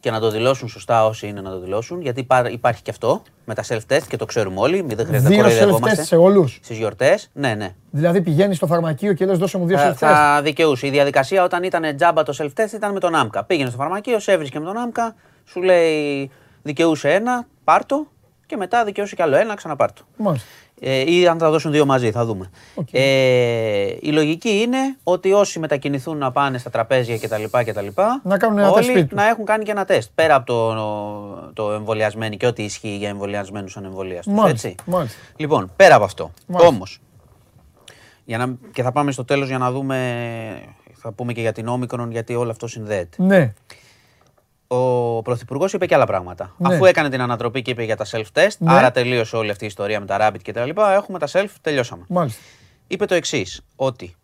και να το δηλώσουν σωστά όσοι είναι να το δηλώσουν. Γιατί υπά- υπάρχει και αυτό με τα self-test και το ξέρουμε όλοι. Μην δεν χρειάζεται να Δύο self-test κοροϊδευόμαστε. σε όλους. Στις γιορτές. Ναι, ναι. Δηλαδή πηγαίνεις στο φαρμακείο και λες δώσε μου δύο Θα, self-test. θα δικαιούσε. Η διαδικασία όταν ήταν τζάμπα το self-test ήταν με τον άμκα. Πήγαινε στο φαρμακείο, σε έβρισκε με τον άμκα, σου λέει δικαιούσε ένα, πάρτο και μετά δικαιούσαι κι άλλο ένα, ξαναπάρτο. Μάλιστα. Ε, ή αν θα δώσουν δύο μαζί, θα δούμε. Οκ. Ε, η λογική είναι ότι όσοι μετακινηθούν να πάνε στα τραπέζια κτλ. κτλ Να κάνουν ένα τεστ όλοι σπίτι τους. να έχουν κάνει και ένα τεστ. Πέρα από το, το εμβολιασμένοι και ό,τι ισχύει για εμβολιασμένους ανεμβολίαστους. Μάλιστα, Έτσι. μάλιστα. Λοιπόν, πέρα από αυτό. Μάλιστα. Όμως. Για να, και θα πάμε στο τέλος για να δούμε. Θα πούμε και για την όμικρον γιατί όλο αυτό συνδέεται. Ναι. Ο Πρωθυπουργός είπε και άλλα πράγματα. Ναι. Αφού έκανε την ανατροπή και είπε για τα self-test, Ναι. άρα τελείωσε όλη αυτή η ιστορία με τα rabbit και τα λοιπά. Έχουμε τα self, τελειώσαμε. Μάλιστα. Είπε το εξής, ότι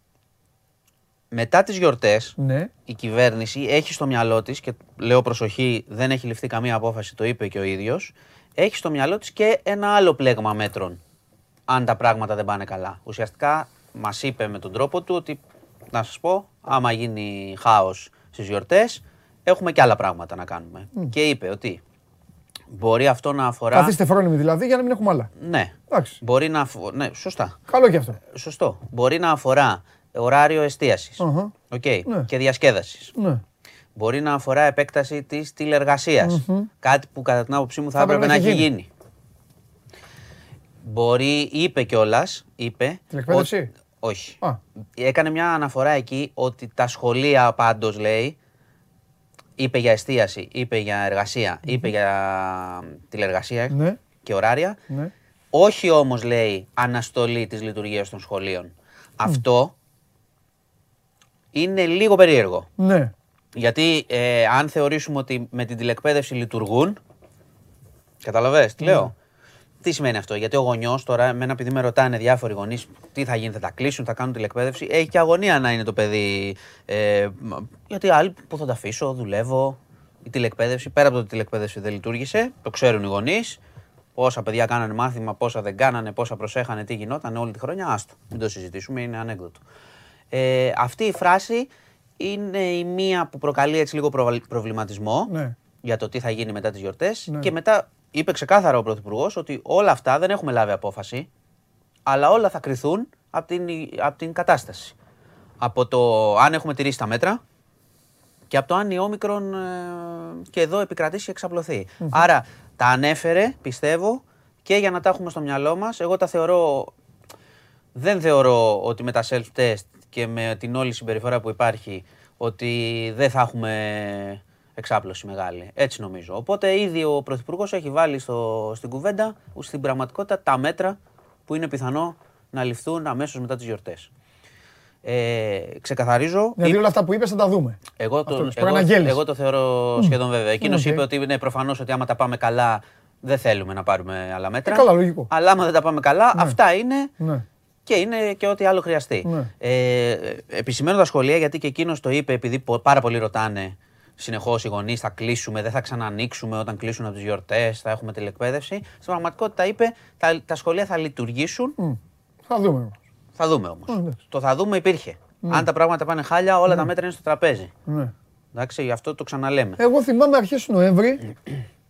μετά τις γιορτές Ναι. η κυβέρνηση έχει στο μυαλό της, και λέω προσοχή, δεν έχει ληφθεί καμία απόφαση, το είπε και ο ίδιος, έχει στο μυαλό της και ένα άλλο πλέγμα μέτρων. Αν τα πράγματα δεν πάνε καλά. Ουσιαστικά μας είπε με τον τρόπο του ότι, να σας πω, άμα γίνει χάος στις γιορτές, έχουμε και άλλα πράγματα να κάνουμε. Και είπε ότι μπορεί αυτό να αφορά. Καθίστε φρόνιμοι δηλαδή για να μην έχουμε άλλα. Ναι. Εντάξει. Μπορεί να. αφο- Ναι, σωστά. Καλό και αυτό. Σωστό. Μπορεί να αφορά ωράριο εστίασης, Αχα. οκ, Ναι. και διασκέδασης. Ναι. Μπορεί να αφορά επέκταση της τηλεργασίας. Κάτι που κατά την άποψή μου θα, Θα έπρεπε να έπρεπε έχει να γίνει. Μπορεί, είπε κιόλας, είπε. Τηλεκπαίδευση; ότι- όχι. Α. Έκανε μια αναφορά εκεί ότι τα σχολεία πάντως λέει, είπε για εστίαση, είπε για εργασία, είπε για τηλεργασία Ναι. και ωράρια. Ναι. Όχι όμως λέει αναστολή της λειτουργίας των σχολείων. Αυτό είναι λίγο περίεργο. Ναι. Γιατί ε, αν θεωρήσουμε ότι με την τηλεκπαίδευση λειτουργούν. Καταλαβες τι λέω. Τι σημαίνει αυτό, Γιατί ο γονιός τώρα, εμένα επειδή με ρωτάνε διάφοροι γονείς τι θα γίνει, θα τα κλείσουν, θα κάνουν τηλεκπαίδευση, έχει και αγωνία να είναι το παιδί. Ε, μ, γιατί άλλοι που θα τα αφήσω, δουλεύω. Η τηλεκπαίδευση, πέρα από το ότι η τηλεκπαίδευση δεν λειτουργήσε, το ξέρουν οι γονείς. Πόσα παιδιά κάνανε μάθημα, πόσα δεν κάνανε, πόσα προσέχανε, τι γινόταν όλη τη χρονιά. Άστο. Μην το συζητήσουμε, είναι ανέκδοτο. Ε, αυτή η φράση είναι η μία που προκαλεί έτσι λίγο προβα- προβληματισμό Ναι. για το τι θα γίνει μετά τις γιορτές. Ναι. Και μετά είπε ξεκάθαρα ο Πρωθυπουργός ότι όλα αυτά δεν έχουμε λάβει απόφαση, αλλά όλα θα κρυθούν από την, από την κατάσταση. Από το αν έχουμε τηρήσει τα μέτρα και από το αν η όμικρον ε, και εδώ επικρατήσει και εξαπλωθει Άρα τα ανέφερε, πιστεύω, και για να τα έχουμε στο μυαλό μας. Εγώ τα θεωρώ δεν θεωρώ ότι με τα self-test και με την όλη συμπεριφορά που υπάρχει ότι δεν θα έχουμε εξάπλωση μεγάλη. Έτσι νομίζω. Οπότε ήδη ο Πρωθυπουργός έχει βάλει στο, στην κουβέντα, στην πραγματικότητα, τα μέτρα που είναι πιθανό να ληφθούν αμέσως μετά τις γιορτές. Ε, ξεκαθαρίζω, Δηλαδή όλα αυτά που είπες θα τα δούμε. εγώ Αυτό το, είναι, εγώ, προαναγγέλεις. εγώ το θεωρώ σχεδόν βέβαιο. Εκείνος οκ. είπε ότι είναι προφανώς ότι άμα τα πάμε καλά, δεν θέλουμε να πάρουμε άλλα μέτρα. Ε, καλά, λογικό. Αλλά άμα δεν τα πάμε καλά, αυτά είναι Ναι. και είναι και ό,τι άλλο χρειαστεί. Ναι. Ε, επισημαίνω τα σχολεία γιατί και εκείνος το είπε, επειδή πο- πάρα πολλοί ρωτάνε συνεχώς οι γονείς, θα κλείσουμε, δεν θα ξανανοίξουμε όταν κλείσουν από τις γιορτές, θα έχουμε τηλεκπαίδευση. Στην πραγματικότητα είπε, τα, τα σχολεία θα λειτουργήσουν. Μμ. Θα δούμε. όμως. Θα δούμε όμως. εντάξει. Ναι. Το θα δούμε υπήρχε. Αν τα πράγματα πάνε χάλια, όλα τα μέτρα είναι στο τραπέζι. Ναι. Εντάξει, γι' αυτό το ξαναλέμε. Εγώ θυμάμαι αρχές του Νοέμβρη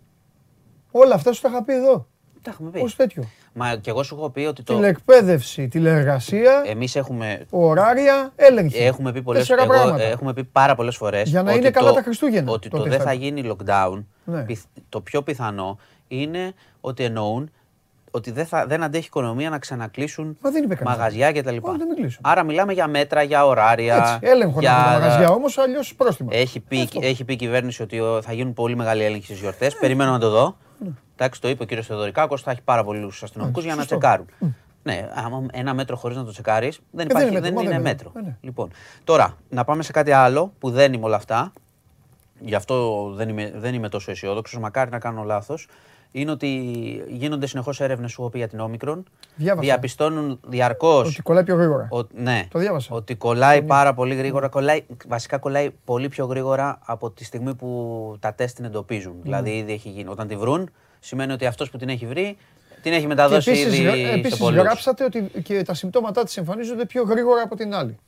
*clears throat* όλα αυτά σου τα είχα πει εδώ. Τα έχουμε πει. Ως τέτοιο. Μα και εγώ σου έχω πει ότι το. Τηλεκπαίδευση, τηλεεργασία, Εμείς έχουμε, ωράρια, έλεγχη. έχουμε, πει πολλές, Τέσσερα εγώ, πράγματα. ε, έχουμε πει πάρα πολλές φορές. Για να είναι καλά τα Χριστούγεννα, Ότι το τότε δεν θα θα είναι. γίνει lockdown, Ναι. πιθ- το πιο πιθανό είναι ότι εννοούν ότι δεν, θα, δεν αντέχει η οικονομία να ξανακλείσουν Μα δεν είπε κανείς. μαγαζιά κτλ. Όχι, δεν μην κλείσουν. Άρα μιλάμε για μέτρα, για ωράρια. Έτσι, έλεγχο για... να έχουν τα μαγαζιά όμως, αλλιώς πρόστιμα. Έχει πει, Αυτό. έχει πει η κυβέρνηση ότι ο, θα γίνουν πολύ μεγάλοι έλεγχοι στις γιορτές. Περιμένω να το δω. Εντάξει, το είπε ο κύριος Θεοδωρικάκος, θα έχει πάρα πολλού αστυνομικούς για να σωστό. τσεκάρουν. Ναι, άμα ένα μέτρο χωρίς να το τσεκάρεις, δεν, Ε, δεν υπάρχει, είναι δεν μέτρο, μα είναι δεν είναι. μέτρο. Ε, ναι. Λοιπόν, τώρα να πάμε σε κάτι άλλο που δεν είμαι όλα αυτά. Γι' αυτό δεν είμαι, δεν είμαι τόσο αισιόδοξος. Μακάρι να κάνω λάθος. είναι ότι γίνονται συνεχώς έρευνες σου για την όμικρον. Διάβασα. Διαπιστώνουν διαρκώς. Ότι κολλάει πιο γρήγορα. ναι, Το διάβασα. ότι κολλάει πάρα πολύ γρήγορα. Κολλάει, βασικά κολλάει πολύ πιο γρήγορα από τη στιγμή που τα τεστ την εντοπίζουν. Ναι. Δηλαδή, ήδη έχει γίνει. Όταν τη βρουν, σημαίνει ότι αυτός που την έχει βρει την έχει μεταδώσει επίσης, ήδη γρα- σε επίσης πολλούς. γράψατε ότι και τα συμπτώματά της εμφανίζονται πιο γρήγορα από την άλλη.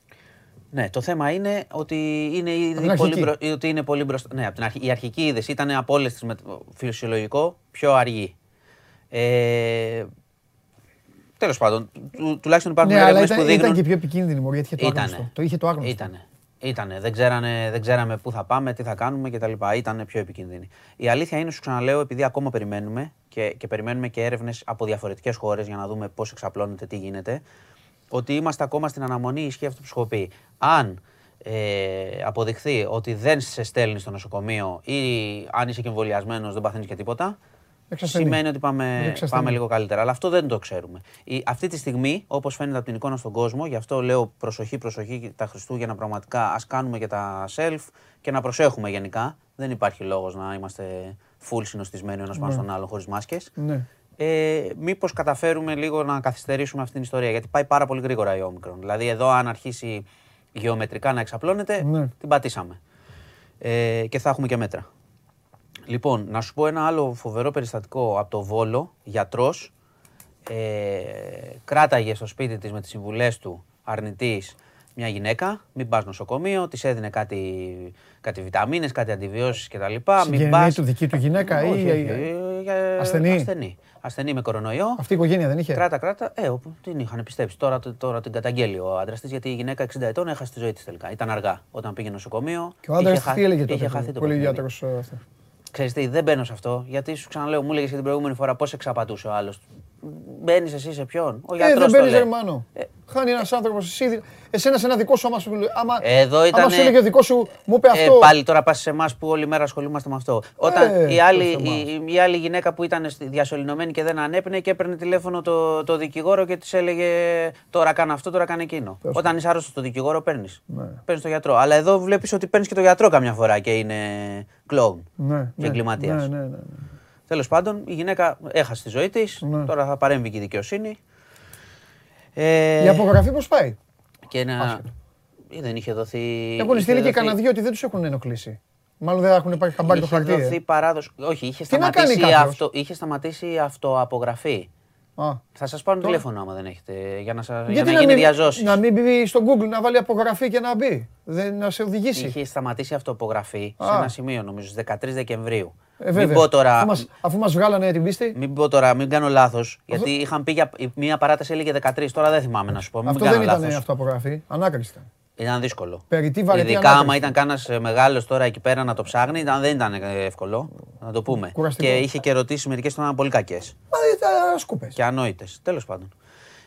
Ναι, το θέμα είναι ότι είναι, την ήδη πολύ, αρχική. μπρο... ότι είναι πολύ μπροστά. Ναι, από την αρχή. Η αρχική είδηση ήταν από όλες τις φυσιολογικό πιο αργή. Ε... Τέλος πάντων, του, τουλάχιστον υπάρχουν Ναι, αλλά έρευνες ήταν, που δείχνουν. ήταν και πιο επικίνδυνη μωρή, γιατί είχε το Ήτανε. άγνωστο. Το είχε το άγνωστο. Ήτανε. Ήτανε. Δεν, ξέρανε, δεν ξέραμε πού θα πάμε, τι θα κάνουμε κτλ. Ήταν πιο επικίνδυνη. Η αλήθεια είναι, σου ξαναλέω, επειδή ακόμα περιμένουμε και, και περιμένουμε και έρευνες από διαφορετικές χώρες για να δούμε πώς εξαπλώνεται, τι γίνεται, ότι είμαστε ακόμα στην αναμονή, ισχύει αυτό που σου έχω πει. Αν ε, αποδειχθεί ότι δεν σε στέλνει στο νοσοκομείο ή αν είσαι και εμβολιασμένος, δεν παθαίνεις και τίποτα, Εξασθενεί. Σημαίνει ότι πάμε, Εξασθενεί. πάμε λίγο καλύτερα. Αλλά αυτό δεν το ξέρουμε. Η, αυτή τη στιγμή, όπως φαίνεται από την εικόνα στον κόσμο, γι' αυτό λέω προσοχή, προσοχή τα Χριστούγεννα πραγματικά. Α κάνουμε και τα self και να προσέχουμε γενικά. Δεν υπάρχει λόγος να είμαστε full συνοστισμένοι ο ένας πάνω στον άλλον χωρίς μάσκες. Ναι. Ε, Μήπως καταφέρουμε λίγο να καθυστερήσουμε αυτή την ιστορία. Γιατί πάει πάρα πολύ γρήγορα η Omicron. Δηλαδή, εδώ, αν αρχίσει γεωμετρικά να εξαπλώνεται, Ναι. την πατήσαμε. Ε, και θα έχουμε και μέτρα. Λοιπόν, να σου πω ένα άλλο φοβερό περιστατικό από το Βόλο, γιατρός, ε, κράταγε στο σπίτι της με τις συμβουλές του αρνητής μια γυναίκα, μην πας νοσοκομείο, της έδινε κάτι, κάτι βιταμίνες, κάτι αντιβιώσεις κτλ. Μην Συγγενή πας... του, δική του γυναίκα ή- Όχι, όχι, ή- ε, για- ασθενή; ασθενή. Ασθενή με κορονοϊό. Αυτή η οικογένεια δεν είχε; Κράτα, κράτα. Ε, όπου την είχαν πιστέψει. Τώρα, τώρα την καταγγέλει ο άντρας της γιατί η γυναίκα 60 ετών έχασε τη ζωή της τελικά. Ήταν αργά όταν πήγε νοσοκομείο. Και ο άντρας είχε της τι χα- έλεγε είχε τότε. χαθεί που- το Που έλεγε ο παιχνίδι. γιατρός ε, αυτό. Ξέρεις τι, δεν μπαίνω σε αυτό, γιατί σου ξαναλέω, μου έλεγες και την προηγούμενη φορά πώς εξαπατούσε ο άλλος. Μπαίνεις εσύ σε ποιον; Ο Ε, γιατρός δεν το παίρνει λέει. Γερμανό. Χάνει ένας άνθρωπος. Εσύ, εσένα σε ένα δικό σου, άμα σου, άμα, Εδώ άμα ήτανε- σου έλεγε ο δικός σου, μου είπε Ε, αυτό. πάλι τώρα πας σε εμάς που όλη μέρα ασχολούμαστε με αυτό. Όταν Ε, η, άλλη, προς εμάς. η, η άλλη γυναίκα που ήταν στη- διασωληνωμένη και δεν ανέπαινε και έπαιρνε τηλέφωνο το, το δικηγόρο και της έλεγε Τώρα κάνω αυτό, τώρα κάνω εκείνο. Πες Όταν είσαι άρρωστος το δικηγόρο, παίρνεις. Ναι. Παίρνεις το γιατρό. Αλλά εδώ βλέπεις ότι παίρνεις και το γιατρό καμιά φορά και είναι κλόουν. Ναι, και ναι, εγκληματίας. Ναι, ναι, ναι. ναι. Τέλος πάντων, η γυναίκα έχασε τη ζωή της. Ναι. Τώρα θα παρέμβει και η δικαιοσύνη. Ε, Η απογραφή πώς πάει; και ένα... Άσχετο. Ε, Δεν είχε δοθεί. Έχουν είχε στείλει και δοθεί- κανένα δυο ότι δεν τους έχουν ενοχλήσει. Μάλλον δεν έχουν πάρει χαμπάρι το είχε χαρτί. δοθεί ε. παράδοση. Όχι, είχε Τι να κάνει σταματήσει, κάποιος; αυτο, είχε σταματήσει η αυτοαπογραφή. Α. Θα σας πάρουν τηλέφωνο άμα δεν έχετε. Για να, σας, για Γιατί να να γίνει μην, διαζώσεις. να μην μπει στο Google να βάλει απογραφή και να μπει. Δεν, να σε οδηγήσει. Είχε σταματήσει η αυτοαπογραφή σε Α. ένα σημείο, νομίζω, στις 13 Δεκεμβρίου. Ε, μην βέβαια. πω τώρα. Αφού μας, αφού μας βγάλανε την πίστη. Μην πω τώρα, μην κάνω λάθος. Γιατί είχαν πει για μία παράταση έλεγε 13, τώρα δεν θυμάμαι να σου πω. Μην Αυτό κάνω δεν ήταν λάθος. αυτό απογραφή. Ανάκριση ήταν. Ήταν δύσκολο. Περί τι βαρετή Ειδικά άμα ανάκριση. ήταν κανένας μεγάλος τώρα εκεί πέρα να το ψάχνει, ήταν, δεν ήταν εύκολο. Να το πούμε. Κουραστικό. Και είχε και ερωτήσεις μερικές που ήταν πολύ κακές Μα δεν ήταν σκούπες. και ανόητες. Τέλος πάντων.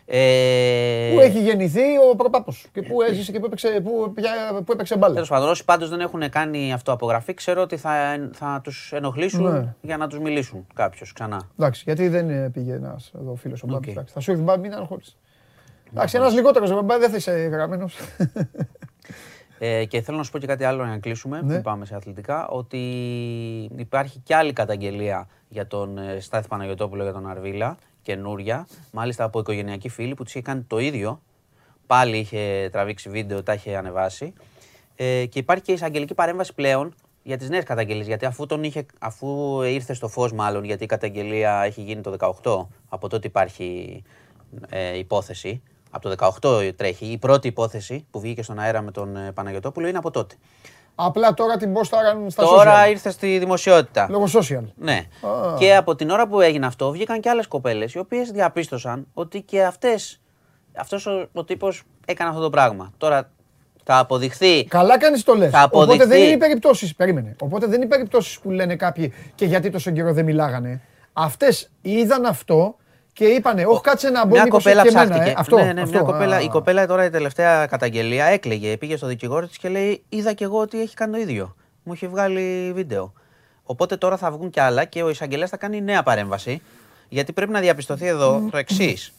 Ε, Πού έχει γεννηθεί ο προπάπος και πού έζησε και πού έπαιξε, πού, πια- πού έπαιξε μπάλα. Τέλος πάντων, όσοι πάντως δεν έχουν κάνει αυτοαπογραφή, ξέρω ότι θα, θα τους ενοχλήσουν Ναι. για να τους μιλήσουν κάποιος ξανά. Εντάξει, γιατί δεν ε, πήγε ένας εδώ φίλος ο Μπάμπης. Οκ. Εντάξει, Θα σου έρθει Μπάμπη, μην αγχώνεσαι. Εντάξει, ένας λιγότερος Μπάμπη δεν θα είσαι γραμμένος. Ε, και θέλω να σου πω και κάτι άλλο για να κλείσουμε, Ναι. πριν πάμε σε αθλητικά, ότι υπάρχει και άλλη καταγγελία για τον ε, Στάθη Παναγιωτόπουλο για τον Αρβύλα, καινούρια, μάλιστα από οικογενειακή φίλη που της είχε κάνει το ίδιο. Πάλι είχε τραβήξει βίντεο, τα είχε ανεβάσει. Ε, και υπάρχει και εισαγγελική παρέμβαση πλέον για τις νέες καταγγελίες, γιατί αφού, τον είχε, αφού ήρθε στο φως μάλλον, γιατί η καταγγελία έχει γίνει το 18, από τότε υπάρχει ε, υπόθεση, από το 18 τρέχει, η πρώτη υπόθεση που βγήκε στον αέρα με τον ε, Παναγιωτόπουλο είναι από τότε. Απλά τώρα την ποστάραν στα Τώρα social. ήρθε στη δημοσιότητα. Λόγω social. Ναι. Α. Και από την ώρα που έγινε αυτό, βγήκαν και άλλες κοπέλες, οι οποίες διαπίστωσαν ότι και αυτές. Αυτός ο, ο τύπος έκανε αυτό το πράγμα. Τώρα θα αποδειχθεί. Καλά κάνεις το λες. Θα Οπότε αποδειχθεί. δεν είναι οι περιπτώσεις. Περίμενε. Οπότε δεν είναι οι περιπτώσεις που λένε κάποιοι και γιατί τόσο καιρό δεν μιλάγανε. Αυτές είδαν αυτό και είπανε, Όχι, κάτσε να μπω Μια μήπως κοπέλα και εμένα, ψάχτηκε. ε. Αυτό, ναι, ναι, αυτό. μια κοπέλα, Α. η κοπέλα τώρα η τελευταία καταγγελία έκλαιγε. Πήγε στο δικηγόρο της και λέει: Είδα κι εγώ ότι έχει κάνει το ίδιο. Μου είχε βγάλει βίντεο. Οπότε τώρα θα βγουν κι άλλα και ο εισαγγελέας θα κάνει νέα παρέμβαση. Γιατί πρέπει να διαπιστωθεί εδώ το εξής.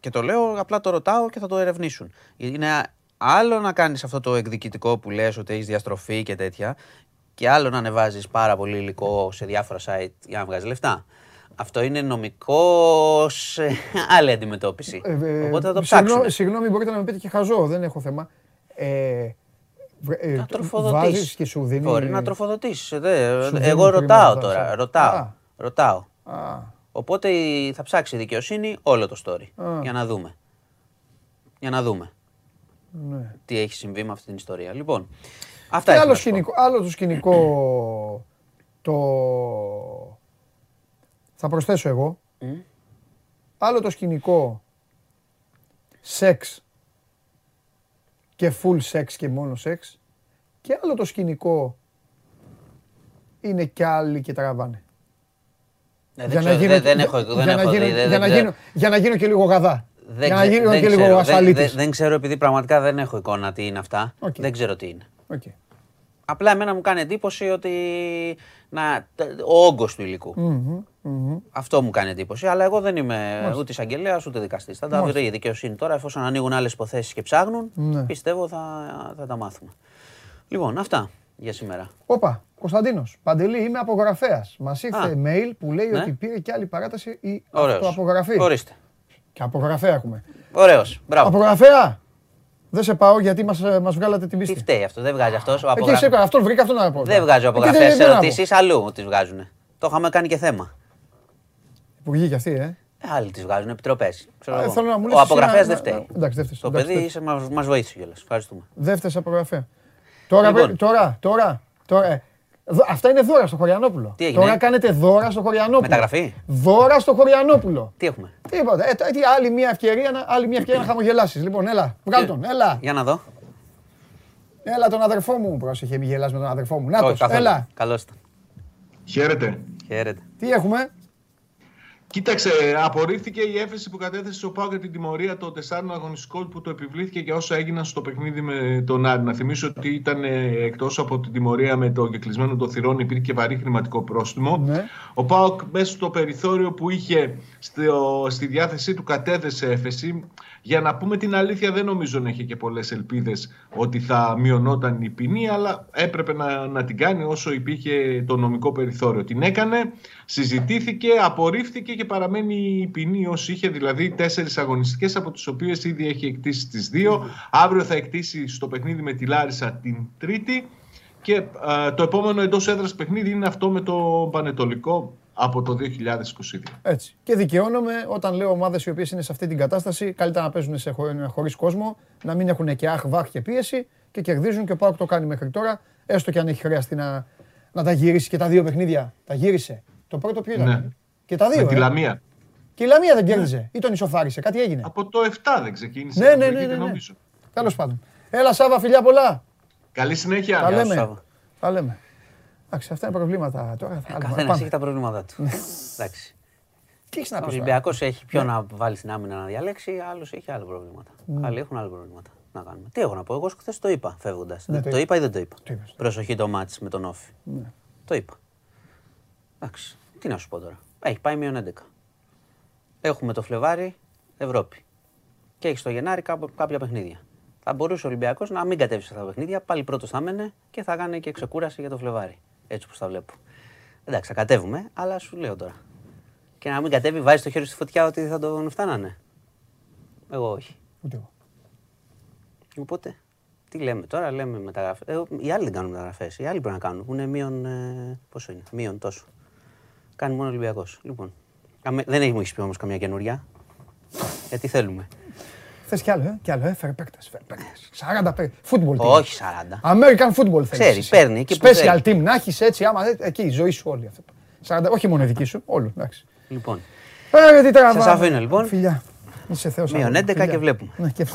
Και το λέω, απλά το ρωτάω και θα το ερευνήσουν. Είναι άλλο να κάνεις αυτό το εκδικητικό που λες ότι έχεις διαστροφή και τέτοια. και άλλο να ανεβάζεις πάρα πολύ υλικό σε διάφορα site για να βγάζεις λεφτά. Αυτό είναι νομικό σε άλλη αντιμετώπιση. Ε, ε, Οπότε θα το συγγνώ- ψάξουμε. Συγγνώμη, μπορείτε να με πείτε και χαζό, δεν έχω θέμα. Ε, βρε- ε, Να το- τροφοδοτήσει. βάζεις και σου δίνει... Μπορεί να τροφοδοτήσεις. σου δίνει Εγώ χρήματα, ρωτάω θα- τώρα. θα- Ρωτάω. Α. ρωτάω. Α, Οπότε η- θα ψάξει η δικαιοσύνη όλο το story. Α. Για να δούμε. Για να δούμε ναι. τι έχει συμβεί με αυτή την ιστορία. Λοιπόν, αυτά Και έχω άλλο να σου πω. σκηνικό, άλλο το σκηνικό *clears throat* το... Θα προσθέσω εγώ. Άλλο το σκηνικό σεξ και full σεξ και μόνο σεξ. Και άλλο το σκηνικό είναι κι άλλοι και τραβάνε. Ε, δεν ξέρω, δεν- δεν έχω δεν για να έχω γίνω- δει, δεν- για να δεν- γίνω- για να γίνω και λίγο γαδά. δεν Για να ξε- γίνω δεν και λίγο ξέρω, δεν- δεν- ασφαλίτης. Δεν ξέρω επειδή πραγματικά δεν έχω εικόνα τι είναι αυτά. Οκ. Δεν ξέρω τι είναι. Οκ. Απλά εμένα μου κάνει εντύπωση ότι να, τε- ο όγκος του υλικού. Μμμ, μμμ. Αυτό μου κάνει εντύπωση. Αλλά εγώ δεν είμαι ούτε εισαγγελέας ούτε δικαστής. Θα τα βρει η δικαιοσύνη τώρα, εφόσον ανοίγουν άλλες υποθέσεις και ψάχνουν. Ναι. Πιστεύω θα, θα τα μάθουμε. Λοιπόν, αυτά για σήμερα. Όπα, Κωνσταντίνος. Παντελή, είμαι απογραφέας. Μας ήρθε Α. mail που λέει Ναι. ότι πήρε και άλλη παράταση η Ωραίος. αυτοαπογραφή. Ορίστε. Και απογραφέα έχουμε. Ωραίος. Μπράβο. Απογραφέα! Δεν σε πάω γιατί μας μας βγάλατε την Τι πίστη. φταίει αυτό, δεν βγάζει αυτό. Εκεί σε έκανα, αυτόν βρήκα, αυτόν να πω. Δεν βγάζω Εκεί απογραφές δεν- δεν να πω. ερωτήσεις, αλλού τις βγάζουν. Το είχαμε κάνει και θέμα. Υπουργοί κι αυτοί, ε. Ε, Άλλοι τις βγάζουν, επιτροπές. Α, θέλω να μου λες Ο εσύ απογραφέα να- δεν να- φταίει. εντάξει, δεν φταίεις. Το Εντάξει, παιδί δεν- μας μας βοήθησε κιόλας. Ευχαριστούμε. Δεύτερη απογραφέα. Τώρα, Λοιπόν. βρε- τώρα, τώρα, τώρα. Ε, δω- Αυτά είναι δώρα στο Χωριανόπουλο. Τι έγινε; Τώρα κάνετε δώρα στο Χωριανόπουλο. Μεταγραφή; Δώρα στο Χωριανόπουλο. Τι έχουμε; Τίποτα. Ε, τι, άλλη μια ευκαιρία να, άλλη μια ευκαιρία να χαμογελάσεις. Λοιπόν, έλα, βγάλ τον. Έλα, Για να δω. έλα τον αδερφό μου. Πρόσεχε, μη γελάς με τον αδερφό μου. Να Όχι, καθόλου. έλα. Καλώς ήταν. Χαίρετε. Χαίρετε. Τι έχουμε; Κοίταξε, απορρίφθηκε η έφεση που κατέθεσε ο Πάο για την τιμωρία των τεσσάρων αγωνιστικών που το επιβλήθηκε για όσα έγιναν στο παιχνίδι με τον Άρη. Να θυμίσω ότι ήταν εκτός από την τιμωρία με το κεκλεισμένο των θυρών, υπήρχε και βαρύ χρηματικό πρόστιμο. Ναι. Ο Πάοκ μέσα στο περιθώριο που είχε στο, στη διάθεσή του κατέθεσε έφεση. Για να πούμε την αλήθεια, δεν νομίζω να είχε και πολλές ελπίδες ότι θα μειωνόταν η ποινή, αλλά έπρεπε να, να την κάνει όσο υπήρχε το νομικό περιθώριο. Την έκανε, συζητήθηκε, απορρίφθηκε και παραμένει η ποινή όσο είχε, δηλαδή τέσσερις αγωνιστικές, από τις οποίες ήδη έχει εκτίσει τις δύο. Αύριο θα εκτίσει στο παιχνίδι με τη Λάρισα την Τρίτη. Και α, το επόμενο εντός έδρας παιχνίδι είναι αυτό με το Πανετολικό από το 2022. Έτσι. Και δικαιώνομαι όταν λέω ομάδες οι οποίες είναι σε αυτή την κατάσταση, καλύτερα να παίζουν σε χωρίς κόσμο, να μην έχουν και αχ, βάχ και πίεση και κερδίζουν και ο Πάοκ το κάνει μέχρι τώρα. Έστω και αν έχει χρειαστεί να, να τα γυρίσει και τα δύο παιχνίδια. Τα γύρισε. Το πρώτο ποιο ήταν; Ναι. Και τα δύο. με τη ε; Λαμία. Και η Λαμία δεν κέρδιζε. Ή τον ισοφάρισε. Κάτι έγινε; Από το 7 δεν ξεκίνησε. Ναι, το ναι, ναι, παιχνίδι, ναι, ναι. νομίζω. Τέλος πάντων. Έλα, Σάβα, φιλιά πολλά. Καλή συνέχεια. Τα Γεια σου, λέμε. Σάβα. Τα λέμε. Εντάξει, αυτά είναι προβλήματα τώρα. Θα- Καθένας πάμε. έχει τα προβλήματά του. Εντάξει. Τι έχεις να Ο πεις. τώρα; Ολυμπιακός έχει Ναι. ποιο να βάλει στην άμυνα να διαλέξει, άλλος έχει άλλα προβλήματα. Άλλοι έχουν άλλα προβλήματα. Να κάνουμε. Τι έχω να πω, εγώ χθες το είπα φεύγοντας. Ναι, το, το είπα ή δεν το είπα; Το είπες. Προσοχή το μάτς με τον Όφη. Ναι. Το είπα. Εντάξει. Τι να σου πω τώρα. Έχει πάει μείον 11. Έχουμε το Φλεβάρι Ευρώπη. Και έχεις το Γενάρη κάπου- κάποια παιχνίδια. Θα μπορούσε ο Ολυμπιακός να μην κατέβει σε αυτά τα παιχνίδια, πάλι πρώτος θα μένε και θα κάνει και ξεκούραση για το Φλεβάρι. Έτσι όπως τα βλέπω. Εντάξει, θα κατέβουμε, αλλά σου λέω τώρα. Και να μην κατέβει, βάζει το χέρι στη φωτιά ότι θα τον φτάνανε. Εγώ όχι. Ούτε εγώ. Οπότε, τι λέμε τώρα, λέμε μεταγραφές. Ε, οι άλλοι δεν κάνουν μεταγραφές. Οι άλλοι πρέπει να κάνουν. Που είναι μείον. Ε, πόσο είναι, μείον τόσο. Κάνει μόνο Ολυμπιακός. Λοιπόν. Καμε- δεν έχει μου έχεις πει όμως καμιά καινούρια. Γιατί θέλουμε. Θες κι άλλο, ε, κι άλλο, ε, φέρε παίκτες, φέρε παίκτες. 40 παίκτες. Football team. Όχι 40. American football θέλεις. Ξέρει, εσύ. παίρνει εκεί που Special θέλει. team να έχεις έτσι, άμα ε, εκεί η ζωή σου όλη αυτή. 40, όχι μόνο η δική σου, όλο, εντάξει. Λοιπόν. Ε, τι τραβάμε. Σας αφήνω, λοιπόν. Φιλιά. Είσαι θεός. Μείον αγόρι μου, 11 φιλιά. και βλέπουμε. Ναι, και...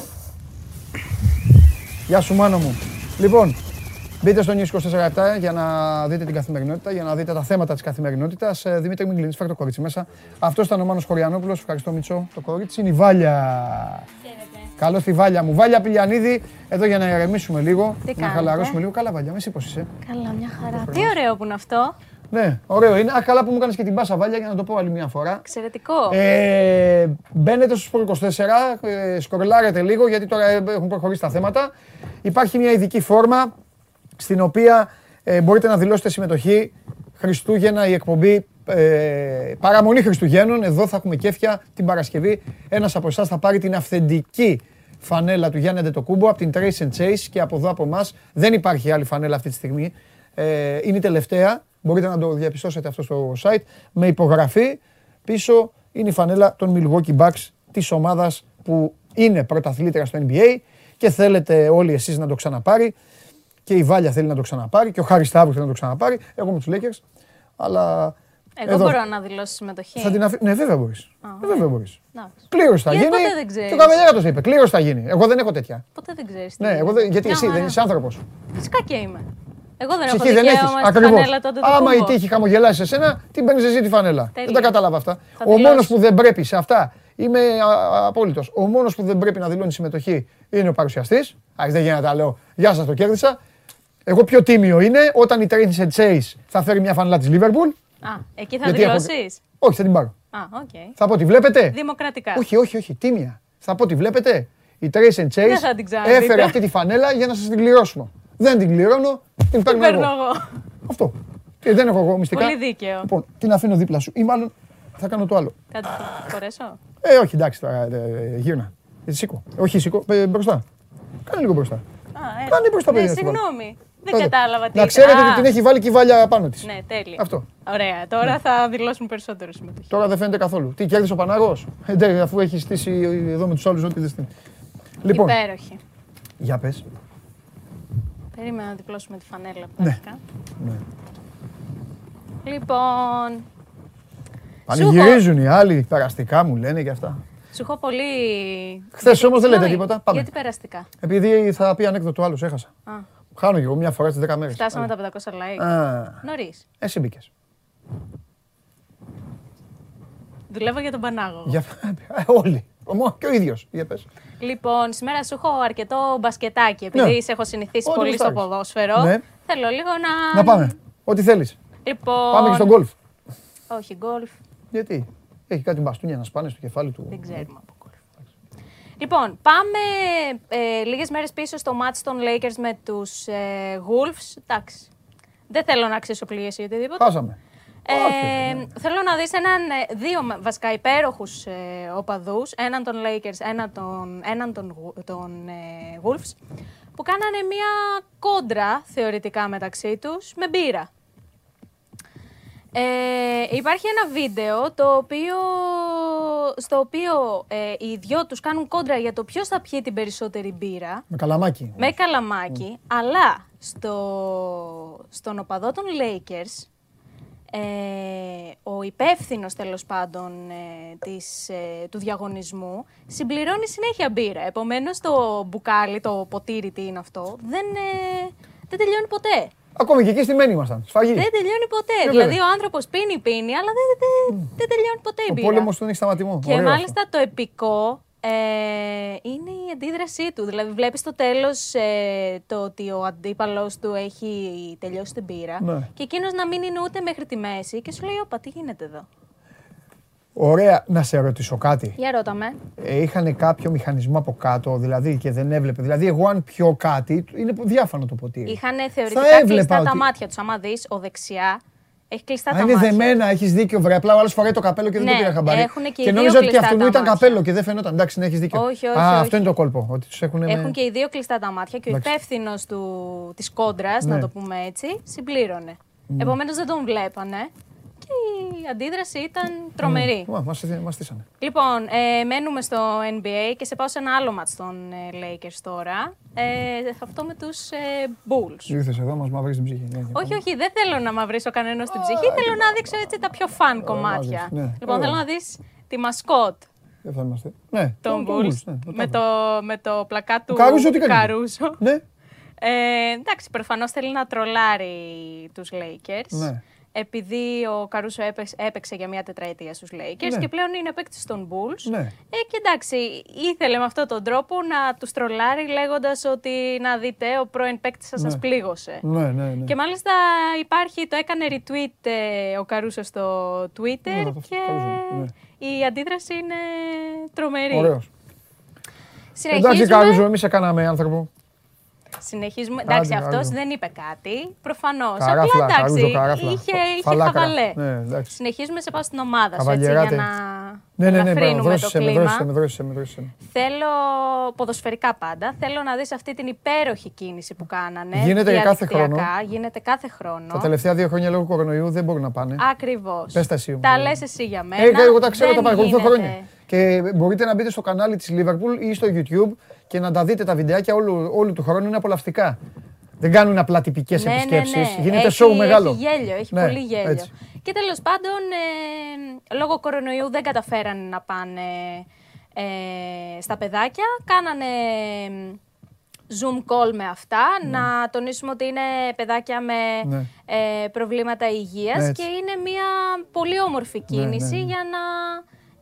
Γεια σου μάνο μου. Λοιπόν, μπείτε στο News 24 για να δείτε την καθημερινότητα, για να δείτε τα θέματα της καθημερινότητας. Ε, Δημήτρη μην κλείνεις, φέρε το κορίτσι μέσα. Αυτός ήταν ο Μάνος Χωριανόπουλος, ευχαριστώ Μητσό. Το κορίτσι είναι η Βάλια. Καλώ τη Βάλια μου. Βάλια Πηλιανίδη, εδώ για να ηρεμήσουμε λίγο, Τι να κάνετε; χαλαρώσουμε λίγο. Καλά, Βάλια, εσύ πώς είσαι; Καλά, μια χαρά. Τι ωραίο που είναι αυτό. Ναι, ωραίο είναι. Α, καλά που μου κάνεις και την πάσα, Βάλια, για να το πω άλλη μια φορά. Εξαιρετικό. Ε, μπαίνετε στο Sport 24, ε, σκορλάρετε λίγο γιατί τώρα ε, έχουν προχωρήσει τα θέματα. Υπάρχει μια ειδική φόρμα στην οποία Ε, μπορείτε να δηλώσετε συμμετοχή. Χριστούγεννα η εκπομπή ε, παραμονή Χριστουγέννων. Εδώ θα έχουμε κέφια την Παρασκευή. Ένας από εσάς θα πάρει την αυθεντική φανέλα του Γιάννη Αντετοκούμπο από την Trace and Chase και από εδώ από εμάς. Δεν υπάρχει άλλη φανέλα αυτή τη στιγμή. Ε, είναι η τελευταία. Μπορείτε να το διαπιστώσετε αυτό στο site. Με υπογραφή πίσω είναι η φανέλα των Milwaukee Bucks της ομάδας που είναι πρωταθλήτρια στο NBA και θέλετε όλοι εσείς να το ξαναπάρει και η Βάλια θέλει να το ξαναπάρει και ο Χάρης Σταύρου θέλει να το ξαναπάρει. Εγώ με τους Lakers. Αλλά Εγώ εδώ μπορώ να δηλώσω συμμετοχή. θα την αφή... Ναι, βέβαια μπορείς. Α, Βέβαια μπορείς. Εντάξει. Κλήρωση θα Γιατί γίνει. ποτέ δεν ξέρεις. Και ο Καβαλιέρα το είπε. Κλήρωση θα γίνει. Εγώ δεν έχω τέτοια. Ποτέ δεν ξέρεις. Ναι, εγώ δεν... γιατί εσύ δεν είσαι άνθρωπος. Φυσικά και είμαι. Εγώ δεν έχω Ψυχή δεν έχεις. δικαίωμα στη Ακριβώς. φανέλα τότε του Άμα η Κούμπο. τύχη χαμογελάσει εσένα, την παίρνεις εσύ τη φανέλα. Τέλεια. Δεν τα κατάλαβα αυτά. Θα Ο μόνος δηλώσω. που δεν πρέπει σε αυτά, είμαι απόλυτος. Ο μόνος που δεν πρέπει να δηλώνει συμμετοχή είναι ο παρουσιαστής. Α, δεν γίνεται να τα λέω. Γεια σας, το κέρδισα. Εγώ πιο τίμιο είναι όταν η Trace and Chase θα φέρει μια φανέλα της Liverpool. Α, εκεί θα Γιατί έχω- δηλώσεις; Όχι, θα την πάρω. Α, οκ. Θα πω, τη βλέπετε; Δημοκρατικά. Όχι, όχι, όχι, τίμια. Θα πω, τη βλέπετε; Η Trace and Chase Δεν θα την ξαναδείτε. έφερε αυτή τη φανέλα για να σας την κληρώσουμε. Δεν την κληρώνω, την Τι παίρνω παίρνω εγώ. εγώ. Αυτό. Και δεν έχω εγώ μυστικά. Πολύ δίκαιο. Λοιπόν, την αφήνω δίπλα σου. Ή μάλλον θα κάνω το άλλο. Κάτι θα χωρέσω. Ε, όχι, εντάξει τώρα. Ε, ε, γύρνα. Ε, σήκω. Ε, όχι, σήκω. Ε, μπροστά. Κάνε λίγο μπροστά. Α, έλα. Κάνε μπροστά, Ναι, παιδιά, στην συγγνώμη. Δεν Ε, κατάλαβα τι Να ήταν. ξέρετε Α, ότι την έχει βάλει και η βάλια πάνω της. Ναι, τέλεια. Αυτό. Ωραία. Τώρα θα δηλώσουν περισσότερο συμμετοχή. Τώρα δεν φαίνεται καθόλου. Τι κέρδισε ο Πανάγο. Ε, ντε, αφού έχει στήσει εδώ με τους άλλους ό,τι δεν στείλει. Λοιπόν, Υπέροχη. για πες. Περίμενα να διπλώσουμε τη φανέλα. Ναι. αρχικά. Ναι. Λοιπόν, Πανηγυρίζουν οι άλλοι, περαστικά μου λένε και αυτά. σου έχω πολύ. Χθες όμως δεν λέτε Συγγνώμη, τίποτα. Πάμε. Γιατί περαστικά; Επειδή θα πει ανέκδοτο άλλος, έχασα. Α, Χάνω και εγώ μια φορά στι 10 μέρες. φτάσαμε τα 500 like. Α, Νωρίς. εσύ μπήκες. Δουλεύω για τον Πανάγο. Για... Ε, Όλοι. Ο Μό- Και ο ίδιος. Για πες. Λοιπόν, σήμερα σου έχω αρκετό μπασκετάκι. Επειδή Ναι. σε έχω συνηθίσει Ό,τι πολύ στο γουστάρεις. ποδόσφαιρο. Ναι. Θέλω λίγο να. Να πάμε. Ό,τι θέλεις. Λοιπόν. Πάμε και στον γκολφ. Όχι, γκολφ. Γιατί; Έχει κάτι μπαστούνια να σπάνε στο κεφάλι του. Δεν ξέρουμε από γκολφ. Λοιπόν, πάμε ε, λίγες μέρες πίσω στο match των Lakers με τους ε, Wolves. Εντάξει, δεν θέλω να αξίσω πληγές ή οτιδήποτε. Χάσαμε. Ε, Όχι, θέλω να δεις έναν, ε, δύο με- βασικά υπέροχους ε, οπαδούς, έναν των Lakers, έναν των, έναν των, Wo- των ε, Wolves, που κάνανε μια κόντρα θεωρητικά μεταξύ τους με μπύρα. Ε, υπάρχει ένα βίντεο το οποίο, στο οποίο ε, οι δυο τους κάνουν κόντρα για το ποιος θα πιει την περισσότερη μπύρα Με καλαμάκι. με καλαμάκι, αλλά στο, στον οπαδό των Lakers ε, ο υπεύθυνος τέλος πάντων ε, της, ε, του διαγωνισμού συμπληρώνει συνέχεια μπύρα. Επομένως το μπουκάλι, το ποτήρι, τι είναι αυτό, δεν, ε, δεν τελειώνει ποτέ. Ακόμη και εκεί στη μένη ήμασταν. Σφαγή. Δεν τελειώνει ποτέ. Ε, δηλαδή βέβαια. ο άνθρωπος πίνει, πίνει, αλλά δεν, δεν, δεν τελειώνει ποτέ η Ο μπύρα. πόλεμος του έχει σταματημό. Και Ωραίος μάλιστα αυτό. το επικό ε, είναι η αντίδρασή του. Δηλαδή, βλέπεις στο τέλος ε, το ότι ο αντίπαλος του έχει τελειώσει την πύρα Ναι. και εκείνος να μην είναι ούτε μέχρι τη μέση και σου λέει: Όπα, τι γίνεται εδώ. Ωραία, να σε ρωτήσω κάτι. Για ρώτα με. Ε, είχαν κάποιο μηχανισμό από κάτω, δηλαδή και δεν έβλεπε. Δηλαδή, εγώ αν πιω κάτι, είναι διάφανο το ποτήρι. Είχαν Θα θεωρητικά έβλεπα κλειστά τα ότι- μάτια τους. Άμα δεις, ο δεξιά έχει κλειστά Α, τα είναι μάτια. δεμένα, έχεις δίκιο. Βρε, απλά ο άλλος φοράει το καπέλο και δεν το Ναι, πήρα χαμπάρι. έχουνε και οι δύο νόμιζα ότι και κλειστά αυτού τα ήταν μάτια. καπέλο και δεν φαινόταν. Εντάξει, ναι, έχεις δίκιο. Όχι, όχι, Α, όχι. αυτό είναι το κόλπο. Ότι τους έχουν. Έχουν και οι δύο κλειστά τα μάτια και ο Εντάξει. υπεύθυνος της κόντρας, Ναι. να το πούμε έτσι, συμπλήρωνε. Επομένως δεν τον βλέπανε και η αντίδραση ήταν τρομερή. Μας μας στήσανε. Λοιπόν, ε, μένουμε στο NBA και σε πάω σε ένα άλλο μάτς των ε, Lakers τώρα. Ε, αυτό με τους ε, Bulls. Ήρθες εδώ, μας μαυρίζει την ψυχή. Ναι, ναι, Όχι, πάμε. όχι, δεν θέλω να μαυρίσω κανένα στην ψυχή. Θέλω να δείξω έτσι τα πιο φαν κομμάτια. μάζες, ναι. Λοιπόν, Ωραία. θέλω να δεις τη μασκότ Δεν θα είμαστε. Ναι, των τον Bulls Bulls, ναι, με, το, με το πλακά του Καρούσο τι κάνει; Καρούσο. Ναι, Ε, εντάξει, προφανώς θέλει να τρολάρει τους Lakers. Ναι. Επειδή ο Καρούσο έπαιξε, έπαιξε για μια τετραετία στους Lakers Ναι. και πλέον είναι παίκτης των Bulls. Ναι. Ε, και εντάξει, ήθελε με αυτόν τον τρόπο να τους τρολάρει λέγοντας ότι να δείτε, ο πρώην παίκτης σας σας Ναι. πλήγωσε. ναι, ναι. ναι. Και μάλιστα υπάρχει, το έκανε retweet ε, ο Καρούσο στο Twitter Ναι, αυτό, και Καρούσο, η αντίδραση είναι τρομερή. Ωραίος. Συνεχίζουμε. Εντάξει, Καρούζο, εμείς σε κάναμε άνθρωπο. Συνεχίζουμε. Άντε, Εντάξει, άντε. αυτό δεν είπε κάτι. Προφανώς. Απλά Καράφλα, εντάξει. Καρούζο, καράφλα. Είχε, είχε Φαλάκρα. χαβαλέ. Ναι, εντάξει. Συνεχίζουμε σε πάω στην ομάδα σου έτσι, Καβαλιεράτε. για να Ναι, ναι, ναι, μπράβο, ελαφρύνουμε το δρόσεσαι με, κλίμα. δρόσεσαι με, δρόσεσαι με, δρόσεσαι με. Θέλω ποδοσφαιρικά πάντα. Θέλω να δεις αυτή την υπέροχη κίνηση που κάνανε. Γίνεται και κάθε διαδικτυακά. χρόνο. Γίνεται κάθε χρόνο. Τα τελευταία δύο χρόνια λόγω κορονοϊού δεν μπορούν να πάνε. Ακριβώς. Πες τα εσύ, Τα όμως. λες εσύ για μένα. Ε, εγώ τα ξέρω, Δεν τα παρακολουθώ γίνεται. χρόνια. Και μπορείτε να μπείτε στο κανάλι της Liverpool ή στο YouTube και να τα δείτε τα βιντεάκια όλου, όλου του χρόνου. Είναι απολαυστικά. Δεν κάνουν απλά τυπικές Ναι, ναι, επισκέψεις. ναι. Γίνεται έχει, σοου μεγάλο. Έχει γέλιο, έχει Ναι, πολύ γέλιο. έτσι. Και τέλος πάντων, ε, λόγω κορονοϊού δεν καταφέρανε να πάνε ε, στα παιδάκια. Κάνανε ε, Zoom call με αυτά. Να τονίσουμε ότι είναι παιδάκια με Ναι. ε, προβλήματα υγείας Ναι, και έτσι. είναι μια πολύ όμορφη Ναι, ναι, κίνηση ναι. για να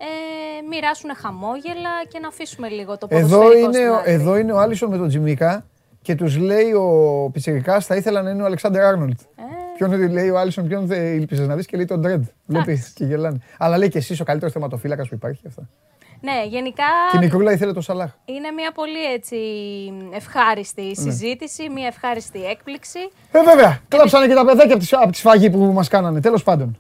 ε, μοιράσουν χαμόγελα και να αφήσουμε λίγο το Εδώ ποδοσφαιρικό είναι, στην ο- άκρη. εδώ είναι ο Άλισον με τον Τζιμίκα και τους λέει ο Πιτσυρικά θα ήθελα να είναι ο Αλεξάνδρ Άρνολτ. Ε. Ποιον λέει ο Άλισον, ποιον δεν ήλπιζες να δεις και λέει τον Ντρέντ. Βλέπεις και γελάνε. Αλλά λέει και εσύ ο καλύτερος θεματοφύλακας που υπάρχει. Αυτά. Ναι, γενικά Και η Μικρούλα ήθελε το Σαλάχ. Είναι μια πολύ έτσι ευχάριστη Ναι. συζήτηση, μια ευχάριστη έκπληξη. Ε, βέβαια. Κλάψανε και τα παιδάκια από τη, από τη σφαγή που μας κάνανε. Τέλος πάντων.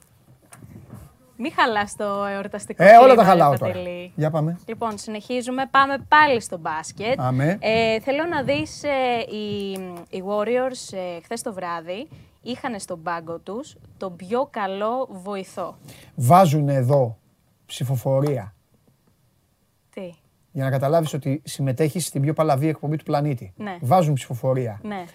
Μην χαλάς το εορταστικό Ε, όλα κλίμα, τα ρε χαλάω τώρα. Παντελή. Για πάμε. Λοιπόν, συνεχίζουμε. Πάμε πάλι στο μπάσκετ. Αμέ. Ε, θέλω να δεις ε, οι, οι Warriors ε, χθες το βράδυ είχαν στον πάγκο τους τον πιο καλό βοηθό. Βάζουν εδώ ψηφοφορία Τι, για να καταλάβεις ότι συμμετέχεις στην πιο παλαβή εκπομπή του πλανήτη. Ναι. Βάζουν ψηφοφορία ναι,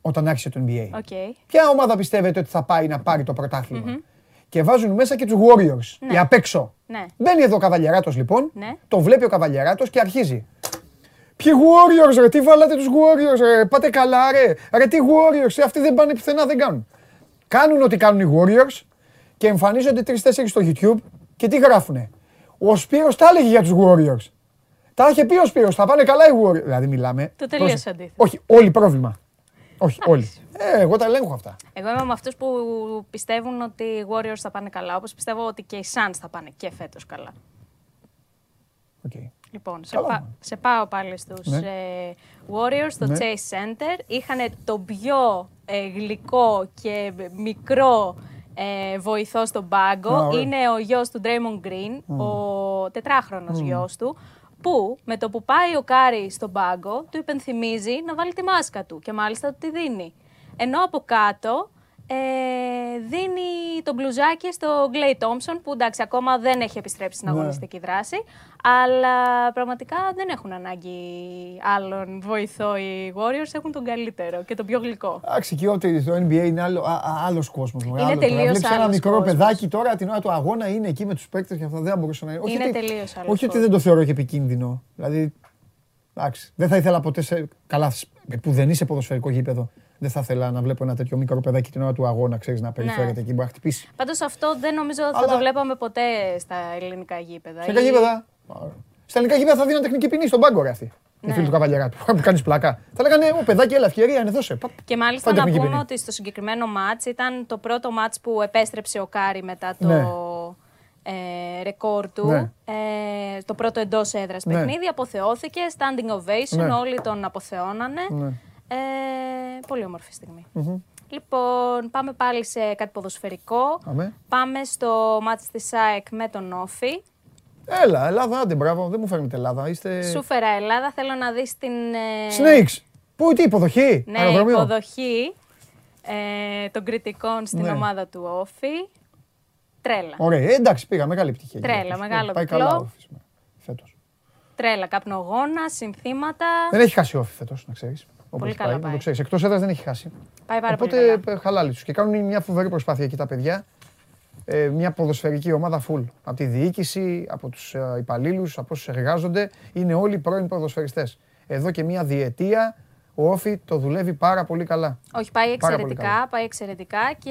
όταν άρχισε το NBA. οκ. Ποια ομάδα πιστεύετε ότι θα πάει να πάρει το πρωτάθλημα Και βάζουν μέσα και τους Warriors. Ναι. Για απ' έξω. Ναι. Μπαίνει εδώ ο Καβαλιαράτος λοιπόν. Ναι. Το βλέπει ο Καβαλιαράτος και αρχίζει. Ποιοι Warriors, ρε, τι βάλατε τους Warriors, ρε, πάτε καλά, ρε. Ρε, τι Warriors, ε, αυτοί δεν πάνε πουθενά, δεν κάνουν. Κάνουν ό,τι κάνουν οι Warriors και εμφανίζονται τρει-τέσσερι στο YouTube και τι γράφουνε. Ο Σπύρος τα έλεγε για τους Warriors. Τα είχε πει ο Σπύρος, θα πάνε καλά οι Warriors. Δηλαδή μιλάμε. Το τελείως Πρόσεχε. αντίθετο. Όχι, όλοι πρόβλημα. Όχι, όλοι. Ε, εγώ τα ελέγχω αυτά. Εγώ είμαι με αυτούς που πιστεύουν ότι οι Warriors θα πάνε καλά, όπως πιστεύω ότι και οι Suns θα πάνε και φέτος καλά. Οκ. Λοιπόν, σε, Καλά. πά- σε πάω πάλι στους Ναι. ε, Warriors, στο Ναι. Chase Center. Είχαν το πιο ε, γλυκό και μικρό ε, βοηθό στον πάγκο. Α, ωραία. Είναι ο γιος του Draymond Green, ο τετράχρονος γιος του, που με το που πάει ο Κάρι στον πάγκο, του υπενθυμίζει να βάλει τη μάσκα του και μάλιστα του τη δίνει. Ενώ από κάτω ε, δίνει το μπλουζάκι στο Κλέι Τόμψον, που εντάξει ακόμα δεν έχει επιστρέψει στην Ναι. αγωνιστική δράση, αλλά πραγματικά δεν έχουν ανάγκη άλλον βοηθό οι Warriors, έχουν τον καλύτερο και τον πιο γλυκό. Εντάξει, και ότι στο NBA είναι άλλο, άλλος κόσμος. Είναι άλλο τώρα. τελείως Βλέπεις ένα άλλος μικρό κόσμος. παιδάκι τώρα την ώρα του αγώνα είναι εκεί με τους παίκτες και αυτά δεν θα μπορούσε να είναι. Όχι Είναι ότι- τελείως άλλος Όχι ότι κόσμος. δεν το θεωρώ και επικίνδυνο. Δηλαδή, εντάξει, δεν θα ήθελα ποτέ σε, καλά, σ- που δεν είσαι ποδοσφαιρικό γήπεδο. Δεν θα ήθελα να βλέπω ένα τέτοιο μικρό παιδάκι την ώρα του αγώνα, ξέρεις, να περιφέρεται εκεί, μπορεί να χτυπήσει. Πάντως αυτό δεν νομίζω ότι θα Αλλά- το βλέπαμε ποτέ στα ελληνικά γήπεδα. Σε ελληνικά Ή- γήπεδα. Στα ελληνικά γήπεδα θα δίνουν τεχνική ποινή στον πάγκο, ρε αυτή. Η Ναι. φίλη του Καβαλιεράτου. Που κάνεις πλάκα. Θα λέγανε, Ω παιδάκι, έλα ευκαιρία, είναι δώσε. Παπ. Και μάλιστα Φάντε να τεχνική πούμε ποινή. ότι στο συγκεκριμένο ματς ήταν το πρώτο ματς που επέστρεψε ο Κάρι μετά το Ναι. ε, ρεκόρ του. Ναι. Ε, το πρώτο εντός έδρας Ναι. παιχνίδι. Αποθεώθηκε, standing ovation, Ναι. όλοι τον αποθεώνανε. Ναι. Ε, πολύ όμορφη στιγμή. Λοιπόν, πάμε πάλι σε κάτι ποδοσφαιρικό. Αμέ. Πάμε στο μάτς της ΑΕΚ με τον Όφη. Έλα, Ελλάδα, άντε, μπράβο, δεν μου φέρνετε Ελλάδα. Είστε. Σου φέρα Ελλάδα, θέλω να δεις την... ε, Snakes. Πού, τι, υποδοχή, Ναι, αεροδρομίο. υποδοχή ε, των κριτικών στην Ναι. ομάδα του Όφη. Τρέλα. Ωραία, ε, εντάξει, πήγα, μεγάλη επιτυχία. Τρέλα, εκεί. μεγάλο Πάει διπλό. καλά ο Όφης, φέτος. Τρέλα, καπνογόνα, συνθήματα. Δεν έχει χάσει ο Όφη φέτος, να ξέρεις. Όπως Πολύ καλά πάει, να πάει. το ξέρεις. Εκτός έδρας δεν έχει χάσει. Πάει πάρα Οπότε πολύ καλά. ε, χαλάλι τους. Και κάνουν μια φοβερή προσπάθεια εκεί τα παιδιά. Ε, μια ποδοσφαιρική ομάδα full. Από τη διοίκηση, από τους ε, υπαλλήλους, από όσους εργάζονται. Είναι όλοι πρώην ποδοσφαιριστές. Εδώ και μια διετία ο Όφη το δουλεύει πάρα πολύ καλά. Όχι, πάει Πάρα πολύ εξαιρετικά, πάει εξαιρετικά και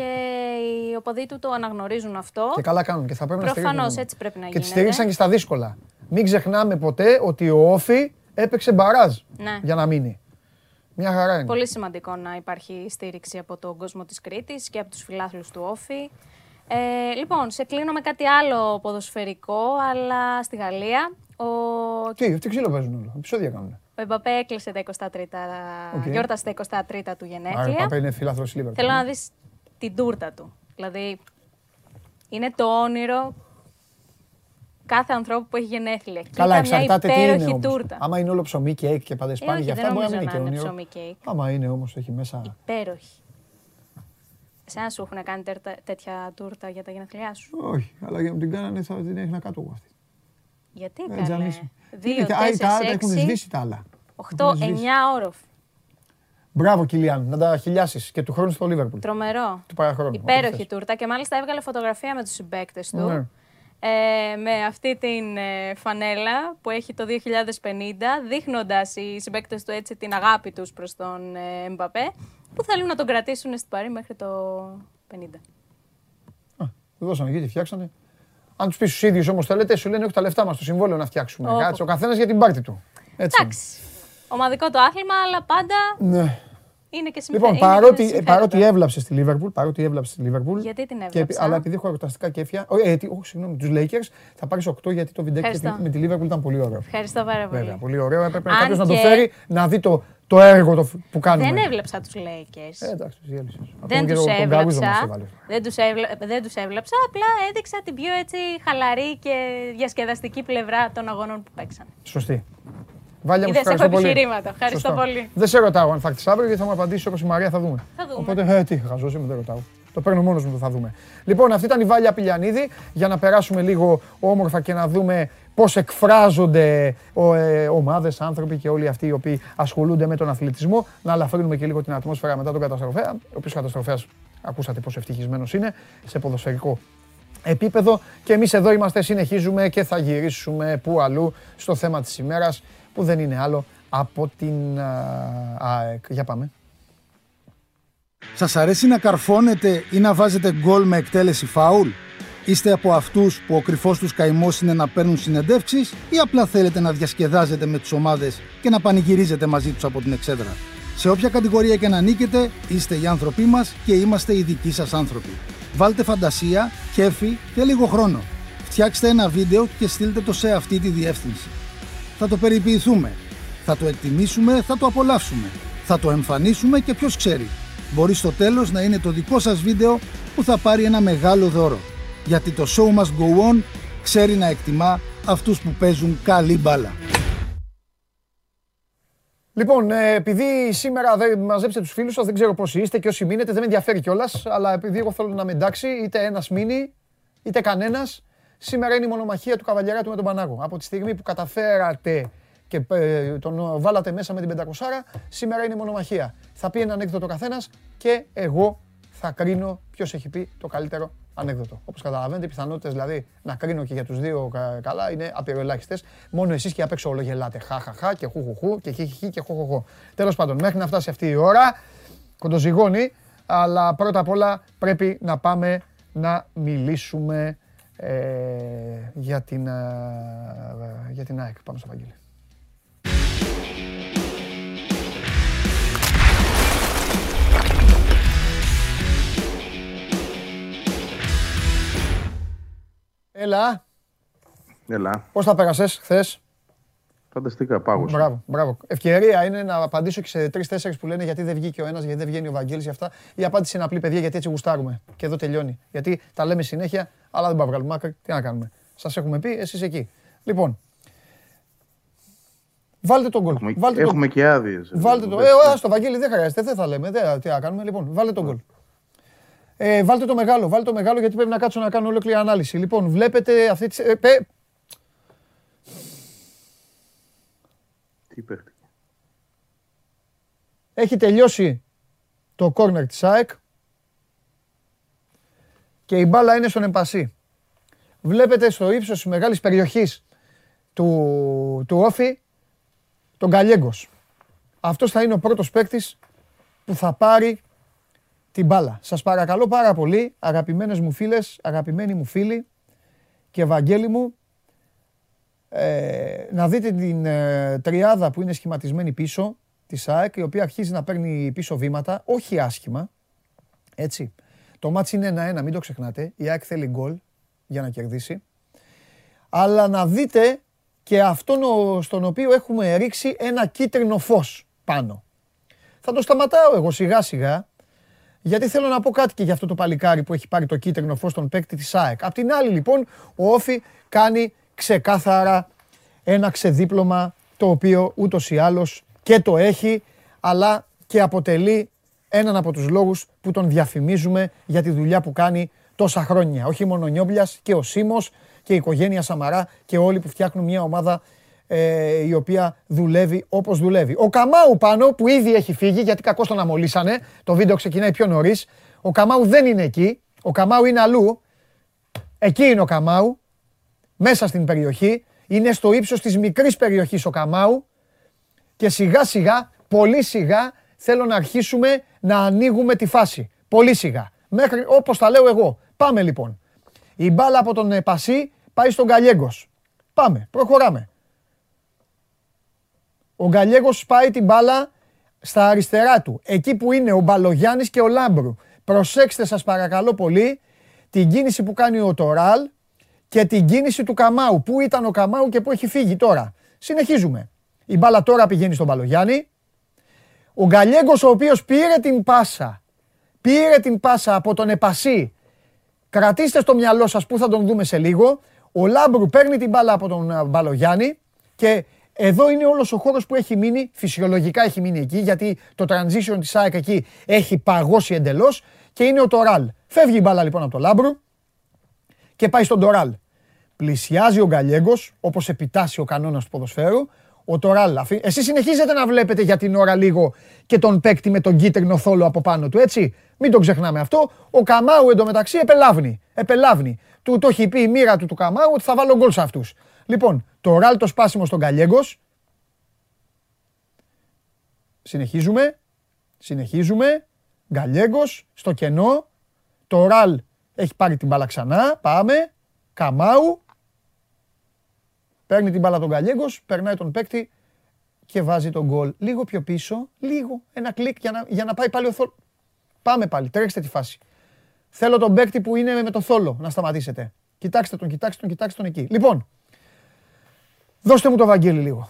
οι οπαδοί του το αναγνωρίζουν αυτό. Και καλά κάνουν και θα πρέπει να Προφανώς, στηρίξουν. έτσι πρέπει να Και τη γίνεται. στηρίξαν και στα δύσκολα. Μην ξεχνάμε ποτέ ότι ο ΟΦΗ έπαιξε μπαράζ Ναι. για να μείνει. Μια χαρά είναι. Πολύ σημαντικό να υπάρχει στήριξη από τον κόσμο της Κρήτης και από τους φιλάθλους του ΟΦΗ. Ε, λοιπόν, σε κλείνω με κάτι άλλο ποδοσφαιρικό, αλλά στη Γαλλία. Ο... Τι, αυτοί ξύλο παίζουν όλο. Επεισόδια κάνουν. Ο Εμπαπέ έκλεισε τα 23 Οκ. γιόρτασε τα 23 του Άρα ο γενέθλια. Παπέ είναι φίλαθλος της Liverpool. Θέλω να δεις την τούρτα του. Δηλαδή, είναι το όνειρο κάθε ανθρώπου που έχει γενέθλια. Καλά, Κοίτα μια εξαρτάται τι είναι υπέροχη όμως. τούρτα. Άμα είναι όλο ψωμί, κέικ και παντεσπάνι, όχι, για δεν αυτά μπορεί να νομίζω μην είναι να και είναι όνειρο. ψωμί κέικ. Άμα είναι όμως, έχει μέσα... Υπέροχη. Εσένα σου έχουν κάνει τέρτα- τέτοια τούρτα για τα γενέθλιά σου; Όχι, αλλά για να την κάνανε θα την έριχνα κάτω εγώ αυτή. Γιατί Ε, καλέ. τζαμίσι. Δύο, Είναι και- α, τα άλλα τα τέσσερις, έχουν έξι, σβήσει τα άλλα. οχτώ, Έχουν σβήσει. εννιά όροφ. Μπράβο, Κιλιάν, να τα χιλιάσεις και του χρόνου στο Λίβερπουλ. Τρομερό. Του παραχρόνου. Υπέροχη όπως θες. τούρτα και μάλιστα έβγαλε φωτογραφία με τους συμπαίκτες του. Ναι. Ε, με αυτή την ε, φανέλα που έχει το 2050, δείχνοντας οι συμπαίκτες του έτσι την αγάπη τους προς τον ε, Εμπαπέ, που θέλουν να τον κρατήσουν στην Παρή μέχρι το 50. Α, του δώσανε εκεί, τη φτιάξανε. Αν τους πεις στου ίδιους όμως θέλετε, σου λένε όχι τα λεφτά μας, το συμβόλαιο να φτιάξουμε. Όπου. Κάτσε ο καθένας για την πάρτη του. Έτσι. Εντάξει. Ομαδικό το άθλημα, αλλά πάντα Ναι. Είναι και συμφέρον. Λοιπόν, παρότι, παρότι έβλαψες στη Λίβερπουλ, παρότι έβλαψες στη Λίβερπουλ. Γιατί την και έβλαψα; επει- αλλά επειδή έχω ερωταστικά κέφια. ω, Ε, τι- όχι, συγγνώμη, τους Lakers θα πάρεις 8 γιατί το βιντεάκι Ευχαριστώ. με τη Λίβερπουλ ήταν πολύ ωραίο. Ευχαριστώ πάρα πολύ. Βέβαια, πολύ ωραίο. Έπρεπε Αν κάποιος να το και- φέρει να δει το, το έργο το, που κάνουμε. Δεν έβλεψα τους Lakers. Ε, εντάξει, τους γέλυσες. δεν Ακόμα και τους τον- τον Καρούζο μας έβλαψα. έβαλες. Δεν τους, έβλα... δεν τους έβλαψα, απλά έδειξα την πιο έτσι χαλαρή και διασκεδαστική πλευρά των αγώνων που παίξαν. Σωστή. Βάλια μου, Είδες, σε ευχαριστώ έχω πολύ. επιχειρήματα. Ευχαριστώ Σωστό. πολύ. Δεν σε ρωτάω αν θα έρθεις αύριο γιατί θα μου απαντήσει όπως η Μαρία θα δούμε. Θα δούμε. Οπότε, ε, τι, χαζός είμαι, δεν ρωτάω. Το παίρνω μόνος μου, το θα δούμε. Λοιπόν, αυτή ήταν η Βάλια Πηλιανίδη για να περάσουμε λίγο όμορφα και να δούμε πώς εκφράζονται ο, ε, ομάδες, άνθρωποι και όλοι αυτοί οι οποίοι ασχολούνται με τον αθλητισμό. Να αλαφρύνουμε και λίγο την ατμόσφαιρα μετά τον καταστροφέα, ο οποίος καταστροφέας ακούσατε πόσο ευτυχισμένος είναι σε ποδοσφαιρικό επίπεδο και εμείς εδώ είμαστε, συνεχίζουμε και θα γυρίσουμε που αλλού στο θέμα της ημέρας που δεν είναι άλλο από την α, ΑΕΚ. Για πάμε. Σας αρέσει να καρφώνετε ή να βάζετε γκολ με εκτέλεση φάουλ; Είστε από αυτούς που ο κρυφός τους καημός είναι να παίρνουν συνεντεύξεις ή απλά θέλετε να διασκεδάζετε με τις ομάδες και να πανηγυρίζετε μαζί τους από την εξέδρα; Σε όποια κατηγορία και να νίκετε, είστε οι άνθρωποι μας και είμαστε οι δικοί σας άνθρωποι. Βάλτε φαντασία, κέφι και λίγο χρόνο. Φτιάξτε ένα βίντεο και στείλτε το σε αυτή τη διεύθυνση. Θα το περιποιηθούμε. Θα το εκτιμήσουμε, θα το απολαύσουμε. Θα το εμφανίσουμε και ποιος ξέρει. Μπορεί στο τέλος να είναι το δικό σας βίντεο που θα πάρει ένα μεγάλο δώρο. Γιατί το show must go on ξέρει να εκτιμά αυτούς που παίζουν καλή μπάλα. Λοιπόν, ε, επειδή σήμερα δεν μαζέψετε τους φίλους σας, δεν ξέρω πόσοι είστε και όσοι μείνετε, δεν με ενδιαφέρει κιόλας. Αλλά επειδή εγώ θέλω να με εντάξει, είτε ένας μείνει, είτε κανένας, σήμερα είναι η μονομαχία του καβαλιέρα με τον Πανάγο. Από τη στιγμή που καταφέρατε και ε, τον βάλατε μέσα με την 500, σήμερα είναι η μονομαχία. Θα πει ένα ανέκδοτο καθένας και εγώ θα κρίνω ποιος έχει πει το καλύτερο ανέκδοτο. Όπως καταλαβαίνετε, οι πιθανότητες δηλαδή να κρίνω και για τους δύο κα- καλά είναι απειροελάχιστες. Μόνο εσείς και απ' έξω όλο γελάτε. Χαχαχά και χουχουχού και χιχιχί και χοχοχό. Τέλος πάντων, μέχρι να φτάσει αυτή η ώρα, κοντοζυγώνει, αλλά πρώτα απ' όλα πρέπει να πάμε να μιλήσουμε ε, για, την, ε, για την ΑΕΚ. Πάμε στο Βαγγέλη. Έλα, Έλα, πώς τα πέρασες χθες; φανταστικά πάγωσα. Μπράβο, μπράβο. Ευκαιρία είναι να απαντήσω και σε τρει-τέσσερι που λένε γιατί δεν βγήκε ο ένας, γιατί δεν βγαίνει ο Βαγγέλης για αυτά. Η απάντηση είναι απλή, παιδιά, γιατί έτσι γουστάρουμε. Και εδώ τελειώνει. Γιατί τα λέμε συνέχεια, αλλά δεν πάμε βγάλουμε άκρη. Τι να κάνουμε. Σας έχουμε πει, εσείς εκεί. Λοιπόν, βάλτε τον γκολ. Έχουμε, Βάλτε τον έχουμε και άδειες. Βάλτε το. Ε, α, το Βαγγέλη δεν χρειάζεται, δεν θα λέμε. Δεν, τι να κάνουμε. Λοιπόν, βάλτε τον γκολ. Ε, βάλτε το μεγάλο, βάλτε το μεγάλο γιατί πρέπει να κάτσω να κάνω ολόκληρη ανάλυση. Λοιπόν, βλέπετε αυτή τη. Ε, πε- Τι παίχτηκε. Έχει τελειώσει το κόρνερ της ΑΕΚ και η μπάλα είναι στον εμπασί. Βλέπετε στο ύψος της μεγάλης περιοχής του, του Όφη τον Καλιέγκος. Αυτός θα είναι ο πρώτος παίκτης που θα πάρει την μπάλα. Σας παρακαλώ πάρα πολύ, αγαπημένες μου φίλες, αγαπημένοι μου φίλοι και Ευαγγέλη μου, ε, να δείτε την ε, τριάδα που είναι σχηματισμένη πίσω της ΑΕΚ, η οποία αρχίζει να παίρνει πίσω βήματα, όχι άσχημα, έτσι. Το μάτς είναι 1-1, μην το ξεχνάτε. Η ΑΕΚ θέλει γκολ για να κερδίσει. Αλλά να δείτε και αυτόν ο- στον οποίο έχουμε ρίξει ένα κίτρινο φως πάνω. Θα το σταματάω εγώ σιγά σιγά, γιατί θέλω να πω κάτι και για αυτό το παλικάρι που έχει πάρει το κίτρινο φως στον παίκτη της ΑΕΚ. Απ' την άλλη λοιπόν, ο Όφη κάνει ξεκάθαρα ένα ξεδίπλωμα το οποίο ούτως ή άλλως και το έχει, αλλά και αποτελεί έναν από τους λόγους που τον διαφημίζουμε για τη δουλειά που κάνει τόσα χρόνια. Όχι μόνο ο Νιόμπλιας και ο Σίμος και η οικογένεια Σαμαρά και όλοι που φτιάχνουν μια ομάδα ε, η οποία δουλεύει όπως δουλεύει. Ο Καμάου πάνω που ήδη έχει φύγει γιατί κακώς τον αμολύσανε, το βίντεο ξεκινάει πιο νωρίς. Ο Καμάου δεν είναι εκεί, ο Καμάου είναι αλλού. Εκεί είναι ο Καμάου, μέσα στην περιοχή. Είναι στο ύψος της μικρής περιοχής ο Καμάου και σιγά σιγά, πολύ σιγά, θέλω να αρχίσουμε να ανοίγουμε τη φάση. Πολύ σιγά. Μέχρι όπως τα λέω εγώ. Πάμε λοιπόν. Η μπάλα από τον ε, Πασί πάει στον Γκαλιέγκος. Πάμε, προχωράμε. Ο Γκαλιέγκος πάει την μπάλα στα αριστερά του. Εκεί που είναι ο Μπαλογιάννης και ο Λάμπρου. Προσέξτε σας παρακαλώ πολύ την κίνηση που κάνει ο Τοράλ και την κίνηση του Καμάου. Πού ήταν ο Καμάου και πού έχει φύγει τώρα. Συνεχίζουμε. Η μπάλα τώρα πηγαίνει στον Μπαλογιάννη. Ο Γκαλιέγκος ο οποίος πήρε την πάσα. Πήρε την πάσα από τον Επασί. Κρατήστε στο μυαλό σας που θα τον δούμε σε λίγο. Ο Λάμπρου παίρνει την μπάλα από τον α, Μπαλογιάννη και εδώ είναι όλος ο χώρος που έχει μείνει, φυσιολογικά έχει μείνει εκεί, γιατί το transition της ΑΕΚ εκεί έχει παγώσει εντελώς και είναι ο Τοράλ. Φεύγει η μπάλα λοιπόν από τον Λάμπρου και πάει στον Τοράλ. Πλησιάζει ο Γκαλιέγκος, όπως επιτάσσει ο κανόνας του ποδοσφαίρου. Ο Τοράλ, αφή... εσείς συνεχίζετε να βλέπετε για την ώρα λίγο και τον παίκτη με τον κίτρινο θόλο από πάνω του, έτσι; Μην το ξεχνάμε αυτό. Ο Καμάου εντωμεταξύ επελάβνει. Επελάβνει. Του το έχει πει η μοίρα του του Καμάου ότι θα βάλω γκολ σε αυτούς. Λοιπόν, το ράλ το σπάσιμο στον Γκαλιέγκος. Συνεχίζουμε. Συνεχίζουμε. Γκαλιέγκος στο κενό. Το ράλ έχει πάρει την μπάλα ξανά. Πάμε. Καμάου. Παίρνει την μπάλα τον Γκαλιέγκος, περνάει τον παίκτη και βάζει τον γκολ. Λίγο πιο πίσω, λίγο, ένα κλικ για να, για να πάει πάλι ο Θόλο. Πάμε πάλι, τρέξτε τη φάση. Θέλω τον παίκτη που είναι με το Θόλο να σταματήσετε. Κοιτάξτε τον, κοιτάξτε τον, κοιτάξτε τον εκεί. Λοιπόν, δώστε μου το Βαγγέλη λίγο.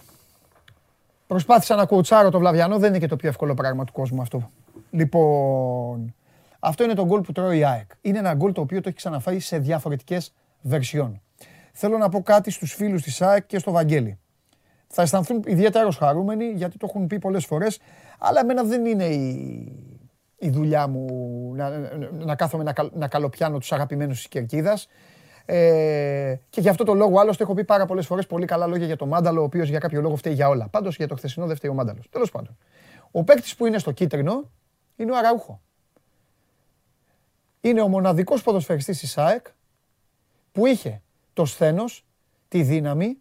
Προσπάθησα να κουτσάρω το Βλαβιανό, δεν είναι και το πιο εύκολο πράγμα του κόσμου αυτό. Λοιπόν, αυτό είναι το γκολ που τρώει η ΑΕΚ. Είναι ένα γκολ το οποίο το έχει ξαναφάει σε διαφορετικές βερσιόν. Θέλω να πω κάτι στους φίλους της ΑΕΚ και στο Βαγγέλη. Θα αισθανθούν ιδιαίτερα χαρούμενοι γιατί το έχουν πει πολλές φορές, αλλά εμένα δεν είναι η, η δουλειά μου να, να, να κάθομαι να, καλ- να καλοπιάνω τους αγαπημένους της Κερκίδας. Ε, και γι' αυτό το λόγο άλλωστε έχω πει πάρα πολλές φορές πολύ καλά λόγια για το Μάνταλο, ο οποίος για κάποιο λόγο φταίει για όλα. Πάντως για το χθεσινό δεν φταίει ο Μάνταλος. Τέλος πάντων. Ο παίκτης που είναι στο κίτρινο είναι ο Αραούχο. Είναι ο μοναδικός ποδοσφαιριστής της ΑΕΚ που είχε το σθένος, τη δύναμη,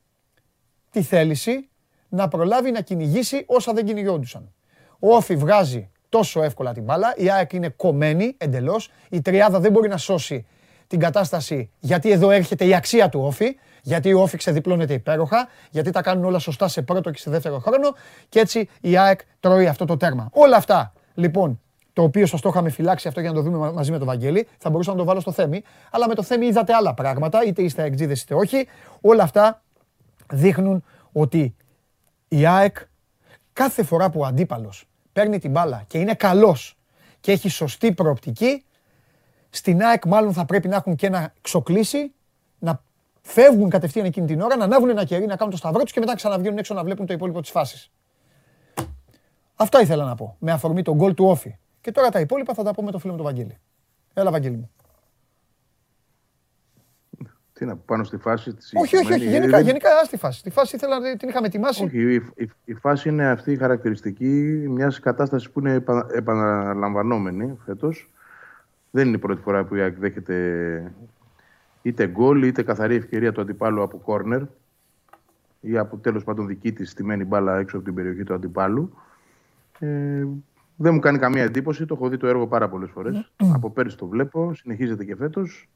τη θέληση να προλάβει να κυνηγήσει όσα δεν κυνηγιόντουσαν. Ο Όφη βγάζει τόσο εύκολα την μπάλα, η ΑΕΚ είναι κομμένη εντελώς, η τριάδα δεν μπορεί να σώσει την κατάσταση γιατί εδώ έρχεται η αξία του Όφη, γιατί ο Όφη ξεδιπλώνεται υπέροχα, γιατί τα κάνουν όλα σωστά σε πρώτο και σε δεύτερο χρόνο και έτσι η ΑΕΚ τρώει αυτό το τέρμα. Όλα αυτά λοιπόν το οποίο σας το είχαμε φυλάξει αυτό για να το δούμε μα- μαζί με τον Βαγγέλη. Θα μπορούσα να το βάλω στο θέμη. Αλλά με το θέμη είδατε άλλα πράγματα, είτε είστε εκτζίδε είτε όχι. Όλα αυτά δείχνουν ότι η ΑΕΚ κάθε φορά που ο αντίπαλος παίρνει την μπάλα και είναι καλός και έχει σωστή προοπτική, στην ΑΕΚ μάλλον θα πρέπει να έχουν και ένα ξοκλήσι, να φεύγουν κατευθείαν εκείνη την ώρα, να ανάβουν ένα κερί, να κάνουν το σταυρό τους και μετά να ξαναβγαίνουν έξω να βλέπουν το υπόλοιπο της φάσης. Αυτά ήθελα να πω, με αφορμή τον γκολ του Όφη. Και τώρα τα υπόλοιπα θα τα πω με το φίλο μου τον Βαγγέλη. Έλα, Βαγγέλη μου. Τι να πω, πάνω στη φάση της Όχι, όχι, όχι. συγκεκριμένη, Γενικά, δεν- γενικά ας τη φάση. Τη φάση ήθελα, να- την είχαμε ετοιμάσει. Όχι, η, η- η φάση είναι αυτή η χαρακτηριστική μιας κατάστασης που είναι επα- επαναλαμβανόμενη φέτος. Δεν είναι η πρώτη φορά που η ΑΕΚ δέχεται είτε γκολ είτε καθαρή ευκαιρία του αντιπάλου από κόρνερ ή από τέλος πάντων δική της στημένη μπάλα έξω από την περιοχή του αντιπάλου. Ε, δεν μου κάνει καμία εντύπωση. Το έχω δει το έργο πάρα πολλές φορές. από πέρυσι το βλέπω. Συνεχίζεται και φέτος.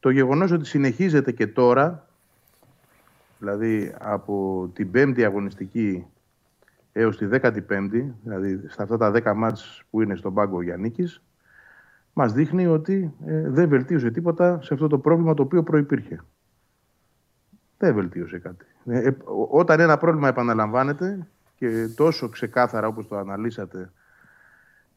Το γεγονός ότι συνεχίζεται και τώρα δηλαδή από την πέμπτη αγωνιστική έως τη 15η, δηλαδή στα αυτά τα 10 μάτς που είναι στον πάγκο ο Γιάννικης, μας δείχνει ότι ε, δεν βελτίωσε τίποτα σε αυτό το πρόβλημα το οποίο προϋπήρχε. δεν βελτίωσε κάτι. Ε, ε, όταν ένα πρόβλημα επαναλαμβάνεται και τόσο ξεκάθαρα όπως το αναλύσατε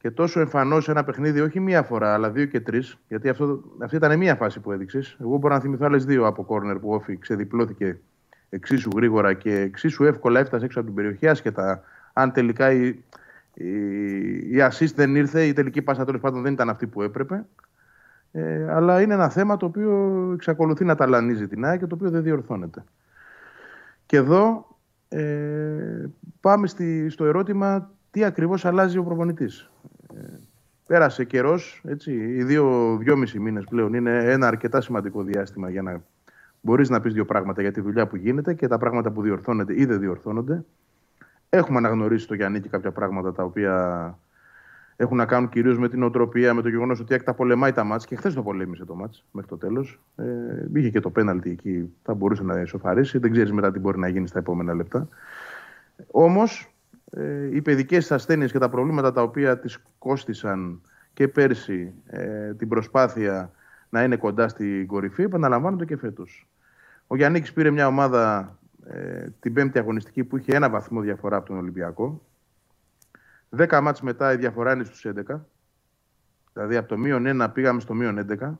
και τόσο εμφανώς ένα παιχνίδι, όχι μία φορά, αλλά δύο και τρεις, γιατί αυτό, αυτή ήταν μία φάση που έδειξες. Εγώ μπορώ να θυμηθώ άλλες δύο από κόρνερ που όφη ξεδιπλώθηκε εξίσου γρήγορα και εξίσου εύκολα έφτασε έξω από την περιοχή, άσχετα αν τελικά η, η, η assist δεν ήρθε, η τελική πάσα τέλος πάντων δεν ήταν αυτή που έπρεπε. Ε, αλλά είναι ένα θέμα το οποίο εξακολουθεί να ταλανίζει την ΑΕΚ και το οποίο δεν διορθώνεται. Και εδώ ε, πάμε στη, στο ερώτημα τι ακριβώς αλλάζει ο προπονητής; Ε, πέρασε καιρός, έτσι, οι δύο, δυόμισι μήνες πλέον είναι ένα αρκετά σημαντικό διάστημα για να μπορείς να πεις δύο πράγματα για τη δουλειά που γίνεται και τα πράγματα που διορθώνεται ή δεν διορθώνονται. Έχουμε αναγνωρίσει στο Γιάννη και κάποια πράγματα τα οποία έχουν να κάνουν κυρίως με την οτροπία, με το γεγονός ότι τα πολεμάει τα μάτς και χθες το πολέμησε το μάτς μέχρι το τέλος. Ε, είχε και το πέναλτι εκεί, θα μπορούσε να ισοφαρίσει. Δεν ξέρεις μετά τι μπορεί να γίνει στα επόμενα λεπτά. Όμως ε, οι παιδικές ασθένειες και τα προβλήματα τα οποία τη κόστησαν και πέρσι ε, την προσπάθεια να είναι κοντά στην κορυφή επαναλαμβάνονται και φέτος. Ο Γιάννης πήρε μια ομάδα ε, την πέμπτη αγωνιστική που είχε ένα βαθμό διαφορά από τον Ολυμπιακό 10 μάτς μετά η διαφορά είναι στους 11. Δηλαδή από το μείον 1 πήγαμε στο μείον 11.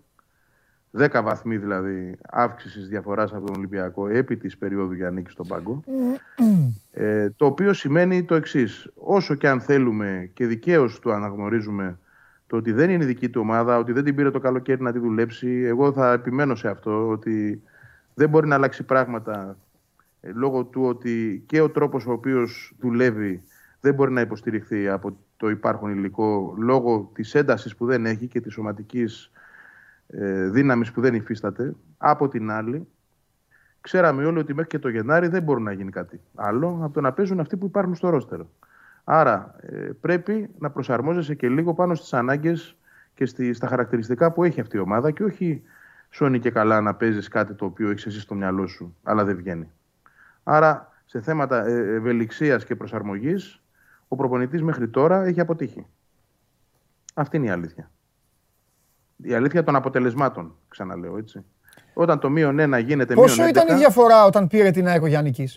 10 βαθμοί δηλαδή αύξησης διαφοράς από τον Ολυμπιακό επί της περίοδου για νίκη στον πάγκο. ε, το οποίο σημαίνει το εξής. Όσο και αν θέλουμε και δικαίως του αναγνωρίζουμε το ότι δεν είναι δική του ομάδα, ότι δεν την πήρε το καλοκαίρι να τη δουλέψει, εγώ θα επιμένω σε αυτό ότι δεν μπορεί να αλλάξει πράγματα ε, λόγω του ότι και ο τρόπος ο οποίος δουλεύει δεν μπορεί να υποστηριχθεί από το υπάρχον υλικό λόγω της έντασης που δεν έχει και της σωματικής ε, δύναμης που δεν υφίσταται. Από την άλλη, ξέραμε όλοι ότι μέχρι και το Γενάρη δεν μπορεί να γίνει κάτι άλλο από το να παίζουν αυτοί που υπάρχουν στο ρόστερο. Άρα ε, πρέπει να προσαρμόζεσαι και λίγο πάνω στις ανάγκες και στη, στα χαρακτηριστικά που έχει αυτή η ομάδα και όχι σώνει και καλά να παίζεις κάτι το οποίο έχεις εσύ στο μυαλό σου, αλλά δεν βγαίνει. Άρα σε θέματα ε, ευελιξίας και προσαρμογής ο προπονητής μέχρι τώρα έχει αποτύχει. Αυτή είναι η αλήθεια. Η αλήθεια των αποτελεσμάτων, ξαναλέω έτσι. Όταν το μείον ένα γίνεται μείον Πόσο ήταν η διαφορά όταν πήρε την ΑΕΚ Γιάννη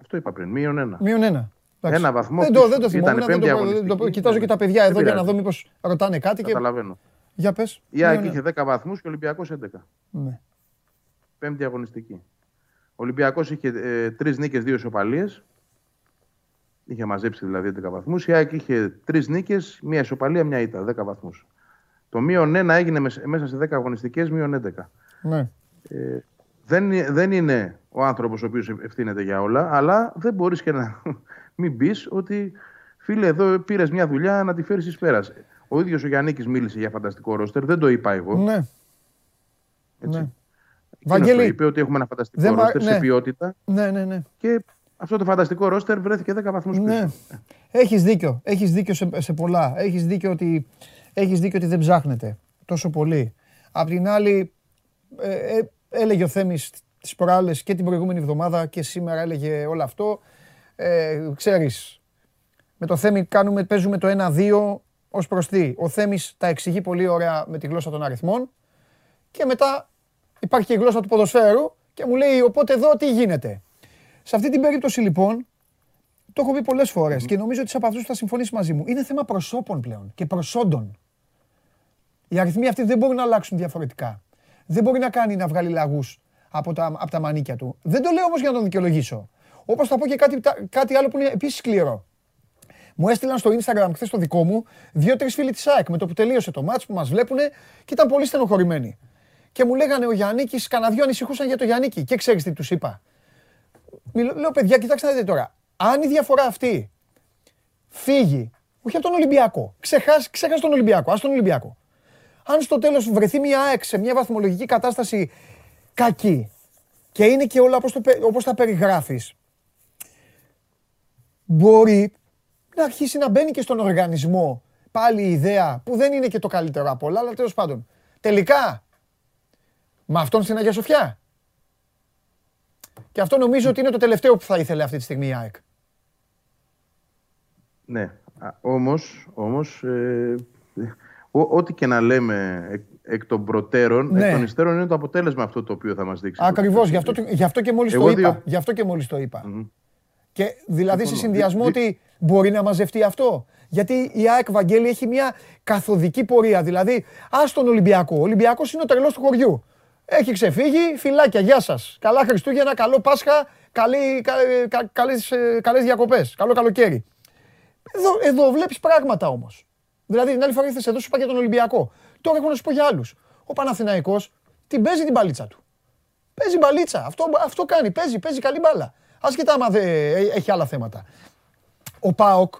Αυτό είπα πριν, μείον ένα. Μείον ένα. Ένα βαθμό. Δεν το, δεν το θυμάμαι. Δεν το, το, κοιτάζω και τα παιδιά εδώ για να δω μήπως ρωτάνε κάτι. Καταλαβαίνω. Για πες. Η ΑΕΚ είχε 10 βαθμούς και ο Ολυμπιακός 11. Ναι. Πέμπτη αγωνιστική. Ο Ολυμπιακός είχε ε, τρεις νίκες, δύο ισοπαλίες. Είχε μαζέψει δηλαδή 11 βαθμούς. Η ΑΕΚ είχε τρεις νίκες, μία ισοπαλία, μία ήττα, 10 βαθμούς. Το μείον 1 έγινε μέσα σε 10 αγωνιστικές, μείον 11. Ναι. Ε, δεν, δεν είναι ο άνθρωπος ο οποίος ευθύνεται για όλα, αλλά δεν μπορείς και να *laughs* μην πεις ότι φίλε, εδώ πήρες μια δουλειά να τη φέρεις εις πέρας. Ο ίδιος ο Γιάννη μίλησε για φανταστικό ρόστερ, δεν το είπα εγώ. Ναι. Έτσι. Ναι. Βαγγέλη, είπε ότι έχουμε ένα φανταστικό ρόστερ ναι. σε ποιότητα. Ναι, ναι, ναι. Και αυτό το φανταστικό ρόστερ βρέθηκε 10 βαθμούς πίσω. Ναι. Έχεις δίκιο. Έχεις δίκιο σε, σε πολλά. Έχεις δίκιο, ότι, έχεις δίκιο ότι δεν ψάχνετε τόσο πολύ. Απ' την άλλη, ε, ε, έλεγε ο Θέμης τις προάλλες και την προηγούμενη εβδομάδα και σήμερα έλεγε όλο αυτό. Ε, ξέρεις, με το Θέμη κάνουμε, παίζουμε το 1-2 ως προς τι. Ο Θέμης τα εξηγεί πολύ ωραία με τη γλώσσα των αριθμών και μετά υπάρχει και η γλώσσα του ποδοσφαίρου και μου λέει οπότε εδώ τι γίνεται; Σε αυτή την περίπτωση λοιπόν, το έχω πει πολλές φορές και νομίζω ότι από αυτούς θα συμφωνήσει μαζί μου. Είναι θέμα προσώπων πλέον και προσόντων. Οι αριθμοί αυτοί δεν μπορούν να αλλάξουν διαφορετικά. Δεν μπορεί να κάνει να βγάλει λαγούς από τα, από τα μανίκια του. Δεν το λέω όμως για να τον δικαιολογήσω. Όπως θα πω και κάτι, κάτι άλλο που είναι επίσης σκληρό. Μου έστειλαν στο Instagram χθες το δικό μου δύο-τρεις φίλοι της ΑΕΚ με το που τελείωσε το μάτς που μας βλέπουν και ήταν πολύ στενοχωρημένοι. Και μου λέγανε ο Γιάννη, κανένα δυο ανησυχούσαν για το Γιάννη. Και ξέρεις τι τους είπα. Λέω, παιδιά, κοιτάξτε να δείτε τώρα. Αν η διαφορά αυτή φύγει, όχι από τον Ολυμπιακό, ξεχάσει, ξεχάσει τον Ολυμπιακό, ας τον Ολυμπιακό. Αν στο τέλος βρεθεί μια ΑΕΚ σε μια βαθμολογική κατάσταση κακή και είναι και όλα όπως, το, όπως τα περιγράφεις, μπορεί να αρχίσει να μπαίνει και στον οργανισμό πάλι η ιδέα που δεν είναι και το καλύτερο από όλα, αλλά τέλος πάντων. Τελικά, με αυτόν στην Αγία Σοφιά. Και αυτό νομίζω ότι είναι το τελευταίο που θα ήθελε αυτή τη στιγμή η ΑΕΚ. Ναι, όμως, όμως ε, ό,τι και να λέμε εκ, εκ των προτέρων, Ναι. εκ των υστέρων είναι το αποτέλεσμα αυτό το οποίο θα μας δείξει. Ακριβώς, γι' αυτό, γι αυτό και μόλις το Εγώ είπα. δύο- Γι' αυτό και μόλις το είπα. Μμμ. Και δηλαδή σε Συμφωνώ. συνδυασμό Δι- ότι μπορεί να μαζευτεί αυτό. Γιατί η ΑΕΚ Βαγγέλη έχει μια καθοδική πορεία. Δηλαδή, ας τον Ολυμπιακό. Ο Ολυμπιακός είναι ο τρελός του χωριού. Έχει ξεφύγει, φυλάκια, γεια σας. Καλά Χριστούγεννα, καλό Πάσχα, καλή, κα, κα, καλές, ε, καλές διακοπές, καλό καλοκαίρι. Εδώ, εδώ βλέπεις πράγματα όμως. Δηλαδή την άλλη φορά ήρθες εδώ σου είπα για τον Ολυμπιακό. Τώρα έχω να σου πω για άλλους. Ο Παναθηναϊκός την παίζει την μπαλίτσα του. Παίζει μπαλίτσα. Αυτό, αυτό κάνει. Παίζει, παίζει καλή μπάλα. Άσχετα άμα δεν έχει άλλα θέματα. Ο Πάοκ,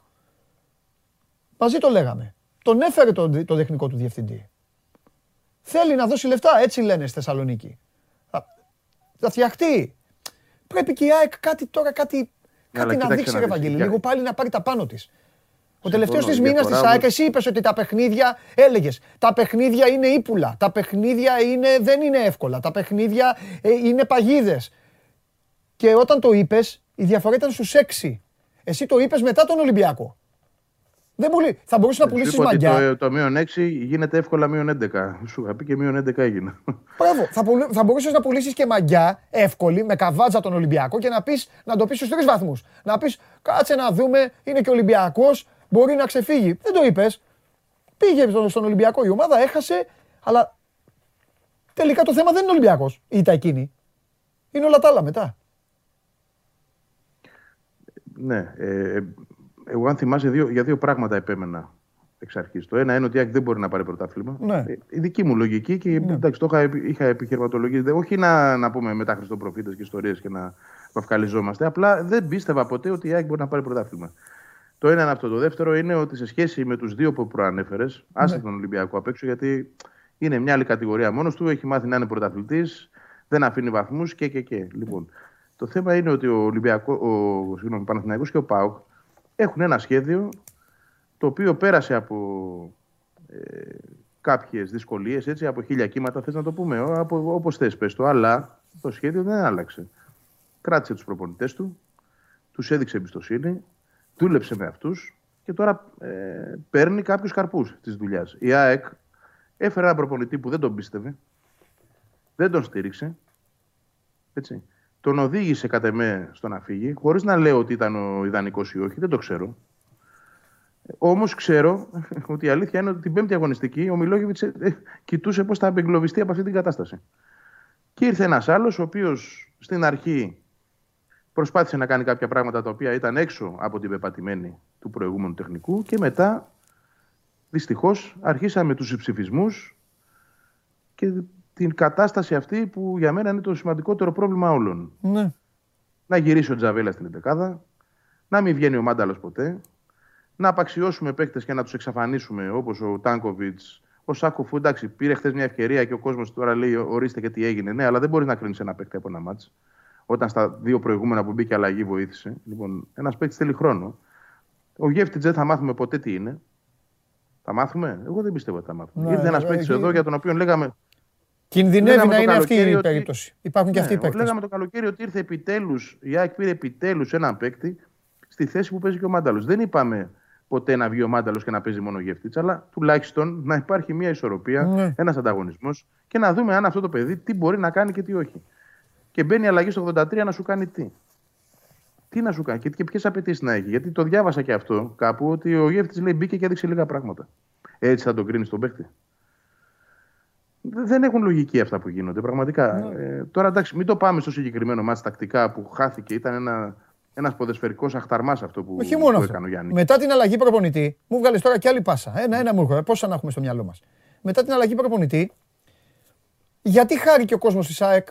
μαζί το λέγαμε, τον έφερε τον, το τεχνικό του διευθυντή. Θέλει να δώσει λεφτά, έτσι λένε στη Θεσσαλονίκη. Θα, θα φτιαχτεί. Πρέπει και η ΑΕΚ κάτι τώρα, κάτι, Αλλά κάτι να κοίταξε δείξει, να ρε δεις, Βαγγέλη, για- λίγο πάλι να πάρει τα πάνω της. Ο Συμφωνώ, τελευταίος της η μήνας της διαφορά ΑΕΚ, όμως- εσύ είπες ότι τα παιχνίδια, έλεγες, τα παιχνίδια είναι ύπουλα. Τα παιχνίδια είναι, δεν είναι εύκολα. Τα παιχνίδια ε, είναι παγίδες. Και όταν το είπες, η διαφορά ήταν στους 6. Εσύ το είπες μετά τον Ολυμπιακό. Δεν μπορεί. Θα μπορούσε να Σου πουλήσει είπα ότι μαγιά. το, το μείον 6 γίνεται εύκολα μείον 11. Σου είχα πει και μείον 11 έγινε. Μπράβο. Θα, πουλ- θα μπορούσες να πουλήσεις και μαγιά εύκολη με καβάτζα τον Ολυμπιακό και να, πεις, να το πεις στους τρεις βαθμούς. Να πεις κάτσε να δούμε, είναι και Ολυμπιακός, μπορεί να ξεφύγει. Δεν το είπες. Πήγε στον, στον Ολυμπιακό η ομάδα, έχασε, αλλά τελικά το θέμα δεν είναι Ολυμπιακός. Ήταν εκείνη. Είναι όλα τα άλλα μετά. ναι. Ε, ε, εγώ αν θυμάσαι δύο, για δύο πράγματα επέμενα εξ αρχής. Το ένα είναι ότι η ΑΕΚ δεν μπορεί να πάρει πρωτάθλημα. Ναι. Ε, η δική μου λογική και εντάξει, το είχα, επι- είχα επιχειρηματολογήσει. Δεν- Όχι να, να πούμε μετά Χριστοπροφήτες και ιστορίες και να βαφκαλιζόμαστε. Απλά δεν πίστευα ποτέ ότι η ΑΕΚ μπορεί να πάρει πρωτάθλημα. Το ένα είναι αυτό. Το δεύτερο είναι ότι σε σχέση με τους δύο που προανέφερες, άσε τον Ολυμπιακό απ' έξω, γιατί είναι μια άλλη κατηγορία μόνος του, έχει μάθει να είναι πρωταθλητής, δεν αφήνει βαθμούς και, και, και. Λοιπόν, το θέμα είναι ότι ο Ολυμπιακό, ο, συγγνώμη, ο Παναθηναϊκός και ο ΠΑΟΚ έχουν ένα σχέδιο το οποίο πέρασε από ε, κάποιες δυσκολίες, έτσι, από χίλια κύματα, θες να το πούμε, ο- από, όπως θες πες το, αλλά το σχέδιο δεν άλλαξε. Κράτησε τους προπονητές του, τους έδειξε εμπιστοσύνη, δούλεψε με αυτούς και τώρα ε, παίρνει κάποιους καρπούς της δουλειάς. Η ΑΕΚ έφερε έναν προπονητή που δεν τον πίστευε, δεν τον στήριξε, έτσι. Τον οδήγησε κατ' εμέ στο να φύγει, χωρίς να λέω ότι ήταν ο ιδανικός ή όχι, δεν το ξέρω. Όμως ξέρω ότι η αλήθεια είναι ότι την πέμπτη αγωνιστική ο Μιλόγεβιτς κοιτούσε πώς θα απεγκλωβιστεί από αυτή την κατάσταση. Και ήρθε ένας άλλος, ο οποίος στην αρχή προσπάθησε να κάνει κάποια πράγματα τα οποία ήταν έξω από την πεπατημένη του προηγούμενου τεχνικού και μετά δυστυχώς αρχίσαμε τους ψηφισμούς και την κατάσταση αυτή που για μένα είναι το σημαντικότερο πρόβλημα όλων. Ναι. Να γυρίσει ο Τζαβέλα στην 11 να μην βγαίνει ο Μάνταλος ποτέ, να απαξιώσουμε παίκτες και να τους εξαφανίσουμε όπως ο Τάνκοβιτς, ο Σάκοφου. Εντάξει, πήρε χθες μια ευκαιρία και ο κόσμος τώρα λέει: Ορίστε και τι έγινε. Ναι, αλλά δεν μπορείς να κρίνεις ένα παίκτη από ένα μάτς. Όταν στα δύο προηγούμενα που μπήκε αλλαγή βοήθησε. Λοιπόν, ένας παίκτης θέλει χρόνο. Ο Γεύτιτ δεν θα μάθουμε ποτέ τι είναι. Θα μάθουμε; Εγώ δεν πιστεύω ότι θα μάθουμε. Ναι, Ήρθε ένας ναι, παίκτης εκεί- εδώ για τον οποίο λέγαμε. Κινδυνεύει Λέγαμε να το είναι αυτή καλοκαίρι η ότι- περίπτωση. Υπάρχουν και αυτοί οι Ναι, παίκτες. Λέγαμε το καλοκαίρι ότι ήρθε επιτέλους, η ΑΕΚ πήρε επιτέλους έναν παίκτη στη θέση που παίζει και ο Μάνταλος. Δεν είπαμε ποτέ να βγει ο Μάνταλος και να παίζει μόνο γεύτης, αλλά τουλάχιστον να υπάρχει μια ισορροπία, Ναι. ένας ανταγωνισμός και να δούμε αν αυτό το παιδί τι μπορεί να κάνει και τι όχι. Και μπαίνει η αλλαγή στο 83 να σου κάνει τι. Τι να σου κάνει και, και ποιες απαιτήσεις να έχει. Γιατί το διάβασα και αυτό κάπου ότι ο γεύτης λέει μπήκε και έδειξε λίγα πράγματα. Έτσι θα τον κρίνεις τον παίκτη. Δεν έχουν λογική αυτά που γίνονται, πραγματικά. Ναι. Ε, τώρα εντάξει, μην το πάμε στο συγκεκριμένο μάτς τακτικά που χάθηκε. Ήταν ένα ένας ποδοσφαιρικός αχταρμάς αυτό που, Όχι μόνο που αυτό. έκανε ο Γιάννης. Μετά την αλλαγή προπονητή, μου βγάλες τώρα και άλλη πάσα. Ένα-ένα μου έρχονται. Πόσα να έχουμε στο μυαλό μας. Μετά την αλλαγή προπονητή, γιατί χάρηκε ο κόσμος της ΑΕΚ;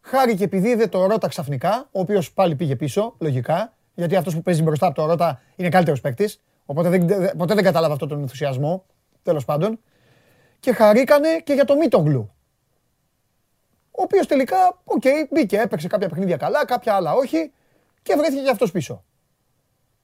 Χάρηκε επειδή είδε το Ρότα ξαφνικά, ο οποίος πάλι πήγε πίσω, λογικά. Γιατί αυτός που παίζει μπροστά από το Ρότα είναι καλύτερος παίκτης. Οπότε δεν, δεν- ποτέ δεν κατάλαβα αυτόν τον ενθουσιασμό. Τέλος πάντων. Και χαρήκανε και για το Μίτογλου. Ο οποίος τελικά, οκ, μπήκε, έπαιξε κάποια παιχνίδια καλά, κάποια άλλα όχι και βρέθηκε και αυτός πίσω.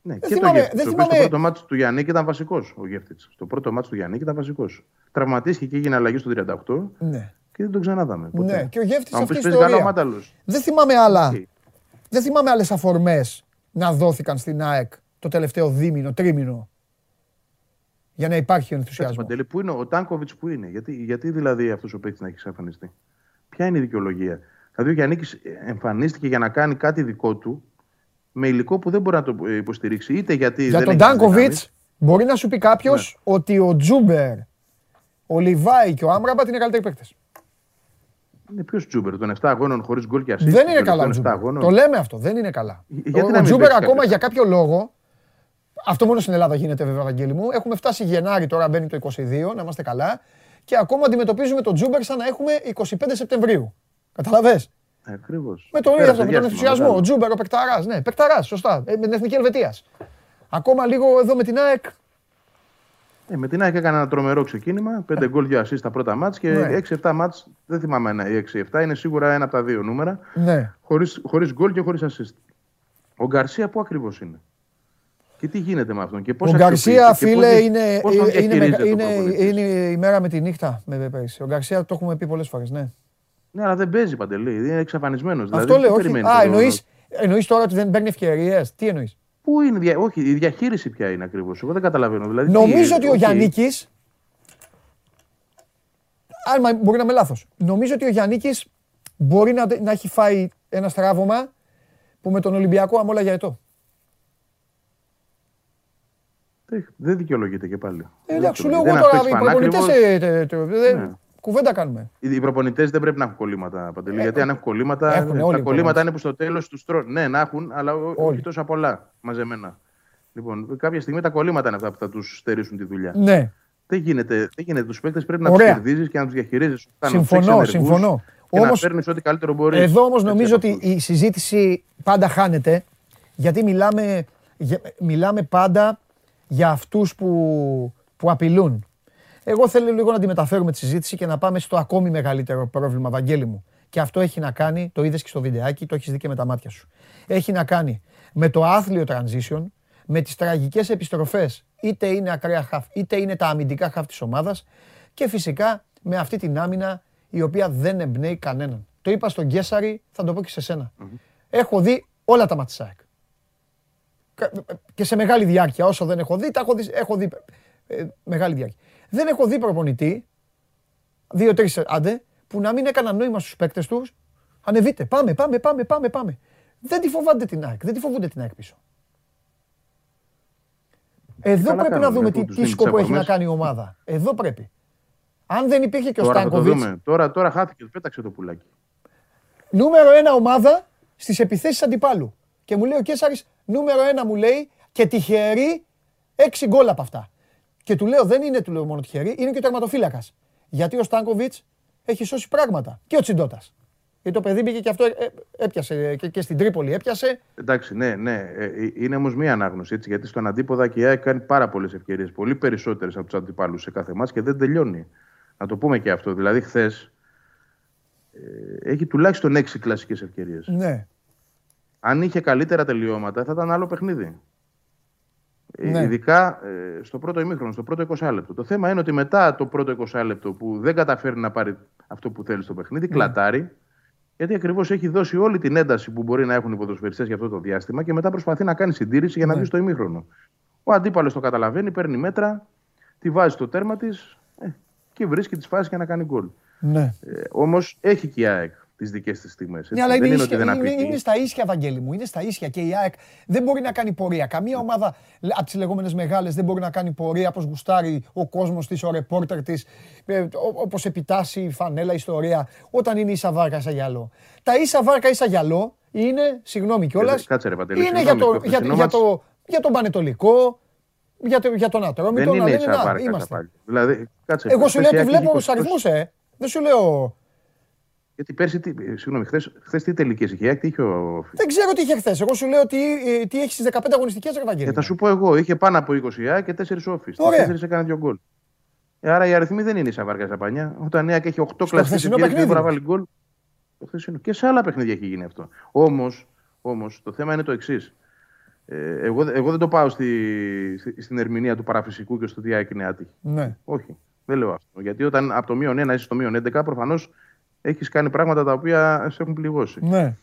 Ναι, δεν και θυμάμαι- το Γεύτιτς, δεν ο οποίος θυμάμαι- Στο πρώτο ματς του Γιαννίκη ήταν βασικός ο Γεύτιτς. Στο πρώτο ματς του Γιαννίκη ήταν βασικός. Τραυματίστηκε και έγινε αλλαγή στο 38 Ναι. και δεν τον ξανάδαμε. Ποτέ. Ναι, και ο Γεύτης Αν μου αυτή η πεις, παίζει καλά ο ιστορία. Μάνταλος. Δεν θυμάμαι άλλα. Οκ. Δεν θυμάμαι άλλες αφορμές να δόθηκαν στην ΑΕΚ το τελευταίο δίμηνο, τρίμηνο. Για να υπάρχει ο Κάτσε, ενθουσιασμό. Παντελή, πού είναι ο Τάνκοβιτς, πού είναι, γιατί, γιατί δηλαδή αυτός ο παίκτης να έχεις εξαφανιστεί. Ποια είναι η δικαιολογία; Δηλαδή ο Γιάννη εμφανίστηκε για να κάνει κάτι δικό του με υλικό που δεν μπορεί να το ε, υποστηρίξει. Είτε γιατί Για δεν τον έχει Ντάνκοβιτ δυνάμεις. μπορεί να σου πει κάποιος Ναι. ότι ο Τζούμπερ, ο Λιβάι και ο Άμραμπατ είναι καλύτεροι παίκτες. Είναι ποιος Τζούμπερ των 7 αγώνων χωρίς γκολ και assist. Δεν είναι των καλά ο 7 Τζούμπερ. αγώνων. Το λέμε αυτό. Δεν είναι καλά. Ε, γιατί Ο, να ο μην Τζούμπερ παίξει ακόμα κάποιος. για κάποιο λόγο. Αυτό μόνο στην Ελλάδα γίνεται βέβαια, Βαγγέλη μου. Έχουμε φτάσει Γενάρη, τώρα μπαίνει το 22, να είμαστε καλά. Και ακόμα αντιμετωπίζουμε τον Τζούμπερ σαν να έχουμε 25 Σεπτεμβρίου. Κατάλαβες. Ακριβώς. Με τον ίδιο αυτό, με τον ενθουσιασμό. Ο Τζούμπερ, ο Πεκταράς. Ναι, Πεκταράς, σωστά. Ε, με την εθνική Ελβετίας. Ακόμα λίγο εδώ με την ΑΕΚ. Ε, με την ΑΕΚ έκανε ένα τρομερό ξεκίνημα. 5 γκολ, 2 assist τα πρώτα μάτς και Ναι. 6-7 μάτς. Δεν θυμάμαι ένα ή 6-7. Είναι σίγουρα ένα από τα δύο νούμερα. Ναι. Χωρίς, χωρίς γκολ και χωρίς assist. Ο Γκαρσία πού ακριβώς είναι; Και τι γίνεται με αυτόν. Και πώς Ο Γκαρσία, αξιοποιείται και φίλε, πώς- είναι, πώς τον είναι, είναι, διαχειρίζεται το είναι, προπονητής; είναι η μέρα με τη νύχτα με πέρυσι. Ο Γκαρσία το έχουμε πει πολλές φορές. Ναι. Ναι, αλλά δεν παίζει παντελή. Είναι εξαφανισμένος. Αυτό δηλαδή, λέω. τι Όχι. περιμένεις Α, το- εννοεί εννοείς τώρα ότι δεν παίρνει ευκαιρίες; Τι εννοείς; Πού είναι, η δια- όχι, η διαχείριση ποια είναι ακριβώς. Εγώ δεν καταλαβαίνω. Δηλαδή, τι- Νομίζω ότι ο οκ. Γιάννικη. Αν μπορεί να είμαι λάθος. Νομίζω ότι ο Γιάννικης μπορεί να, να έχει φάει ένα στράβωμα που με τον Ολυμπιακό αμόλα για ετώ. Δεν- Δεν δικαιολογείται και πάλι. Ε, εντάξει, σου Δεν λέω εγώ αυτό τώρα έχεις οι προπονητέ. πανάκριβος. Ναι. Κουβέντα κάνουμε. Οι προπονητές δεν πρέπει να έχουν κολλήματα. Παντελή, γιατί αν έχουν κολλήματα, Ε, έχουν όλοι τα οι κολλήματα προπονητές. είναι που στο τέλος τους τρώνε. Ναι, να έχουν, αλλά ό- Όλοι. όχι τόσα πολλά μαζεμένα. Λοιπόν, κάποια στιγμή τα κολλήματα είναι αυτά που θα τους στερήσουν τη δουλειά. Ναι. Δεν γίνεται, δεν γίνεται. Τους παίκτες πρέπει να τους Ωραία. κερδίζεις και να τους διαχειρίζεις. Συμφωνώ, συμφωνώ. Και Όμως- να παίρνεις ό,τι καλύτερο μπορείς. Εδώ όμως νομίζω ότι η συζήτηση πάντα χάνεται γιατί μιλάμε, για- μιλάμε πάντα για αυτούς που, που απειλούν. Εγώ θέλω λίγο να τη μεταφέρουμε τη συζήτηση και να πάμε στο ακόμη μεγαλύτερο πρόβλημα, Βαγγέλη μου. Και αυτό έχει να κάνει, το είδες και στο βιντεάκι, το έχεις δει και με τα μάτια σου. Έχει να κάνει με το άθλιο transition, με τις τραγικές επιστροφές, είτε είναι ακραία χαφ, είτε είναι τα αμυντικά χαφ της ομάδας και φυσικά με αυτή την άμυνα η οποία δεν εμπνέει κανέναν. Το είπα στον Γκέσαρη, θα το πω και σε σενα Έχω δει όλα τα μάτια της ΑΕΚ. Κα- Και σε μεγάλη διάρκεια, όσο δεν έχω δει, τα έχω δει, έχω δει ε, μεγάλη διάρκεια. Δεν έχω δει προπονητή, δύο-τρεις άντε, που να μην έκαναν νόημα στους παίκτες τους. Ανεβείτε, πάμε, πάμε, πάμε, πάμε, πάμε. Δεν τη φοβάται την ΑΕΚ, δεν τη φοβούνται την ΑΕΚ πίσω. Εδώ καλά πρέπει να κάνουν, δούμε αφού τι, τους τι δίνεις τις σκοπό έχει να αφορμές. κάνει η ομάδα. Εδώ πρέπει. Αν δεν υπήρχε και ο Τώρα θα το Στάνκοβιτς, δούμε. Τώρα, τώρα χάθηκε, πέταξε το πουλάκι. νούμερο ένα ομάδα στις επιθέσεις αντιπάλου. Και μου λέει ο Κέσσαρης, νούμερο ένα μου λέει και τυχερή έξι γκολ από αυτά. Και του λέω, δεν είναι του λέω μόνο τυχερή, είναι και ο τερματοφύλακας. Γιατί ο Στάνκοβιτς έχει σώσει πράγματα. Και ο Τσιντότας. Γιατί το παιδί μπήκε και αυτό ε, ε, έπιασε και, και στην Τρίπολη έπιασε. Εντάξει, ναι, ναι. Ε, ε, είναι όμως μία ανάγνωση. Έτσι, γιατί στον αντίποδα και η ΑΕΚ κάνει πάρα πολλές ευκαιρίες. Πολύ περισσότερες από τους αντιπάλους σε κάθε μάτς και δεν τελειώνει. Να το πούμε και αυτό. Δηλαδή, χθες ε, έχει τουλάχιστον έξι κλασικές ευκαιρίες. Ναι. Αν είχε καλύτερα τελειώματα, θα ήταν άλλο παιχνίδι. Ε, Ναι. Ειδικά ε, στο πρώτο ημίχρονο, στο πρώτο 20 λεπτό. Το θέμα είναι ότι μετά το πρώτο 20 λεπτό που δεν καταφέρει να πάρει αυτό που θέλει στο παιχνίδι, κλατάρει. Γιατί ακριβώς έχει δώσει όλη την ένταση που μπορεί να έχουν οι ποδοσφαιριστές για αυτό το διάστημα και μετά προσπαθεί να κάνει συντήρηση για να Ναι. βγει στο ημίχρονο. Ο αντίπαλος το καταλαβαίνει, παίρνει μέτρα, τη βάζει στο τέρμα της ε, και βρίσκει τις φάσεις για να κάνει γκολ. ναι. Ε, Όμως έχει και η ΑΕΚ τις δικές της στιγμές. Ναι, αλλά είναι, δεν είναι ίσια, ότι δεν είναι, απειλεί. είναι στα ίσια, Βαγγέλη μου. Είναι στα ίσια και η ΑΕΚ δεν μπορεί να κάνει πορεία. Καμία ομάδα από τις λεγόμενες μεγάλες δεν μπορεί να κάνει πορεία όπως γουστάρει ο κόσμος της, ο ρεπόρτερ της, όπως επιτάσσει η φανέλα, η ιστορία, όταν είναι ίσα βάρκα ίσα γυαλό. Τα ίσα βάρκα ίσα γυαλό είναι, συγγνώμη κιόλας, Κάτσε, κάτσε, ρε, Παντελή, είναι για, συγγνώμη, το, το για, χθεσινό για, μάτς- το, για τον Πανετολικό, για, το, για τον Ατρόμητο. Δεν να είναι λένε, ίσα να, βάρκα τα είμαστε. πάλι. Δηλαδή, κάτσε, Εγώ σου λέω χθες η ότι ΑΕΚ βλέπω είχε τους 20 αριθμούς, ε. Δεν σου λέω. Γιατί πέρσι, τι, συγγνώμη, χθες, χθες τι τελικές είχε, η ΑΕΚ, τι είχε ο Δεν ξέρω τι είχε χθες. Εγώ σου λέω τι, ε, τι έχεις στις 15 αγωνιστικές, Ευαγγέλη. Ε, θα σου πω εγώ, είχε πάνω από 20 η ΑΕΚ και 4 όφης. Ωραία. 4 έκανε 2 γκολ. Ε, άρα οι αριθμοί δεν είναι ίσα βάρκα στα πανιά. Όταν η ΑΕΚ έχει 8 κλασικές χθεσινό ευκαιρίες δεν παιχνίδι. μπορεί να βάλει γκολ. Το χθεσινό. Και σε άλλα παιχνίδια έχει γίνει αυτό. Όμως, όμως, το θέμα είναι το εξής. Ε, εγώ, εγώ δεν το πάω στη, στη- στην ερμηνεία του παραφυσικού και στο τι η ΑΕΚ είναι άτυχη. Ναι. Όχι. Δεν λέω αυτό. Γιατί όταν από το μείον 1 είσαι στο μείον 11, προφανώς έχεις κάνει πράγματα τα οποία σε έχουν πληγώσει. Ναι.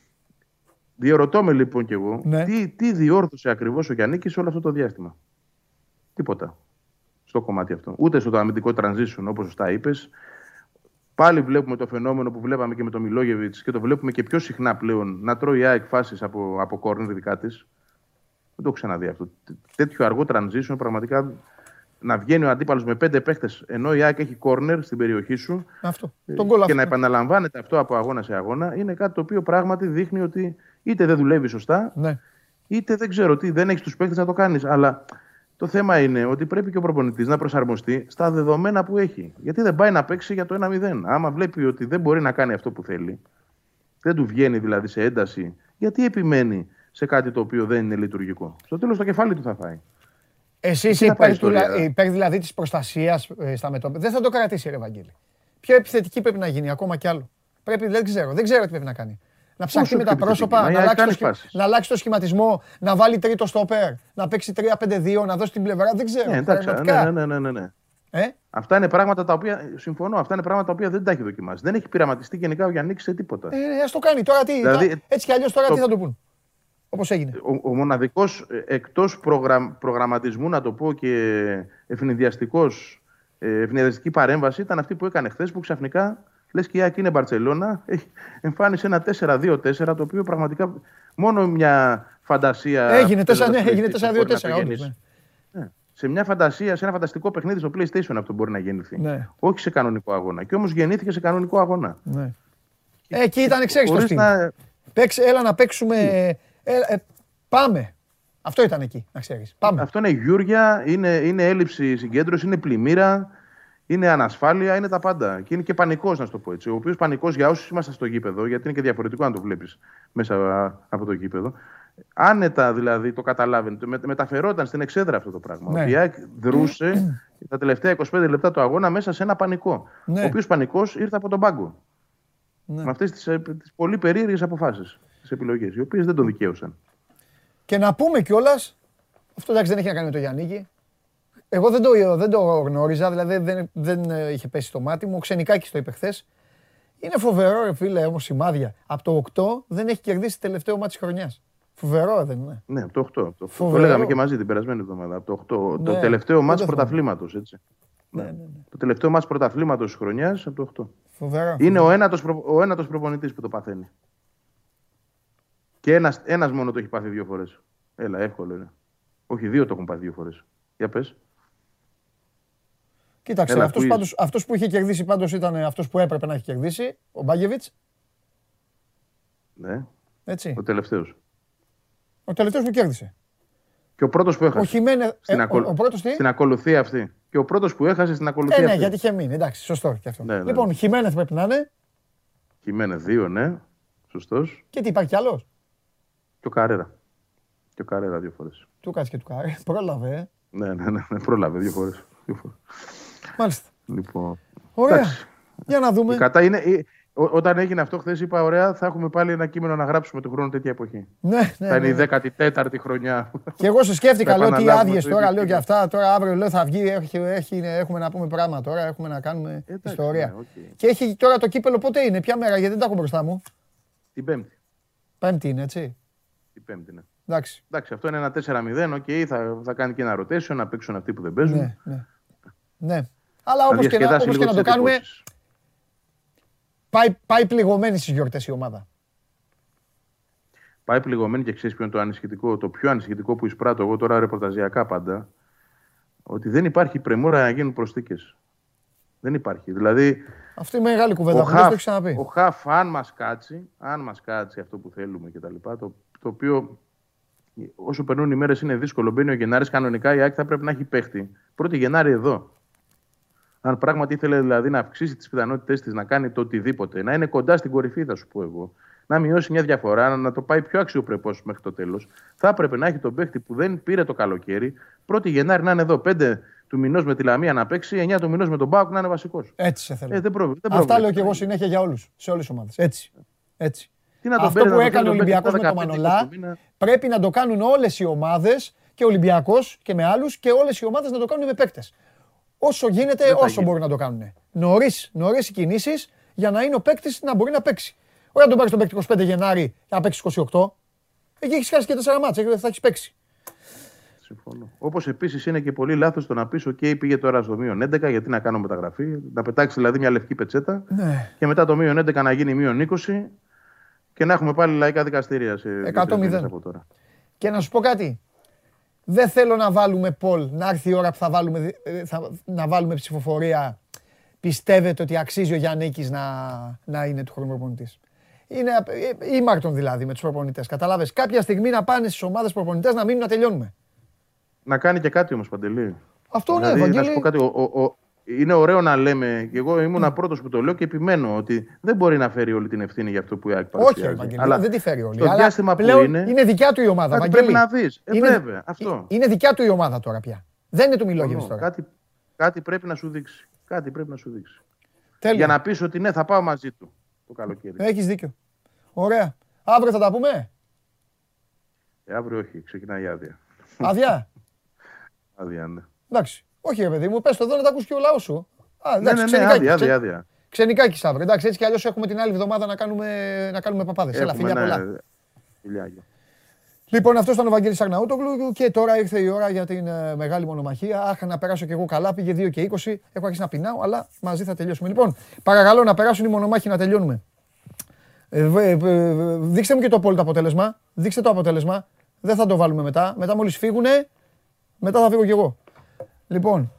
Διερωτώ με λοιπόν κι εγώ, Ναι. τι, τι διόρθωσε ακριβώς ο Γιάννη σε όλο αυτό το διάστημα; Τίποτα. στο κομμάτι αυτό. Ούτε στο αμυντικό transition, όπως σωστά είπες. Πάλι βλέπουμε το φαινόμενο που βλέπαμε και με τον Μιλόγεβιτς και το βλέπουμε και πιο συχνά πλέον να τρώει η ΑΕΚ φάσεις από, από κόρνερ δικά της. Δεν το έχω ξαναδεί αυτό. Τέτοιο αργό transition πραγματικά να βγαίνει ο αντίπαλος με πέντε παίχτε ενώ η ΑΕΚ έχει κόρνερ στην περιοχή σου. Αυτό. ε, Τον γκολ και να αυτό. επαναλαμβάνεται αυτό από αγώνα σε αγώνα είναι κάτι το οποίο πράγματι δείχνει ότι είτε δεν δουλεύει σωστά, Ναι. είτε δεν ξέρω τι, δεν έχεις τους παίχτε να το κάνεις. Αλλά το θέμα είναι ότι πρέπει και ο προπονητής να προσαρμοστεί στα δεδομένα που έχει. Γιατί δεν πάει να παίξει για το 1-0. Άμα βλέπει ότι δεν μπορεί να κάνει αυτό που θέλει, δεν του βγαίνει δηλαδή σε ένταση, γιατί επιμένει σε κάτι το οποίο δεν είναι λειτουργικό. Στο τέλος το κεφάλι του θα φάει. Εσύ Εκεί είσαι θα πάει η υπέρ, του, ιστορία. υπέρ δηλαδή της προστασίας στα μετώπιτα. Δεν θα το κρατήσει, ρε Βαγγέλη. Πιο επιθετική πρέπει να γίνει, ακόμα κι άλλο. Πρέπει, δεν ξέρω, δεν ξέρω τι πρέπει να κάνει. Να ψαχτεί με τα πιο επιθετική, πρόσωπα, μα η να ΑΕΚ αλλάξει, το κάνεις σχημα- φάσεις. να αλλάξει το σχηματισμό, να βάλει τρίτο στόπερ, να παίξει 3-5-2, να δώσει την πλευρά. Δεν ξέρω. Ναι, εντάξει, πραγματικά. ναι, ναι, ναι, ναι, ναι. Ε; Αυτά είναι πράγματα τα οποία. Συμφωνώ, αυτά είναι πράγματα τα οποία δεν τα έχει δοκιμάσει. Δεν έχει πειραματιστεί γενικά ο Γιάννη σε τίποτα. Ε, ναι, ας το κάνει. Τώρα τι, Δηλαδή, τώρα- έτσι κι αλλιώς τώρα το- τι θα του πούν; Όπως έγινε. Ο, ο μοναδικός εκτός προγραμματισμού, να το πω και ευνηδιαστικός, ευνηδιαστική παρέμβαση ήταν αυτή που έκανε χθες που ξαφνικά λες και η Άκη είναι Μπαρσελόνα, έχει- εμφάνισε ένα 4-2-4 το οποίο πραγματικά μόνο μια φαντασία. Έγινε 4 ναι, έγινε ποδοσφαιριστής μπορεί να το 4-2-4. όντως, γεννήσει. ναι. Ναι. Σε μια φαντασία, σε ένα φανταστικό παιχνίδι στο PlayStation αυτό μπορεί να γεννηθεί. Ναι. Όχι σε κανονικό αγώνα. Και όμως γεννήθηκε σε κανονικό αγώνα. Ναι. Ε, εκεί ήταν, ξέρει το Χωρίς στυλ. να- Παίξε, έλα να παίξουμε. Ε, ε, πάμε. Αυτό ήταν εκεί, να ξέρεις. Πάμε. Αυτό είναι γιούρια, είναι, είναι έλλειψη συγκέντρωσης, είναι πλημμύρα, είναι ανασφάλεια, είναι τα πάντα. Και είναι και πανικός, να σου το πω έτσι. Ο οποίος πανικός για όσους είμαστε στο γήπεδο, γιατί είναι και διαφορετικό να το βλέπεις μέσα α, από το γήπεδο. Άνετα δηλαδή το καταλάβαινε. Με, μεταφερόταν στην εξέδρα αυτό το πράγμα. Ναι. Ο Πιάκ δρούσε τα τελευταία 25 λεπτά του αγώνα μέσα σε ένα πανικό. Ναι. Ο οποίος πανικός ήρθε από τον πάγκο. Ναι. Με αυτές τις πολύ περίεργες αποφάσεις, τι επιλογές, οι οποίες δεν τον δικαίωσαν. Και να πούμε κιόλας. Αυτό εντάξει δεν έχει να κάνει με το Γιάννικη. Εγώ δεν το, δεν το γνώριζα, δηλαδή δεν, δεν ε, είχε πέσει στο μάτι μου. Ο Ξενικάκης το είπε χθες. Είναι φοβερό, ρε φίλε, όμως σημάδια. Από το 8 δεν έχει κερδίσει τελευταίο μάτι της χρονιάς. Φοβερό δεν είναι. Ναι, από το 8. Από το, 8. το Φοβερό. λέγαμε και μαζί την περασμένη εβδομάδα. Από το 8. Ναι, το τελευταίο δεν μάτς το θυμάμαι. πρωταθλήματος. Έτσι. Ναι, ναι, ναι. Το τελευταίο μάτς πρωταθλήματος της χρονιάς από το 8. Φοβερό. Είναι ο ένατος, προ... ο ένατος προπονητής που το παθαίνει. Και ένας, ένας μόνο το έχει πάθει δύο φορές. Έλα, εύκολο είναι. Όχι, δύο το έχουν πάθει δύο φορές. Για πες. Κοίταξε, Έλα, αυτός, quiz. πάντως, αυτός που είχε κερδίσει πάντως ήταν αυτός που έπρεπε να έχει κερδίσει, ο Μπάγεβιτς, Ναι, έτσι. ο τελευταίος. Ο τελευταίος που κέρδισε. Και ο πρώτος που Ο έχασε. Χιμένε, Στην, ε, ακολου- ο, ο πρώτος τι; στην ακολουθία αυτή. Και ο πρώτος που έχασε στην ακολουθία Ε, ναι, αυτή. γιατί είχε μείνει, εντάξει, σωστό και αυτό. Ναι, ναι, λοιπόν, ναι. Χιμένεθ πρέπει να είναι Χιμένε δύο, ναι. Σωστός. και τι υπάρχει κι άλλος; Και ο Καρέρα. Και ο Καρέρα δύο φορές. Του κάτσε και του κάρε. *laughs* Πρόλαβε, ε. Ναι, ναι, ναι, ναι, πρόλαβε δύο φορές. Δύο φορές. Μάλιστα. Λοιπόν. Ωραία. Εντάξει. Για να δούμε. Η πλάκα είναι, ε, ό- όταν έγινε αυτό χθες, είπα: Ωραία, θα έχουμε πάλι ένα κείμενο να γράψουμε του χρόνου τέτοια εποχή. Ναι, ναι, θα είναι ναι. η 14η χρονιά. Και εγώ σε σκέφτηκα, Να λέω τι επαναλάβουμε άδειες το τώρα, ίδιο λέω και κείμενο. αυτά. Τώρα αύριο λέω θα βγει, έχει, έχει, έχουμε να πούμε πράγματα τώρα, έχουμε να κάνουμε Εντάξει, ιστορία. ναι, οκ. Και έχει τώρα το κύπελλο πότε είναι, ποια μέρα, γιατί δεν τα έχω μπροστά μου. Την Πέμπτη. Πέμπτη είναι, έτσι. Την Πέμπτη, ναι. Εντάξει. Εντάξει, αυτό είναι ένα 4-0. Οκ, θα, θα κάνει και ένα rotation να παίξουν αυτοί που δεν παίζουν. Ναι, ναι. Ναι. Αλλά Θα όπως και, να, διασκεδάσει όπως και λίγο να το τις κάνουμε, εντυπώσεις. πάει, πάει πληγωμένη στις γιορτές η ομάδα. Πάει πληγωμένη και ξέρεις ποιο είναι το ανησυχητικό. Το πιο ανησυχητικό που εισπράττω εγώ τώρα ρεπορταζιακά πάντα. Ότι δεν υπάρχει πρεμούρα να γίνουν προσθήκες. Δεν υπάρχει. Δηλαδή, Αυτή η μεγάλη κουβέντα ο που δεν το Χαφ, έχει ξαναπεί. ο Χαφ, αν μας κάτσει, αν μας κάτσει αυτό που θέλουμε κτλ. Το, το οποίο όσο περνούν οι μέρες είναι δύσκολο. Μπαίνει ο Γενάρης κανονικά, η ΑΕΚ θα πρέπει να έχει παίχτη. Πρώτη Γενάρη εδώ. Αν πράγματι ήθελε δηλαδή να αυξήσει τις πιθανότητές της να κάνει το οτιδήποτε, να είναι κοντά στην κορυφή, θα σου πω εγώ, να μειώσει μια διαφορά, να- να το πάει πιο αξιοπρεπώ μέχρι το τέλος, θα έπρεπε να έχει τον παίχτη που δεν πήρε το καλοκαίρι, πρώτη Γενάρη να είναι εδώ, 5 του μηνός με τη Λαμία να παίξει, 9 του μηνός με τον Μπάουκ να είναι βασικός. Έτσι σε θέλω. Ε, δεν πρόβλημα. δεν Αυτά πρόβλημα. λέω και εγώ συνέχεια για όλους, σε όλες τις ομάδες. Έτσι. Έτσι. Τι να τον Αυτό παίρνει, που να τον έκανε ο παίρνει τον Ολυμπιακός παίκτη με το 15 Μανολά του μήνα. πρέπει να το κάνουν όλες οι ομάδες και ο Ολυμπιακός και με άλλους και όλες οι ομάδες να το κάνουν με παίκτες. Όσο γίνεται, Δεν θα όσο γίνει. μπορούν να το κάνουν. Νωρίς νωρίς οι κινήσεις για να είναι ο παίκτης να μπορεί να παίξει. Όχι να τον πάρεις τον παίκτη 25 Γενάρη και να παίξεις 28. Εκεί έχεις χάσει και 4 μάτσα, θα έχεις παίξει. Συμφωνώ. Όπως επίσης είναι και πολύ λάθος το να πεις: OK, πήγε τώρα στο μείον 11, γιατί να κάνω μεταγραφή. Να πετάξεις δηλαδή μια λευκή πετσέτα Ναι. και μετά το μείον 11 να γίνει μείον 20 και να έχουμε πάλι λαϊκά δικαστήρια σε 100-0. δύο-τρεις μήνες από τώρα. Και να σου πω κάτι. Δεν θέλω να βάλουμε poll, να έρθει η ώρα που θα βάλουμε, δι- ε, θα, να βάλουμε ψηφοφορία. Πιστεύετε ότι αξίζει ο Γιάννικης να, να είναι του χρόνου προπονητής; Είναι ε, ήμαρτον δηλαδή με τους προπονητές. Καταλάβες; Κάποια στιγμή να πάνε στις ομάδες προπονητές να μείνουν να τελειώνουμε. Να κάνει και κάτι όμως, Παντελή. Αυτό ναι, Δηλαδή, να σου Ευαγγέλη. πω κάτι. Ο, ο, ο, είναι ωραίο να λέμε, και εγώ ήμουν Ναι. πρώτος που το λέω και επιμένω ότι δεν μπορεί να φέρει όλη την ευθύνη για αυτό που η ΑΕΚ Όχι, παρουσιάζει. Ευαγγέλη, Αλλά δεν τη φέρει όλη. στο Αλλά διάστημα που πλέον είναι, δικιά του η ομάδα. κάτι Βαγγέλη. πρέπει να δεις. Ε, Είναι- βέβαια, αυτό. Είναι δικιά του η ομάδα τώρα πια. Δεν είναι του Μιλόγεβιτς συμφωνώ. τώρα. κάτι, κάτι πρέπει να σου δείξει. Κάτι πρέπει να σου δείξει. Τέλεια. Για να πεις ότι ναι, θα πάω μαζί του το καλοκαίρι. Έχεις δίκιο. Ωραία. Αύριο θα τα πούμε; Ε, αύριο όχι, ξεκινάει η άδεια. Άδεια; *laughs* Άδεια, ναι. Εντάξει. Όχι, ρε παιδί μου, πες το εδώ να τα ακούσει και ο λαός σου. Α, Ναι, εντάξει, ναι, ναι, ξενικάκι, άδεια, ξε- άδεια, άδεια. Ξενικάκι αύριο. Εντάξει, έτσι κι αλλιώς έχουμε την άλλη εβδομάδα να κάνουμε, να κάνουμε παπάδες. Έλα, Έχουμε, φιλιά ναι, πολλά. φιλιάκια. Λοιπόν, αυτός ήταν ο Βαγγέλης Αγναούτογλου και τώρα ήρθε η ώρα για την ε, μεγάλη μονομαχία. Αχ, να περάσω κι εγώ καλά. Πήγε 2 και 20. Έχω αρχίσει να πεινάω, αλλά μαζί θα τελειώσουμε. Λοιπόν, παρακαλώ να περάσουν οι μονομάχοι να τελειώνουμε. Ε, βε- ε, ε, δείξτε μου και το απόλυτο αποτέλεσμα. Δείξτε το αποτέλεσμα. Δεν θα το βάλουμε μετά. Μετά μόλις φύγουνε, μετά θα φύγω κι εγώ. Λοιπόν,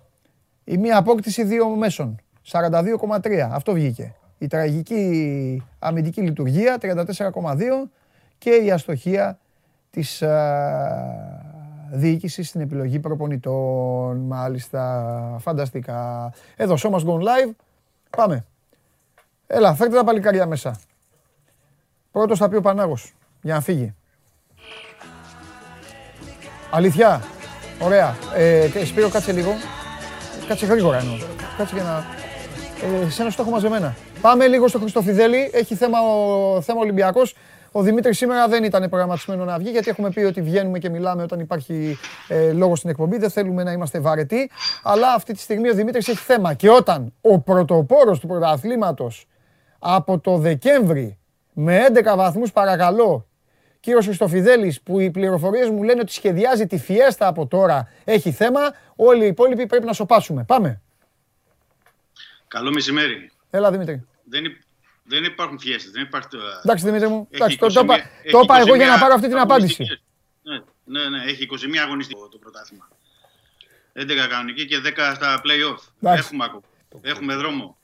η μία απόκτηση δύο μέσων. 42,3. Αυτό βγήκε. Η τραγική αμυντική λειτουργία 34,2 και η αστοχία της α, διοίκησης στην επιλογή προπονητών. Μάλιστα, φανταστικά. Εδώ, Show Must Go Live. Πάμε. Έλα, φέρτε τα παλικάρια μέσα. Πρώτος θα πει ο Πανάγος, για να φύγει. Αλήθεια. Ωραία. Ε, και Σπύρο, κάτσε λίγο. Κάτσε γρήγορα εννοώ. Κάτσε για να... Ε, σένα στο έχω μαζεμένα. Πάμε λίγο στο Χριστοφιδέλη. Έχει θέμα ο θέμα Ολυμπιακός. Ο Δημήτρης σήμερα δεν ήταν προγραμματισμένο να βγει γιατί έχουμε πει ότι βγαίνουμε και μιλάμε όταν υπάρχει ε, λόγος στην εκπομπή. Δεν θέλουμε να είμαστε βαρετοί. Αλλά αυτή τη στιγμή ο Δημήτρης έχει θέμα. Και όταν ο πρωτοπόρος του πρωταθλήματος από το Δεκέμβρη με 11 βαθμούς παρακαλώ κύριος Χριστοφιδέλης που οι πληροφορίες μου λένε ότι σχεδιάζει τη φιέστα από τώρα έχει θέμα, όλοι οι υπόλοιποι πρέπει να σοπάσουμε. Πάμε. Καλό μεσημέρι. Έλα Δημήτρη. Δεν, υ- δεν υπάρχουν φιέστες, δεν υπάρχει... το- Εντάξει Δημήτρη μου, Έχει εντάξει, το, το, 21 είπα- έχει το είπα εγώ για να 21 πάρω αυτή την απάντηση. αγωνιστικές. Ναι, ναι, ναι, έχει 21 αγωνιστική το πρωτάθλημα. 11 κανονική και 10 στα play-off. Εντάξει. Έχουμε ακόμα. Έχουμε δρόμο.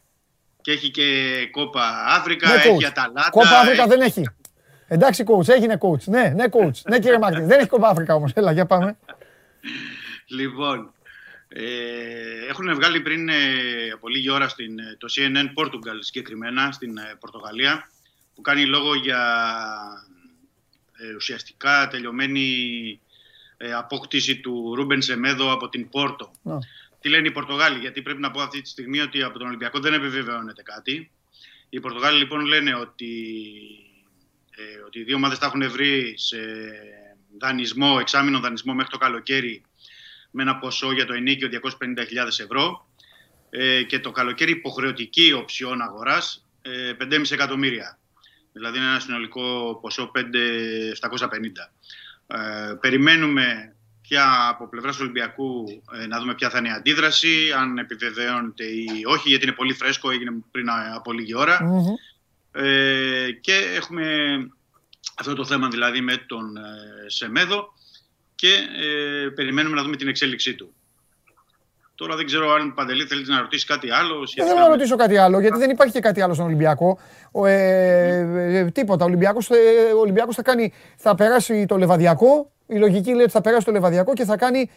Και έχει και Κόπα Άφρικα, Ναι, έχει coach. Αταλάντα. Κόπα Άφρικα έχει- δεν έχει. Εντάξει coach, έγινε coach. Ναι, ναι coach. Ναι κύριε Μάρτιν, δεν έχει Κόπα Άφρικα όμως. Έλα, για πάμε. Λοιπόν, ε, έχουν βγάλει πριν ε, από λίγη ώρα στην, ε, το CNN Portugal συγκεκριμένα στην ε, Πορτογαλία που κάνει λόγο για ε, ουσιαστικά τελειωμένη ε, απόκτηση του Ρούμπεν Σεμέδο από την Πόρτο. Να. Τι λένε οι Πορτογάλοι, γιατί πρέπει να πω αυτή τη στιγμή ότι από τον Ολυμπιακό δεν επιβεβαιώνεται κάτι. Οι Πορτογάλοι λοιπόν λένε ότι, ε, ότι οι δύο ομάδες τα έχουν βρει σε δανεισμό, εξάμεινο δανεισμό μέχρι το καλοκαίρι με ένα ποσό για το ενίκιο 250.000 ευρώ ε, και το καλοκαίρι υποχρεωτική οψιόν αγοράς ε, 5,5 εκατομμύρια. Δηλαδή είναι ένα συνολικό ποσό 5.750. Ε, περιμένουμε πια από πλευράς του Ολυμπιακού ε, να δούμε ποια θα είναι η αντίδραση, αν επιβεβαιώνεται ή όχι, γιατί είναι πολύ φρέσκο, έγινε πριν α- από λίγη ώρα. Μμμ. Ε, και έχουμε αυτό το θέμα δηλαδή με τον ε, Σεμέδο και ε, περιμένουμε να δούμε την εξέλιξή του. Τώρα δεν ξέρω αν Παντελή θέλεις να ρωτήσεις κάτι άλλο. Δεν σχετικά θέλω να με- ρωτήσω κάτι άλλο, γιατί δεν υπάρχει και κάτι άλλο στον Ολυμπιακό. Ο, ε, ε, τίποτα. Ο Ολυμπιακός, ε, ο Ολυμπιακός θα, κάνει, θα περάσει το Λεβαδιακό. Η λογική λέει ότι θα περάσει το Λεβαδιακό και θα κάνει,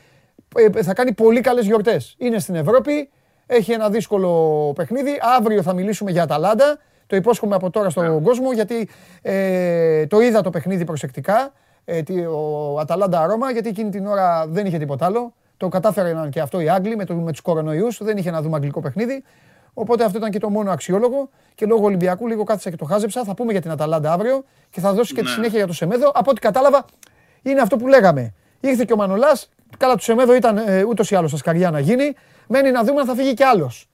ε, θα κάνει πολύ καλές γιορτές. Είναι στην Ευρώπη, έχει ένα δύσκολο παιχνίδι. Αύριο θα μιλήσουμε για Αταλάντα. Το υπόσχομαι από τώρα στον κόσμο, γιατί ε, το είδα το παιχνίδι προσεκτικά. Ε, τι- ο Αταλάντα Ρώμα, γιατί εκείνη την ώρα δεν είχε τίποτα άλλο. Το κατάφεραν και αυτό οι Άγγλοι με, το, με τους κορονοϊούς, δεν είχε να δούμε αγγλικό παιχνίδι. Οπότε αυτό ήταν και το μόνο αξιόλογο. Και λόγω Ολυμπιακού λίγο κάθισα και το χάζεψα. Θα πούμε για την Αταλάντα αύριο και θα δώσει και τη Ναι. συνέχεια για το Σεμέδο. Από ό,τι κατάλαβα, είναι αυτό που λέγαμε. Ήρθε και ο Μανολάς. Καλά, του Σεμέδο ήταν ε, ούτως ή άλλως στα σκαριά να γίνει. Μένει να δούμε αν θα φύγει κι άλλος.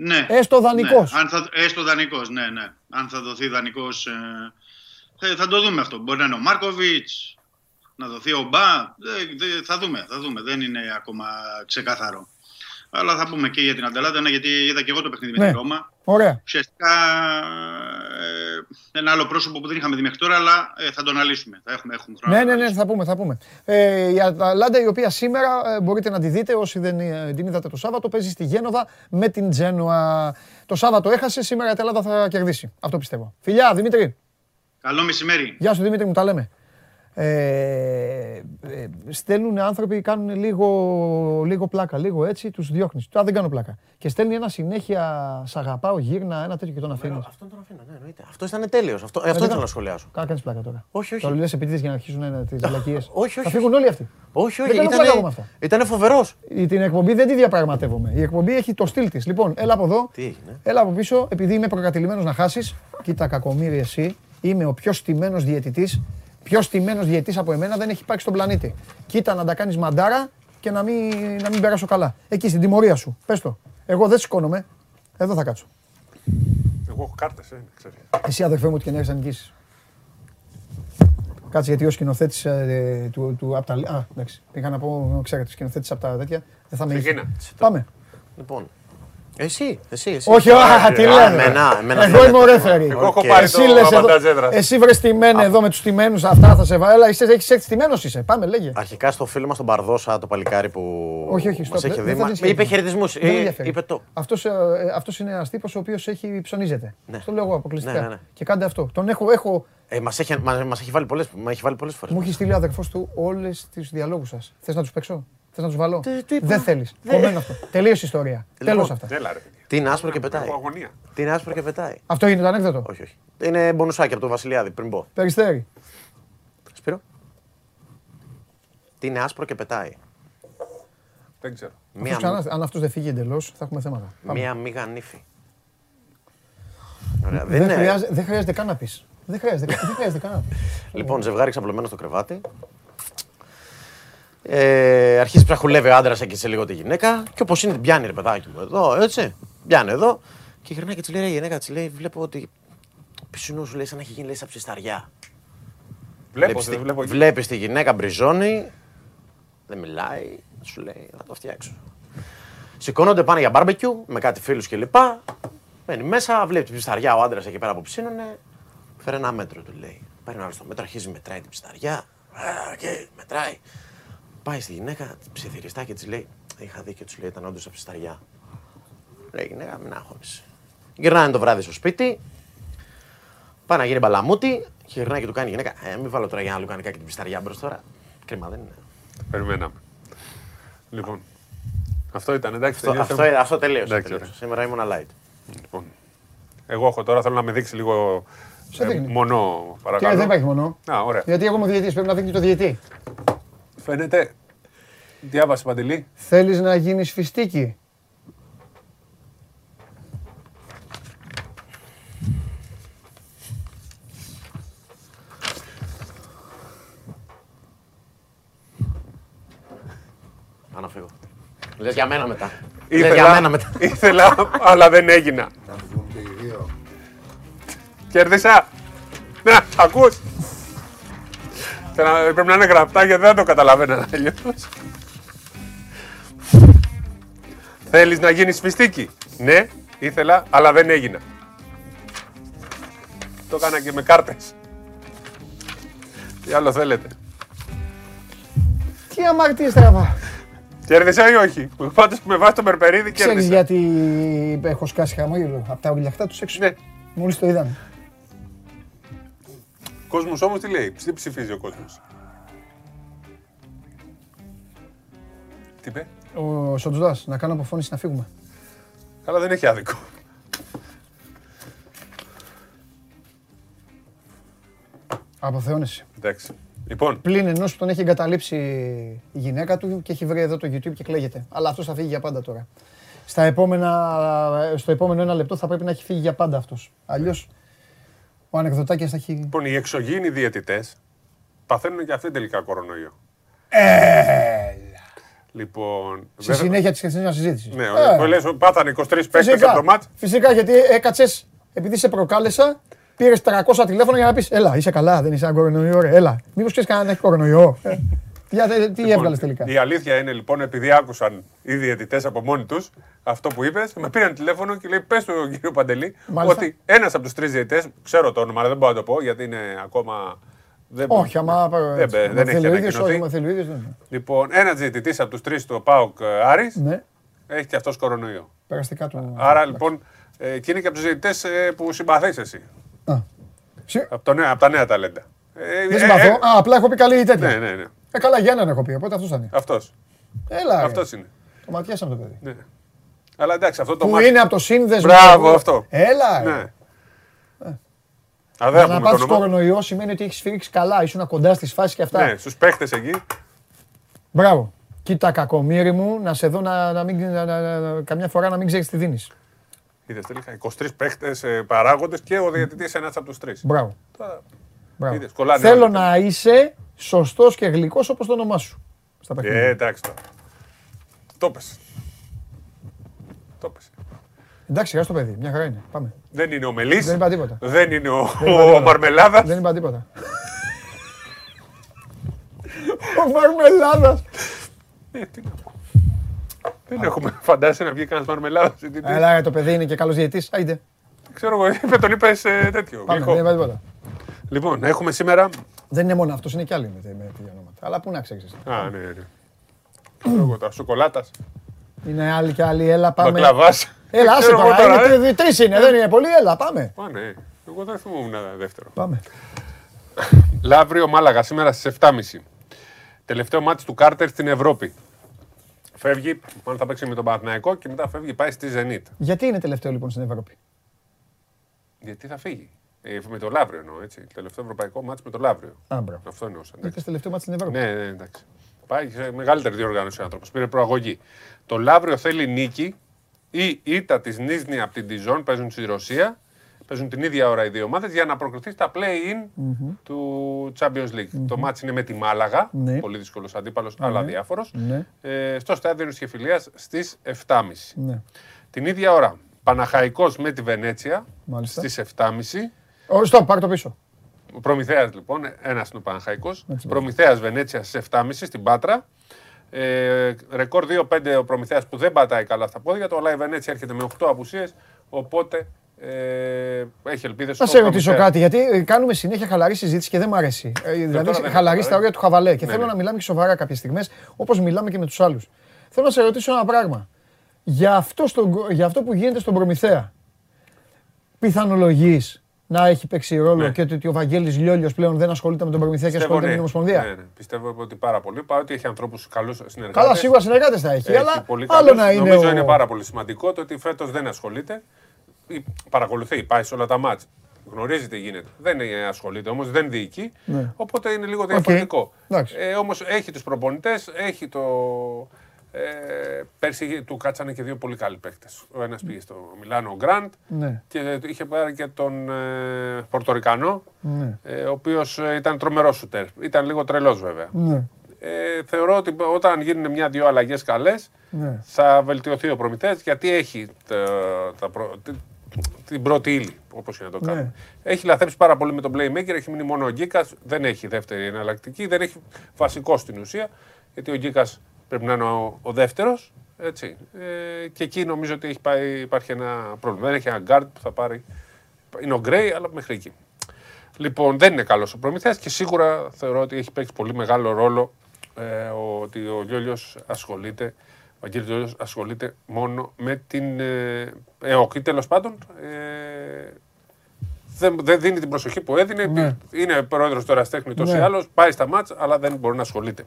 Ναι. Έστω δανεικός. Ναι. Αν θα, έστω δανεικός, ναι, ναι. Αν θα δοθεί δανεικός, ε, θα, θα το δούμε αυτό. Μπορεί να είναι ο Μάρκοβιτς, να δοθεί ο Μπα, δε- δε- θα δούμε, θα δούμε. Δεν είναι ακόμα ξεκάθαρο. Αλλά θα πούμε και για την Αταλάντα, ναι, γιατί είδα και εγώ το παιχνίδι με Ναι. τη Ρώμα. Ωραία. Ουσιαστικά ε, ένα άλλο πρόσωπο που δεν είχαμε δει μέχρι τώρα, αλλά ε, θα το αναλύσουμε. Θα έχουμε, έχουμε χρόνο. Ναι, να ναι, ναι, θα πούμε, θα πούμε. Ε, η Αταλάντα η οποία σήμερα ε, μπορείτε να τη δείτε όσοι δεν ε, την είδατε το Σάββατο παίζει στη Γένοβα με την Τζένοα. Το Σάββατο έχασε, σήμερα η Αταλάντα θα κερδίσει. Αυτό πιστεύω. Φιλιά, Δημήτρη. Καλό μεσημέρι. Γεια σου Δημήτρη μου, τα λέμε. Ε, ε, στέλνουν άνθρωποι, κάνουν λίγο, λίγο πλάκα, λίγο έτσι, τους διώχνεις. Τώρα δεν κάνω πλάκα. Και στέλνει ένα συνέχεια, σ' αγαπάω, γύρνα, ένα τέτοιο και τον αφήνεις. Αυτόν τον αφήνω, ναι, εννοείται. Αυτός ήταν τέλειος. Αυτό, ε, αυτό ήθελα να σχολιάσω. Κάνα κάνεις πλάκα τώρα. Όχι, όχι. Το λες επίτηδες για να αρχίσουν να τις βλακίες. όχι, όχι. Θα φύγουν όλοι αυτοί. Όχι, όχι. Δεν κάνω Ήτανε, πλάκα εγώ με αυτά. ήτανε φοβερός. Η- Την εκπομπή δεν τη διαπραγματεύομαι. Η εκπομπή έχει το στυλ της. Λοιπόν, έλα από εδώ. Τι έγινε; Έλα από πίσω, επειδή είμαι προκατηλημένος να χάσεις. Κοίτα, κακομίρι, εσύ. Είμαι ο πιο στημένος διαιτητής. Πιο στημένο διαιτητή από εμένα δεν έχει υπάρξει στον πλανήτη. Κοίτα να τα κάνεις μαντάρα και να μην, να μην περάσω καλά. Εκεί στην τιμωρία σου. Πες το. Εγώ δεν σηκώνομαι. Εδώ θα κάτσω. Εγώ έχω κάρτες, ε, ξέρει. Εσύ αδερφέ μου, ό,τι και να έχεις να νικήσεις. Κάτσε γιατί ο σκηνοθέτης του, του απ' τα. Α, εντάξει. Πήγα να πω, ξέρετε, σκηνοθέτης από τα τέτοια. Δεν θα με είχε. Ξεκίνα. Πάμε. Λοιπόν. Εσύ, εσύ, εσύ. Όχι, α, τι λένε. Εμένα, εμένα Εγώ φαίνεται. είμαι ο ρέφερη. Εγώ έχω Οκ. πάρει Εσύ το λες εδώ, αβαντάζ έδρας. εσύ βρες τιμένε εδώ με τους τιμένους, αυτά θα σε βάλω. Έλα, είσαι, έχεις έρθει τιμένος είσαι. Πάμε, λέγε. Αρχικά στο φίλο μας τον Παρδόσα, το παλικάρι που Όχι, όχι, μας stop, έχει δεν- δει. δεν μα- θα δεις Είπε χαιρετισμό. χαιρετισμούς. Δεν με ενδιαφέρει. Είπε το. Αυτός, ε, ε, αυτός είναι ένας τύπος ο οποίος έχει ψωνίζεται. Ναι. Στο λέω εγώ αποκλειστικά. Ναι, ναι, ναι. Και κάντε αυτό. Τον έχω, έχω, Ε, μας έχει, μας, μας έχει βάλει πολλές, μας έχει βάλει πολλές φορές. μου έχει στείλει ο αδερφός του όλες τις διαλόγους σας. Θες να τους παίξω, θες να τους βάλω; Τι- τι είπα; Δεν θέλεις. Δεν- Κομμένο αυτό. Τελείωσε η ιστορία. Λοιπόν. Τέλος αυτά. Έλα, ρε. παιδιά. Τι είναι άσπρο και πετάει. Έχω αγωνία. Τι είναι άσπρο και πετάει. Αυτό είναι το ανέκδοτο. Όχι, όχι. Είναι μπονουσάκι από τον Βασιλιάδη πριν πω. Περιστέρι. Σπύρο. Τι είναι άσπρο και πετάει. Δεν ξέρω. Αυτός Μία, ξανά- αν αυτός δεν φύγει εντελώς, θα έχουμε θέματα. Πάμε. μία μίγα νύφη. Ωραία. Δεν Δεν, είναι. χρειάζεται, δεν χρειάζεται καν να πεις. Δεν χρειάζεται, δεν χρειάζεται καν να πεις. Λοιπόν, ζευγάρι ξαπλωμένο στο κρεβάτι. Ε, αρχίζει ψαχουλεύει ο άντρας εκεί σε λίγο τη γυναίκα. Και όπως είναι, την πιάνει ρε παιδάκι μου εδώ, έτσι. Πιάνει εδώ. Και γυρνάει και της λέει: «Ρε γυναίκα, της λέει: Βλέπω ότι πισινό σου λέει σαν να έχει γίνει λέει, σαν ψισταριά. Βλέπω, Βλέπεις δεν τη- βλέπω. Βλέπεις τη γυναίκα μπριζώνει, δεν μιλάει, σου λέει να το φτιάξω. Σηκώνονται, πάνε για μπάρμπεκιου με κάτι φίλους κλπ. Μένει μέσα, βλέπει την ψισταριά ο άντρας εκεί πέρα που ψήνουνε. Φέρε ένα μέτρο, του λέει. Πάρει ένα άλλος το μέτρο, αρχίζει μετράει την ψισταριά. Α, και μετράει. Πάει στη γυναίκα, ψιθυριστά και της λέει: Είχα δίκιο, τους λέει: Ήταν όντως από ψισταριά. Λέει η γυναίκα, μην αγχώνεσαι. Γυρνάνε το βράδυ στο σπίτι, Πάει να γίνει μπαλαμούτι και γυρνάει και του κάνει η γυναίκα. Ε, μην βάλω τώρα για να λουκανικά και την πισταριά μπρος τώρα. Κρίμα δεν είναι. Περιμέναμε. Λοιπόν. Αυτό ήταν, εντάξει. Αυτό, τελείωσε. αυτό, αυτό τελείωσε. Εντάξει, τελείωσε. ωραία. Σήμερα ήμουν light. Λοιπόν. Εγώ έχω τώρα, θέλω να με δείξει λίγο Σε ε, δείχνει. μονό, Και παρακαλώ. δεν υπάρχει μόνο. Α, ωραία. Γιατί εγώ είμαι ο διαιτητής, πρέπει να δείχνει το διαιτή. Φαίνεται. Διάβασε Παντελή. Θέλεις να γίνεις φιστίκι; Πάω να φύγω. Λες για μένα μετά. Λες για μένα Ήθελα, μετά. ήθελα, αλλά δεν έγινα. Κέρδισα. Να, ακούς. Θέλω- Πρέπει να είναι γραπτά γιατί δεν το καταλαβαίνω αλλιώς. Θέλεις να γίνεις φιστίκι. Ναι, ήθελα, αλλά δεν έγινα. Το έκανα και με κάρτες. Τι άλλο θέλετε; Τι αμαρτίες τραβά. Κέρδισα ή όχι; Πάντως με βάση το Περπερίδη Ξέρεις κέρδισα. γιατί έχω σκάσει χαμόγελο από τα ουλιαχτά τους έξω; Ναι. Μόλις το είδαμε. Ο κόσμος όμως τι λέει, τι ψηφίζει ο κόσμος; Τι είπε, Ο Σοντζουδάς, να κάνω αποφώνηση να φύγουμε. καλά δεν έχει άδικο. Αποθεώνεσαι. Εντάξει. Λοιπόν, Πλην ενός που τον έχει εγκαταλείψει η γυναίκα του και έχει βρει εδώ το YouTube και κλαίγεται. Αλλά αυτός θα φύγει για πάντα τώρα. Στα επόμενα, στο επόμενο ένα λεπτό θα πρέπει να έχει φύγει για πάντα αυτός. Αλλιώς ο ανεκδοτάκιας θα έχει... λοιπόν, οι εξωγήινοι διαιτητές παθαίνουν και αυτοί τελικά κορονοϊό. Λοιπόν, Στη βέβαια- συνέχεια της χθεσινής συζήτησης. Ναι, Ε, ε, λες, πάθανε 23 παίκτες Φυσικά, από το μάτς. φυσικά γιατί έκατσες, επειδή σε προκάλεσα, Πήρες 300 τηλέφωνα για να πεις: Έλα, είσαι καλά, δεν είσαι ένα κορονοϊό, ρε. Έλα. Μήπως ξέρεις κανέναν έχει κορονοϊό. Ε, Για δε- τι Λοιπόν, έβγαλες τελικά; Η αλήθεια είναι λοιπόν, επειδή άκουσαν οι διαιτητέ από μόνοι τους αυτό που είπες, με πήραν τηλέφωνο και λέει: Πες του κύριο Παντελή Μάλιστα. ότι ένας από τους τρεις διαιτητές, ξέρω το όνομα, αλλά δεν μπορώ να το πω γιατί είναι ακόμα. Δεν, Όχι, άμα. δεν, έτσι, άμα δεν έχει θέλει ο ίδιος, όχι, ανακοινωθεί. άμα θέλει ο ίδιος, δεν. Λοιπόν, ένας διαιτητής από τους τρεις του ΠΑΟΚ ε, Άρης Ναι, έχει και αυτός κορονοϊό. περαστικά του. Άρα λοιπόν, ε, και είναι και από τους διαιτητές που συμπαθείς εσύ. Α. Συ- Από, το νέα, από τα νέα ταλέντα. Ε, Δεν ε, συμπαθώ. ε, Α, απλά έχω πει καλή τέτοια. ναι, ναι, ναι. Ε, καλά, για έναν έχω πει, οπότε αυτός θα είναι. Αυτός. Έλα. ρε. Αυτός είναι. Το ματιάσαμε το παιδί. Ναι. Αλλά εντάξει, αυτό το Που μάτι- είναι από το σύνδεσμο. Μπράβο, που- αυτό. Έλα. ρε. Ναι. Α, Για δεν να θα πούμε πάθεις το όνομα. κορονοϊό σημαίνει ότι έχεις σφίξει καλά, ήσουν κοντά στις φάσεις και αυτά. Ναι, στους παίχτες εκεί. Μπράβο. Κοίτα, κακομίρι μου, να σε δω να, να μην, να, να- να- καμιά φορά να μην ξέρεις τι δίνεις. Είδες τελικά 23 παίχτες παράγοντες και ο διαιτητής ένας από τους τρεις. Μπράβο. Μπράβο. Είδες, κολλάνε Θέλω όλοι. να είσαι σωστός και γλυκός όπως το όνομά σου. Στα παιχνίδια. Ε, εντάξει τώρα. Το πες. Το πες. Εντάξει, σιγά στο παιδί. Μια χαρά είναι. Πάμε. Δεν είναι ο Μελής. Δεν είπα τίποτα. Δεν είναι ο, Δεν είπα ο τίποτα. Μαρμελάδας. Δεν είπα τίποτα. Ο Μαρμελάδας. Ε, τι να πω. Δεν έχουμε φαντάσει να βγει κανένας Μαρμελάδας. διαιτητής. Έλα, ρε, το παιδί είναι και καλός διαιτή. Άιντε. Ξέρω εγώ, είπε, τον είπες τέτοιο. Πάμε. γλυκό. Δεν είπα τίποτα. Λοιπόν, έχουμε σήμερα. Δεν είναι μόνο αυτός, είναι και άλλοι με, με τέτοια ονόματα. Αλλά πού να ξέρεις. Α, ναι, ναι. Ξέρω εγώ τώρα, σοκολάτας. Είναι άλλοι και άλλοι. Έλα, πάμε. Μπακλαβάς. Έλα, άσε Ξέρω εγώ τώρα. τώρα, είναι ε. Τρεις είναι, δεν είναι πολύ. Έλα, πάμε. Α, ναι. Εγώ δεν θυμόμουν ένα δεύτερο. Πάμε. Λαύριο Μάλαγα σήμερα στις 7.30. Τελευταίο μάτι του Κάρτερ στην Ευρώπη. Φεύγει, μάλλον θα παίξει με τον Παναθηναϊκό και μετά φεύγει, πάει στη Zenit. Γιατί είναι τελευταίο λοιπόν στην Ευρώπη; Γιατί θα φύγει. Ε, με το Λαύριο εννοώ, έτσι. Τελευταίο ευρωπαϊκό μάτι με το Λαύριο. Α, μπράβο. Αυτό εννοούσα. εντάξει. Ήρθε τελευταίο μάτι στην Ευρώπη. Ναι, ναι, εντάξει. Πάει σε μεγαλύτερη διοργάνωση ο άνθρωπος. Πήρε προαγωγή. Το Λαύριο θέλει νίκη ή ήττα της Νίσνη από την Τιζόν, παίζουν στη Ρωσία. Παίζουν την ίδια ώρα οι δύο ομάδες για να προκριθεί στα play-in του Champions League. Το μάτς είναι με τη Μάλαγα. Ναι. Πολύ δύσκολος αντίπαλος, αλλά διάφορο. Ναι. Ε, στο στάδιο Νησχεφιλία στις 7.30. Ναι. Την ίδια ώρα Παναχαϊκός με τη Βενέτσια Μάλιστα. στις 7.30. Οριστό, πάρ το πίσω. Ο Προμηθέας λοιπόν, ένας είναι ο Παναχαϊκός. Έτσι, Προμηθέας Βενέτσια στις 7.30 στην Πάτρα. Ε, ρεκόρ 2-5 ο Προμηθέας που δεν πατάει καλά στα πόδια του, αλλά η Βενέτσια έρχεται με 8 απουσίες, οπότε ε, έχει ελπίδες. Να ο σε ρωτήσω Προμηθέας. κάτι, γιατί ε, κάνουμε συνέχεια χαλαρή συζήτηση και δεν μου αρέσει. Ε, δηλαδή, τώρα δεν χαλαρή είναι στα όρια του χαβαλέ. Και Ναι, θέλω ναι. να μιλάμε και σοβαρά κάποιες στιγμές, όπως μιλάμε και με τους άλλους. Θέλω να σε ρωτήσω ένα πράγμα. Για αυτό, στον, για αυτό που γίνεται στον Προμηθέα, πιθανολογείς να έχει παίξει ρόλο Ναι. και ότι ο Βαγγέλης Λιόλιος πλέον δεν ασχολείται με τον Προμηθέα και Πιστεύω, ασχολείται με ναι. την Ομοσπονδία. Ναι, ναι. Πιστεύω ότι πάρα πολύ, παρότι έχει ανθρώπους καλούς συνεργάτες. Καλά, σίγουρα συνεργάτες θα έχει, Έχει αλλά πολύ άλλο καλούς. να είναι. Νομίζω ο- είναι πάρα πολύ σημαντικό το ότι φέτος δεν ασχολείται. Ή Παρακολουθεί, πάει σε όλα τα μάτς. Γνωρίζει τι γίνεται. Δεν είναι- ασχολείται όμως, δεν διοικεί. Ναι. Οπότε είναι λίγο διαφορετικό. Εντάξει. Ε, όμως έχει τους προπονητές, έχει το. Ε, πέρσι του κάτσανε και δύο πολύ καλοί παίκτες. Ο ένας πήγε στο Μιλάνο, ο Γκραντ, Ναι. και είχε πάρει και τον ε, Πορτορικανό, Ναι. ε, ο οποίος ήταν τρομερός σουτέρ. Ήταν λίγο τρελός βέβαια. Ναι. Ε, θεωρώ ότι όταν γίνουν μια-δυο αλλαγές καλές, Ναι. θα βελτιωθεί ο προμηθέας γιατί έχει τα, τα προ- τη- την πρώτη ύλη, όπως και να το κάνει. Ναι. Έχει λαθέψει πάρα πολύ με τον Playmaker, έχει μείνει μόνο ο Γκίκας, δεν έχει δεύτερη εναλλακτική, δεν έχει βασικό στην ουσία, γιατί ο Γκίκας πρέπει να είναι ο, ο δεύτερος. Έτσι. Ε, και εκεί νομίζω ότι έχει πάει, υπάρχει ένα πρόβλημα. Δεν έχει ένα guard που θα πάρει. Είναι ο Γκρέι, αλλά μέχρι εκεί. Λοιπόν, δεν είναι καλός ο προμηθέας και σίγουρα θεωρώ ότι έχει παίξει πολύ μεγάλο ρόλο ε, ο- ότι ο Λιόλιο ασχολείται, ο Βαγγέλης Λιόλιος ασχολείται μόνο με την ε, ΕΟΚ ή τέλος πάντων ε, δεν, δεν δίνει την προσοχή που έδινε. Ναι. Είναι πρόεδρος του Εραστέχνη τόσο Ναι. ή άλλω, πάει στα μάτς αλλά δεν μπορεί να ασχολείται.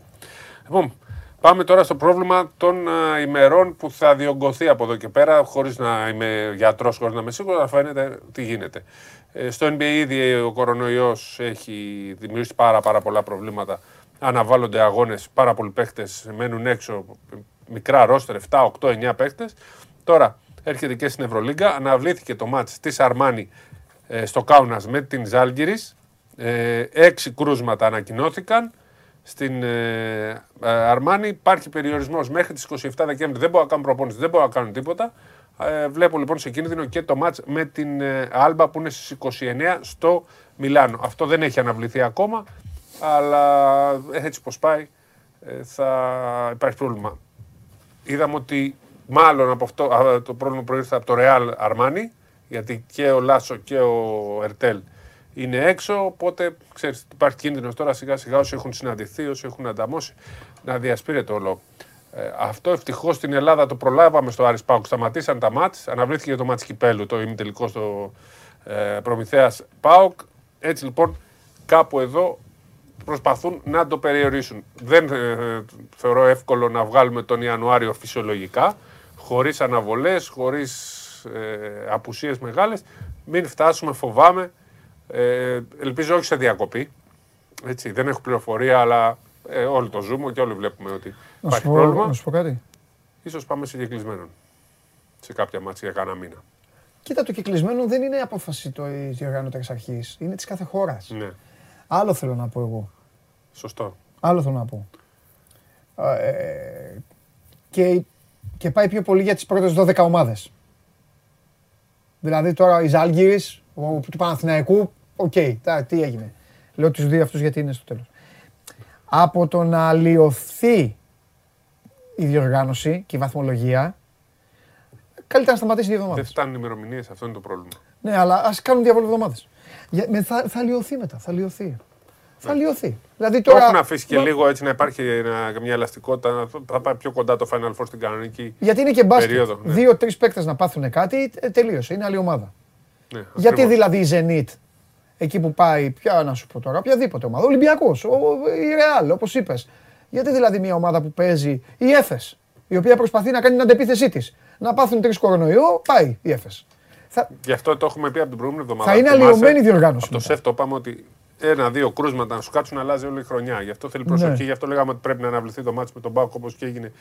Λοιπόν, πάμε τώρα στο πρόβλημα των ε, ημερών που θα διωγγωθεί από εδώ και πέρα, χωρίς να είμαι γιατρός, χωρίς να είμαι σίγουρος, αλλά φαίνεται τι γίνεται. Ε, στο NBA ήδη ο κορονοϊός έχει δημιουργήσει πάρα, πάρα πολλά προβλήματα. Αναβάλλονται αγώνες, πάρα πολλοί παίχτε μένουν έξω, μικρά ρόστερ, 7, 8, 9 παίχτε. Τώρα έρχεται και στην Ευρωλίγκα, αναβλήθηκε το μάτς της Αρμάνι ε, στο Κάουνας με την Ζάλγκυρης. Ε, έξι κρούσματα ανακοινώθηκαν. Στην ε, ε, Αρμάνι υπάρχει περιορισμός μέχρι τις 27 Δεκέμβρη. Δεν μπορούν να κάνουν προπόνηση, δεν μπορούν να κάνουν τίποτα. Ε, βλέπω λοιπόν σε κίνδυνο και το μάτς με την ε, Άλμπα που είναι στις 29 στο Μιλάνο. Αυτό δεν έχει αναβληθεί ακόμα, αλλά έτσι πως πάει ε, θα υπάρχει πρόβλημα. Είδαμε ότι μάλλον από αυτό, α, το πρόβλημα προήρθε από το Real Armani, γιατί και ο Λάσο και ο Ερτέλ είναι έξω, οπότε ξέρεις, υπάρχει κίνδυνος τώρα σιγά σιγά όσοι έχουν συναντηθεί, όσοι έχουν ανταμώσει, να διασπείρεται όλο ε, αυτό ευτυχώς στην Ελλάδα το προλάβαμε στο Άρης Πάουκ. Σταματήσαν τα μάτς. Αναβλήθηκε το μάτς Κυπέλου, το ημιτελικό στο ε, Προμηθέας Πάουκ. Έτσι λοιπόν κάπου εδώ προσπαθούν να το περιορίσουν. Δεν ε, θεωρώ εύκολο να βγάλουμε τον Ιανουάριο φυσιολογικά, χωρίς αναβολές, χωρίς ε, απουσίες μεγάλες. Μην φτάσουμε, φοβάμαι, ε, ελπίζω όχι σε διακοπή. Έτσι, δεν έχω πληροφορία, αλλά ε, όλοι το ζούμε και όλοι βλέπουμε ότι Να υπάρχει σου, πω, πρόβλημα. να σου πω κάτι. Ίσως πάμε σε κυκλισμένον. Σε κάποια ματς για κανένα μήνα. Κοίτα, το κεκλεισμένο δεν είναι απόφαση της διοργανωτικής αρχής. Είναι της κάθε χώρας. Ναι, Άλλο θέλω να πω εγώ. σωστό. Άλλο θέλω να πω. Ε, και, και πάει πιο πολύ για τις πρώτες 12 ομάδες. Δηλαδή τώρα η Ζαλγκίρις, ο, του Παναθηναϊκού, οκ, τα- τι έγινε. Λέω τους δύο αυτούς γιατί είναι στο τέλος. Από το να αλλοιωθεί η διοργάνωση και η βαθμολογία, καλύτερα να σταματήσει δύο Δεν εβδομάδες. φτάνουν οι ημερομηνίες, αυτό είναι το πρόβλημα. Ναι, αλλά ας κάνουν διαβόλου εβδομάδες. Για- με- Θα, θα λιωθεί μετά, θα λιωθεί. Θα λιωθεί. Δηλαδή Το τώρα... έχουν αφήσει και Μα- λίγο έτσι να υπάρχει ένα- μια ελαστικότητα. να- Θα πάει πιο κοντά το Final Four στην κανονική. Γιατί είναι και μπάσκετ. Περίοδο, ναι. Δύο-τρεις παίκτες να πάθουν κάτι, ε, τελείωσε. Είναι άλλη ομάδα. Ναι, Γιατί ακριβώς. δηλαδή η Zenit, εκεί που πάει, ποια να σου πω τώρα, οποιαδήποτε ομάδα, Ολυμπιακός, η Real, όπως είπες. Γιατί δηλαδή μια ομάδα που παίζει, η Έφες, η οποία προσπαθεί να κάνει την αντεπίθεσή της, να πάθουν τρεις κορονοϊό, πάει η Έφες. Θα, Γι' αυτό το έχουμε πει από την προηγούμενη εβδομάδα. Θα είναι Θυμάσαι, αλλοιωμένη η διοργάνωση Από το μετά. ΣΕΦ το είπαμε ότι ένα-δύο κρούσματα να σου κάτσουν αλλάζει όλη η χρονιά. Γι' αυτό θέλει προσοχή. Ναι. Γι' αυτό λέγαμε ότι πρέπει να αναβληθεί το μάτι με τον Μπάουκ όπως και έγινε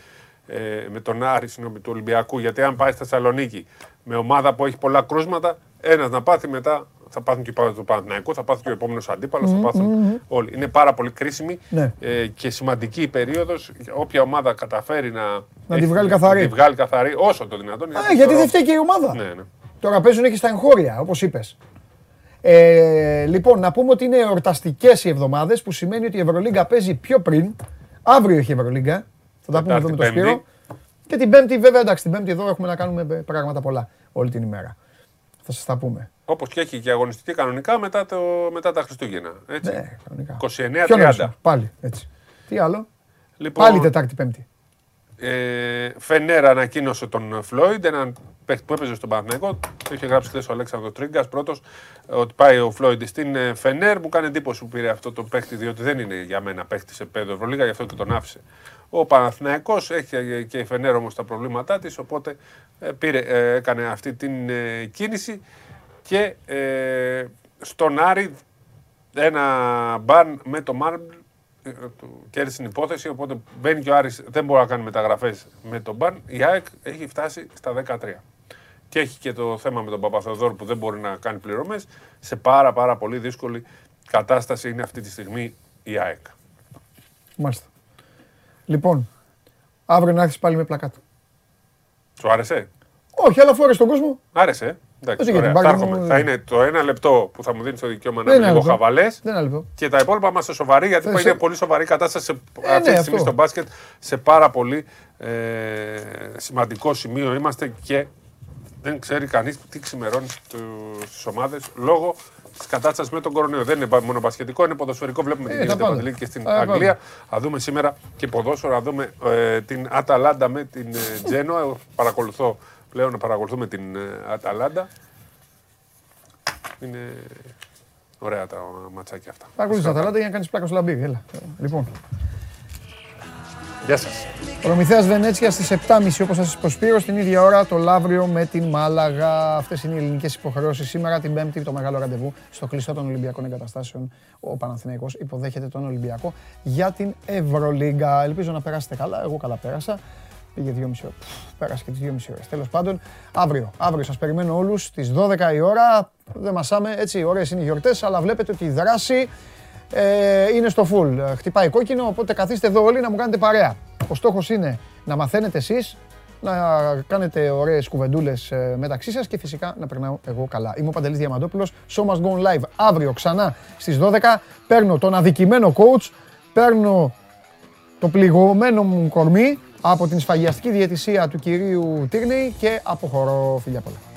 ε, με τον Άρη συγγνώμη, του Ολυμπιακού. Γιατί αν πάει στη Θεσσαλονίκη με ομάδα που έχει πολλά κρούσματα, ένας να πάθει μετά. Θα πάθουν και οι του Παναθηναϊκού, θα πάθουν και ο επόμενος αντίπαλος, θα πάθουν όλοι. Είναι πάρα πολύ κρίσιμη Ναι. ε, και σημαντική η περίοδος. Όποια ομάδα καταφέρει να, Να τη βγάλει καθαρή. Να τη βγάλει καθαρή όσο το δυνατόν. Α, γιατί δεν φταίει και η ομάδα. Ναι, ναι. Τώρα παίζουν και στα εγχώρια, όπως είπες. Ε, λοιπόν, να πούμε ότι είναι εορταστικές οι εβδομάδες που σημαίνει ότι η Ευρωλίγκα παίζει πιο πριν. Αύριο έχει η Ευρωλίγκα. Θα τα πούμε εδώ με τον Τετάρτη, Σπύρο. Πέμπτη. Και την Πέμπτη, βέβαια, εντάξει, την Πέμπτη εδώ έχουμε να κάνουμε πράγματα πολλά όλη την ημέρα. Θα σας τα πούμε. Όπως και έχει και αγωνιστική κανονικά μετά, το, μετά τα Χριστούγεννα. Έτσι. Ναι, κανονικά. 29-30. Ποιο νωρίς, Πάλι έτσι. Τι άλλο; Λοιπόν, Πάλι Τετάρτη Πέμπτη. ε, Φενέρ ανακοίνωσε τον Φλόιντ, έναν παίχτη που έπαιζε στον Παναθηναϊκό. Το είχε γράψει χθες ο Αλέξανδρος Τρίγκας πρώτος ότι πάει ο Φλόιντ στην ε, Φενέρ. Μου κάνει εντύπωση που πήρε αυτό το παίχτη, διότι δεν είναι για μένα παίχτη σε πέδο Ευρωλίγα, γι' αυτό και τον άφησε. Ο Παναθηναϊκός έχει ε, και η Φενέρ όμως τα προβλήματά της, οπότε ε, πήρε, ε, έκανε αυτή την ε, κίνηση και ε, στον Άρη ένα μπαν με το Μάρμπλ ε, του κέρδισε την υπόθεση, οπότε μπαίνει και ο Άρης, δεν μπορεί να κάνει μεταγραφές με τον μπαν. Η ΑΕΚ έχει φτάσει στα 13. Και έχει και το θέμα με τον Παπαθεοδόρου που δεν μπορεί να κάνει πληρωμές. Σε πάρα πάρα πολύ δύσκολη κατάσταση είναι αυτή τη στιγμή η ΑΕΚ. Μάλιστα. Λοιπόν, αύριο να έρθεις πάλι με πλακάτο. Σου άρεσε; Όχι, αλλά φόρε στον κόσμο. Άρεσε. Ε; Εντάξει, Όχι, για ωραία. την Θα, πάρτι μου, έρχομαι. δεν- θα είναι το ένα λεπτό που θα μου δίνεις το δικαίωμα να Δεν είμαι είναι λίγο λεπτό. χαβαλές. Δεν είναι λεπτό. Και τα υπόλοιπα είμαστε σοβαροί γιατί Θες- είναι πολύ σοβαρή κατάσταση σε, Ε, αυτή ναι, τη στιγμή αυτό. στο μπάσκετ. Σε πάρα πολύ ε, σημαντικό σημείο είμαστε και δεν ξέρει κανείς τι ξημερώνει στι ομάδες λόγω της κατάστασης με τον κορονοϊό. Δεν είναι πα- μόνο μπασκετικό, είναι ποδοσφαιρικό. Βλέπουμε Ε, τι τα γίνεται πάντα. Παντελή, και στην Τα πάντα. Αγγλία. Θα δούμε σήμερα και ποδόσφαιρο, θα δούμε ε, την Αταλάντα με την ε, Τζένοα. Εγώ Παρακολουθώ πλέον να παρακολουθούμε την ε, Αταλάντα. Είναι ωραία τα ματσάκια αυτά. Παρακολουθείς τα ταλάντα για να κάνεις πλάκα στο λαμπύρι. Έλα. Ε, Λοιπόν, Γεια σας. Προμηθέας Βενέτσια στις 7.30 όπως σας προσπείρω στην ίδια ώρα το Λαύριο με την Μάλαγα. Αυτές είναι οι ελληνικές υποχρεώσεις. Σήμερα την Πέμπτη το μεγάλο ραντεβού στο κλειστό των Ολυμπιακών Εγκαταστάσεων. Ο Παναθηναϊκός υποδέχεται τον Ολυμπιακό για την Ευρωλίγκα. Ελπίζω να περάσετε καλά. Εγώ καλά πέρασα. Πήγε 2,5 ώρα. Πέρασε και τις 2,5 ώρες. Τέλος πάντων, αύριο. Αύριο σας περιμένω όλους στις 12 η ώρα. Δεν μασάμε, έτσι, ωραίες είναι οι γιορτές, αλλά βλέπετε ότι η δράση ε, είναι στο full. Ε, χτυπάει κόκκινο, οπότε καθίστε εδώ όλοι να μου κάνετε παρέα. Ο στόχος είναι να μαθαίνετε εσείς, να κάνετε ωραίες κουβεντούλες ε, μεταξύ σας και φυσικά να περνάω εγώ καλά. Είμαι ο Παντελής Διαμαντόπουλος. Show must go live αύριο ξανά στις 12. Παίρνω τον αδικημένο coach, παίρνω το πληγωμένο μου κορμί από την σφαγιαστική διαιτησία του κυρίου Τύρνεϊ και αποχωρώ. Φιλιά πολλά.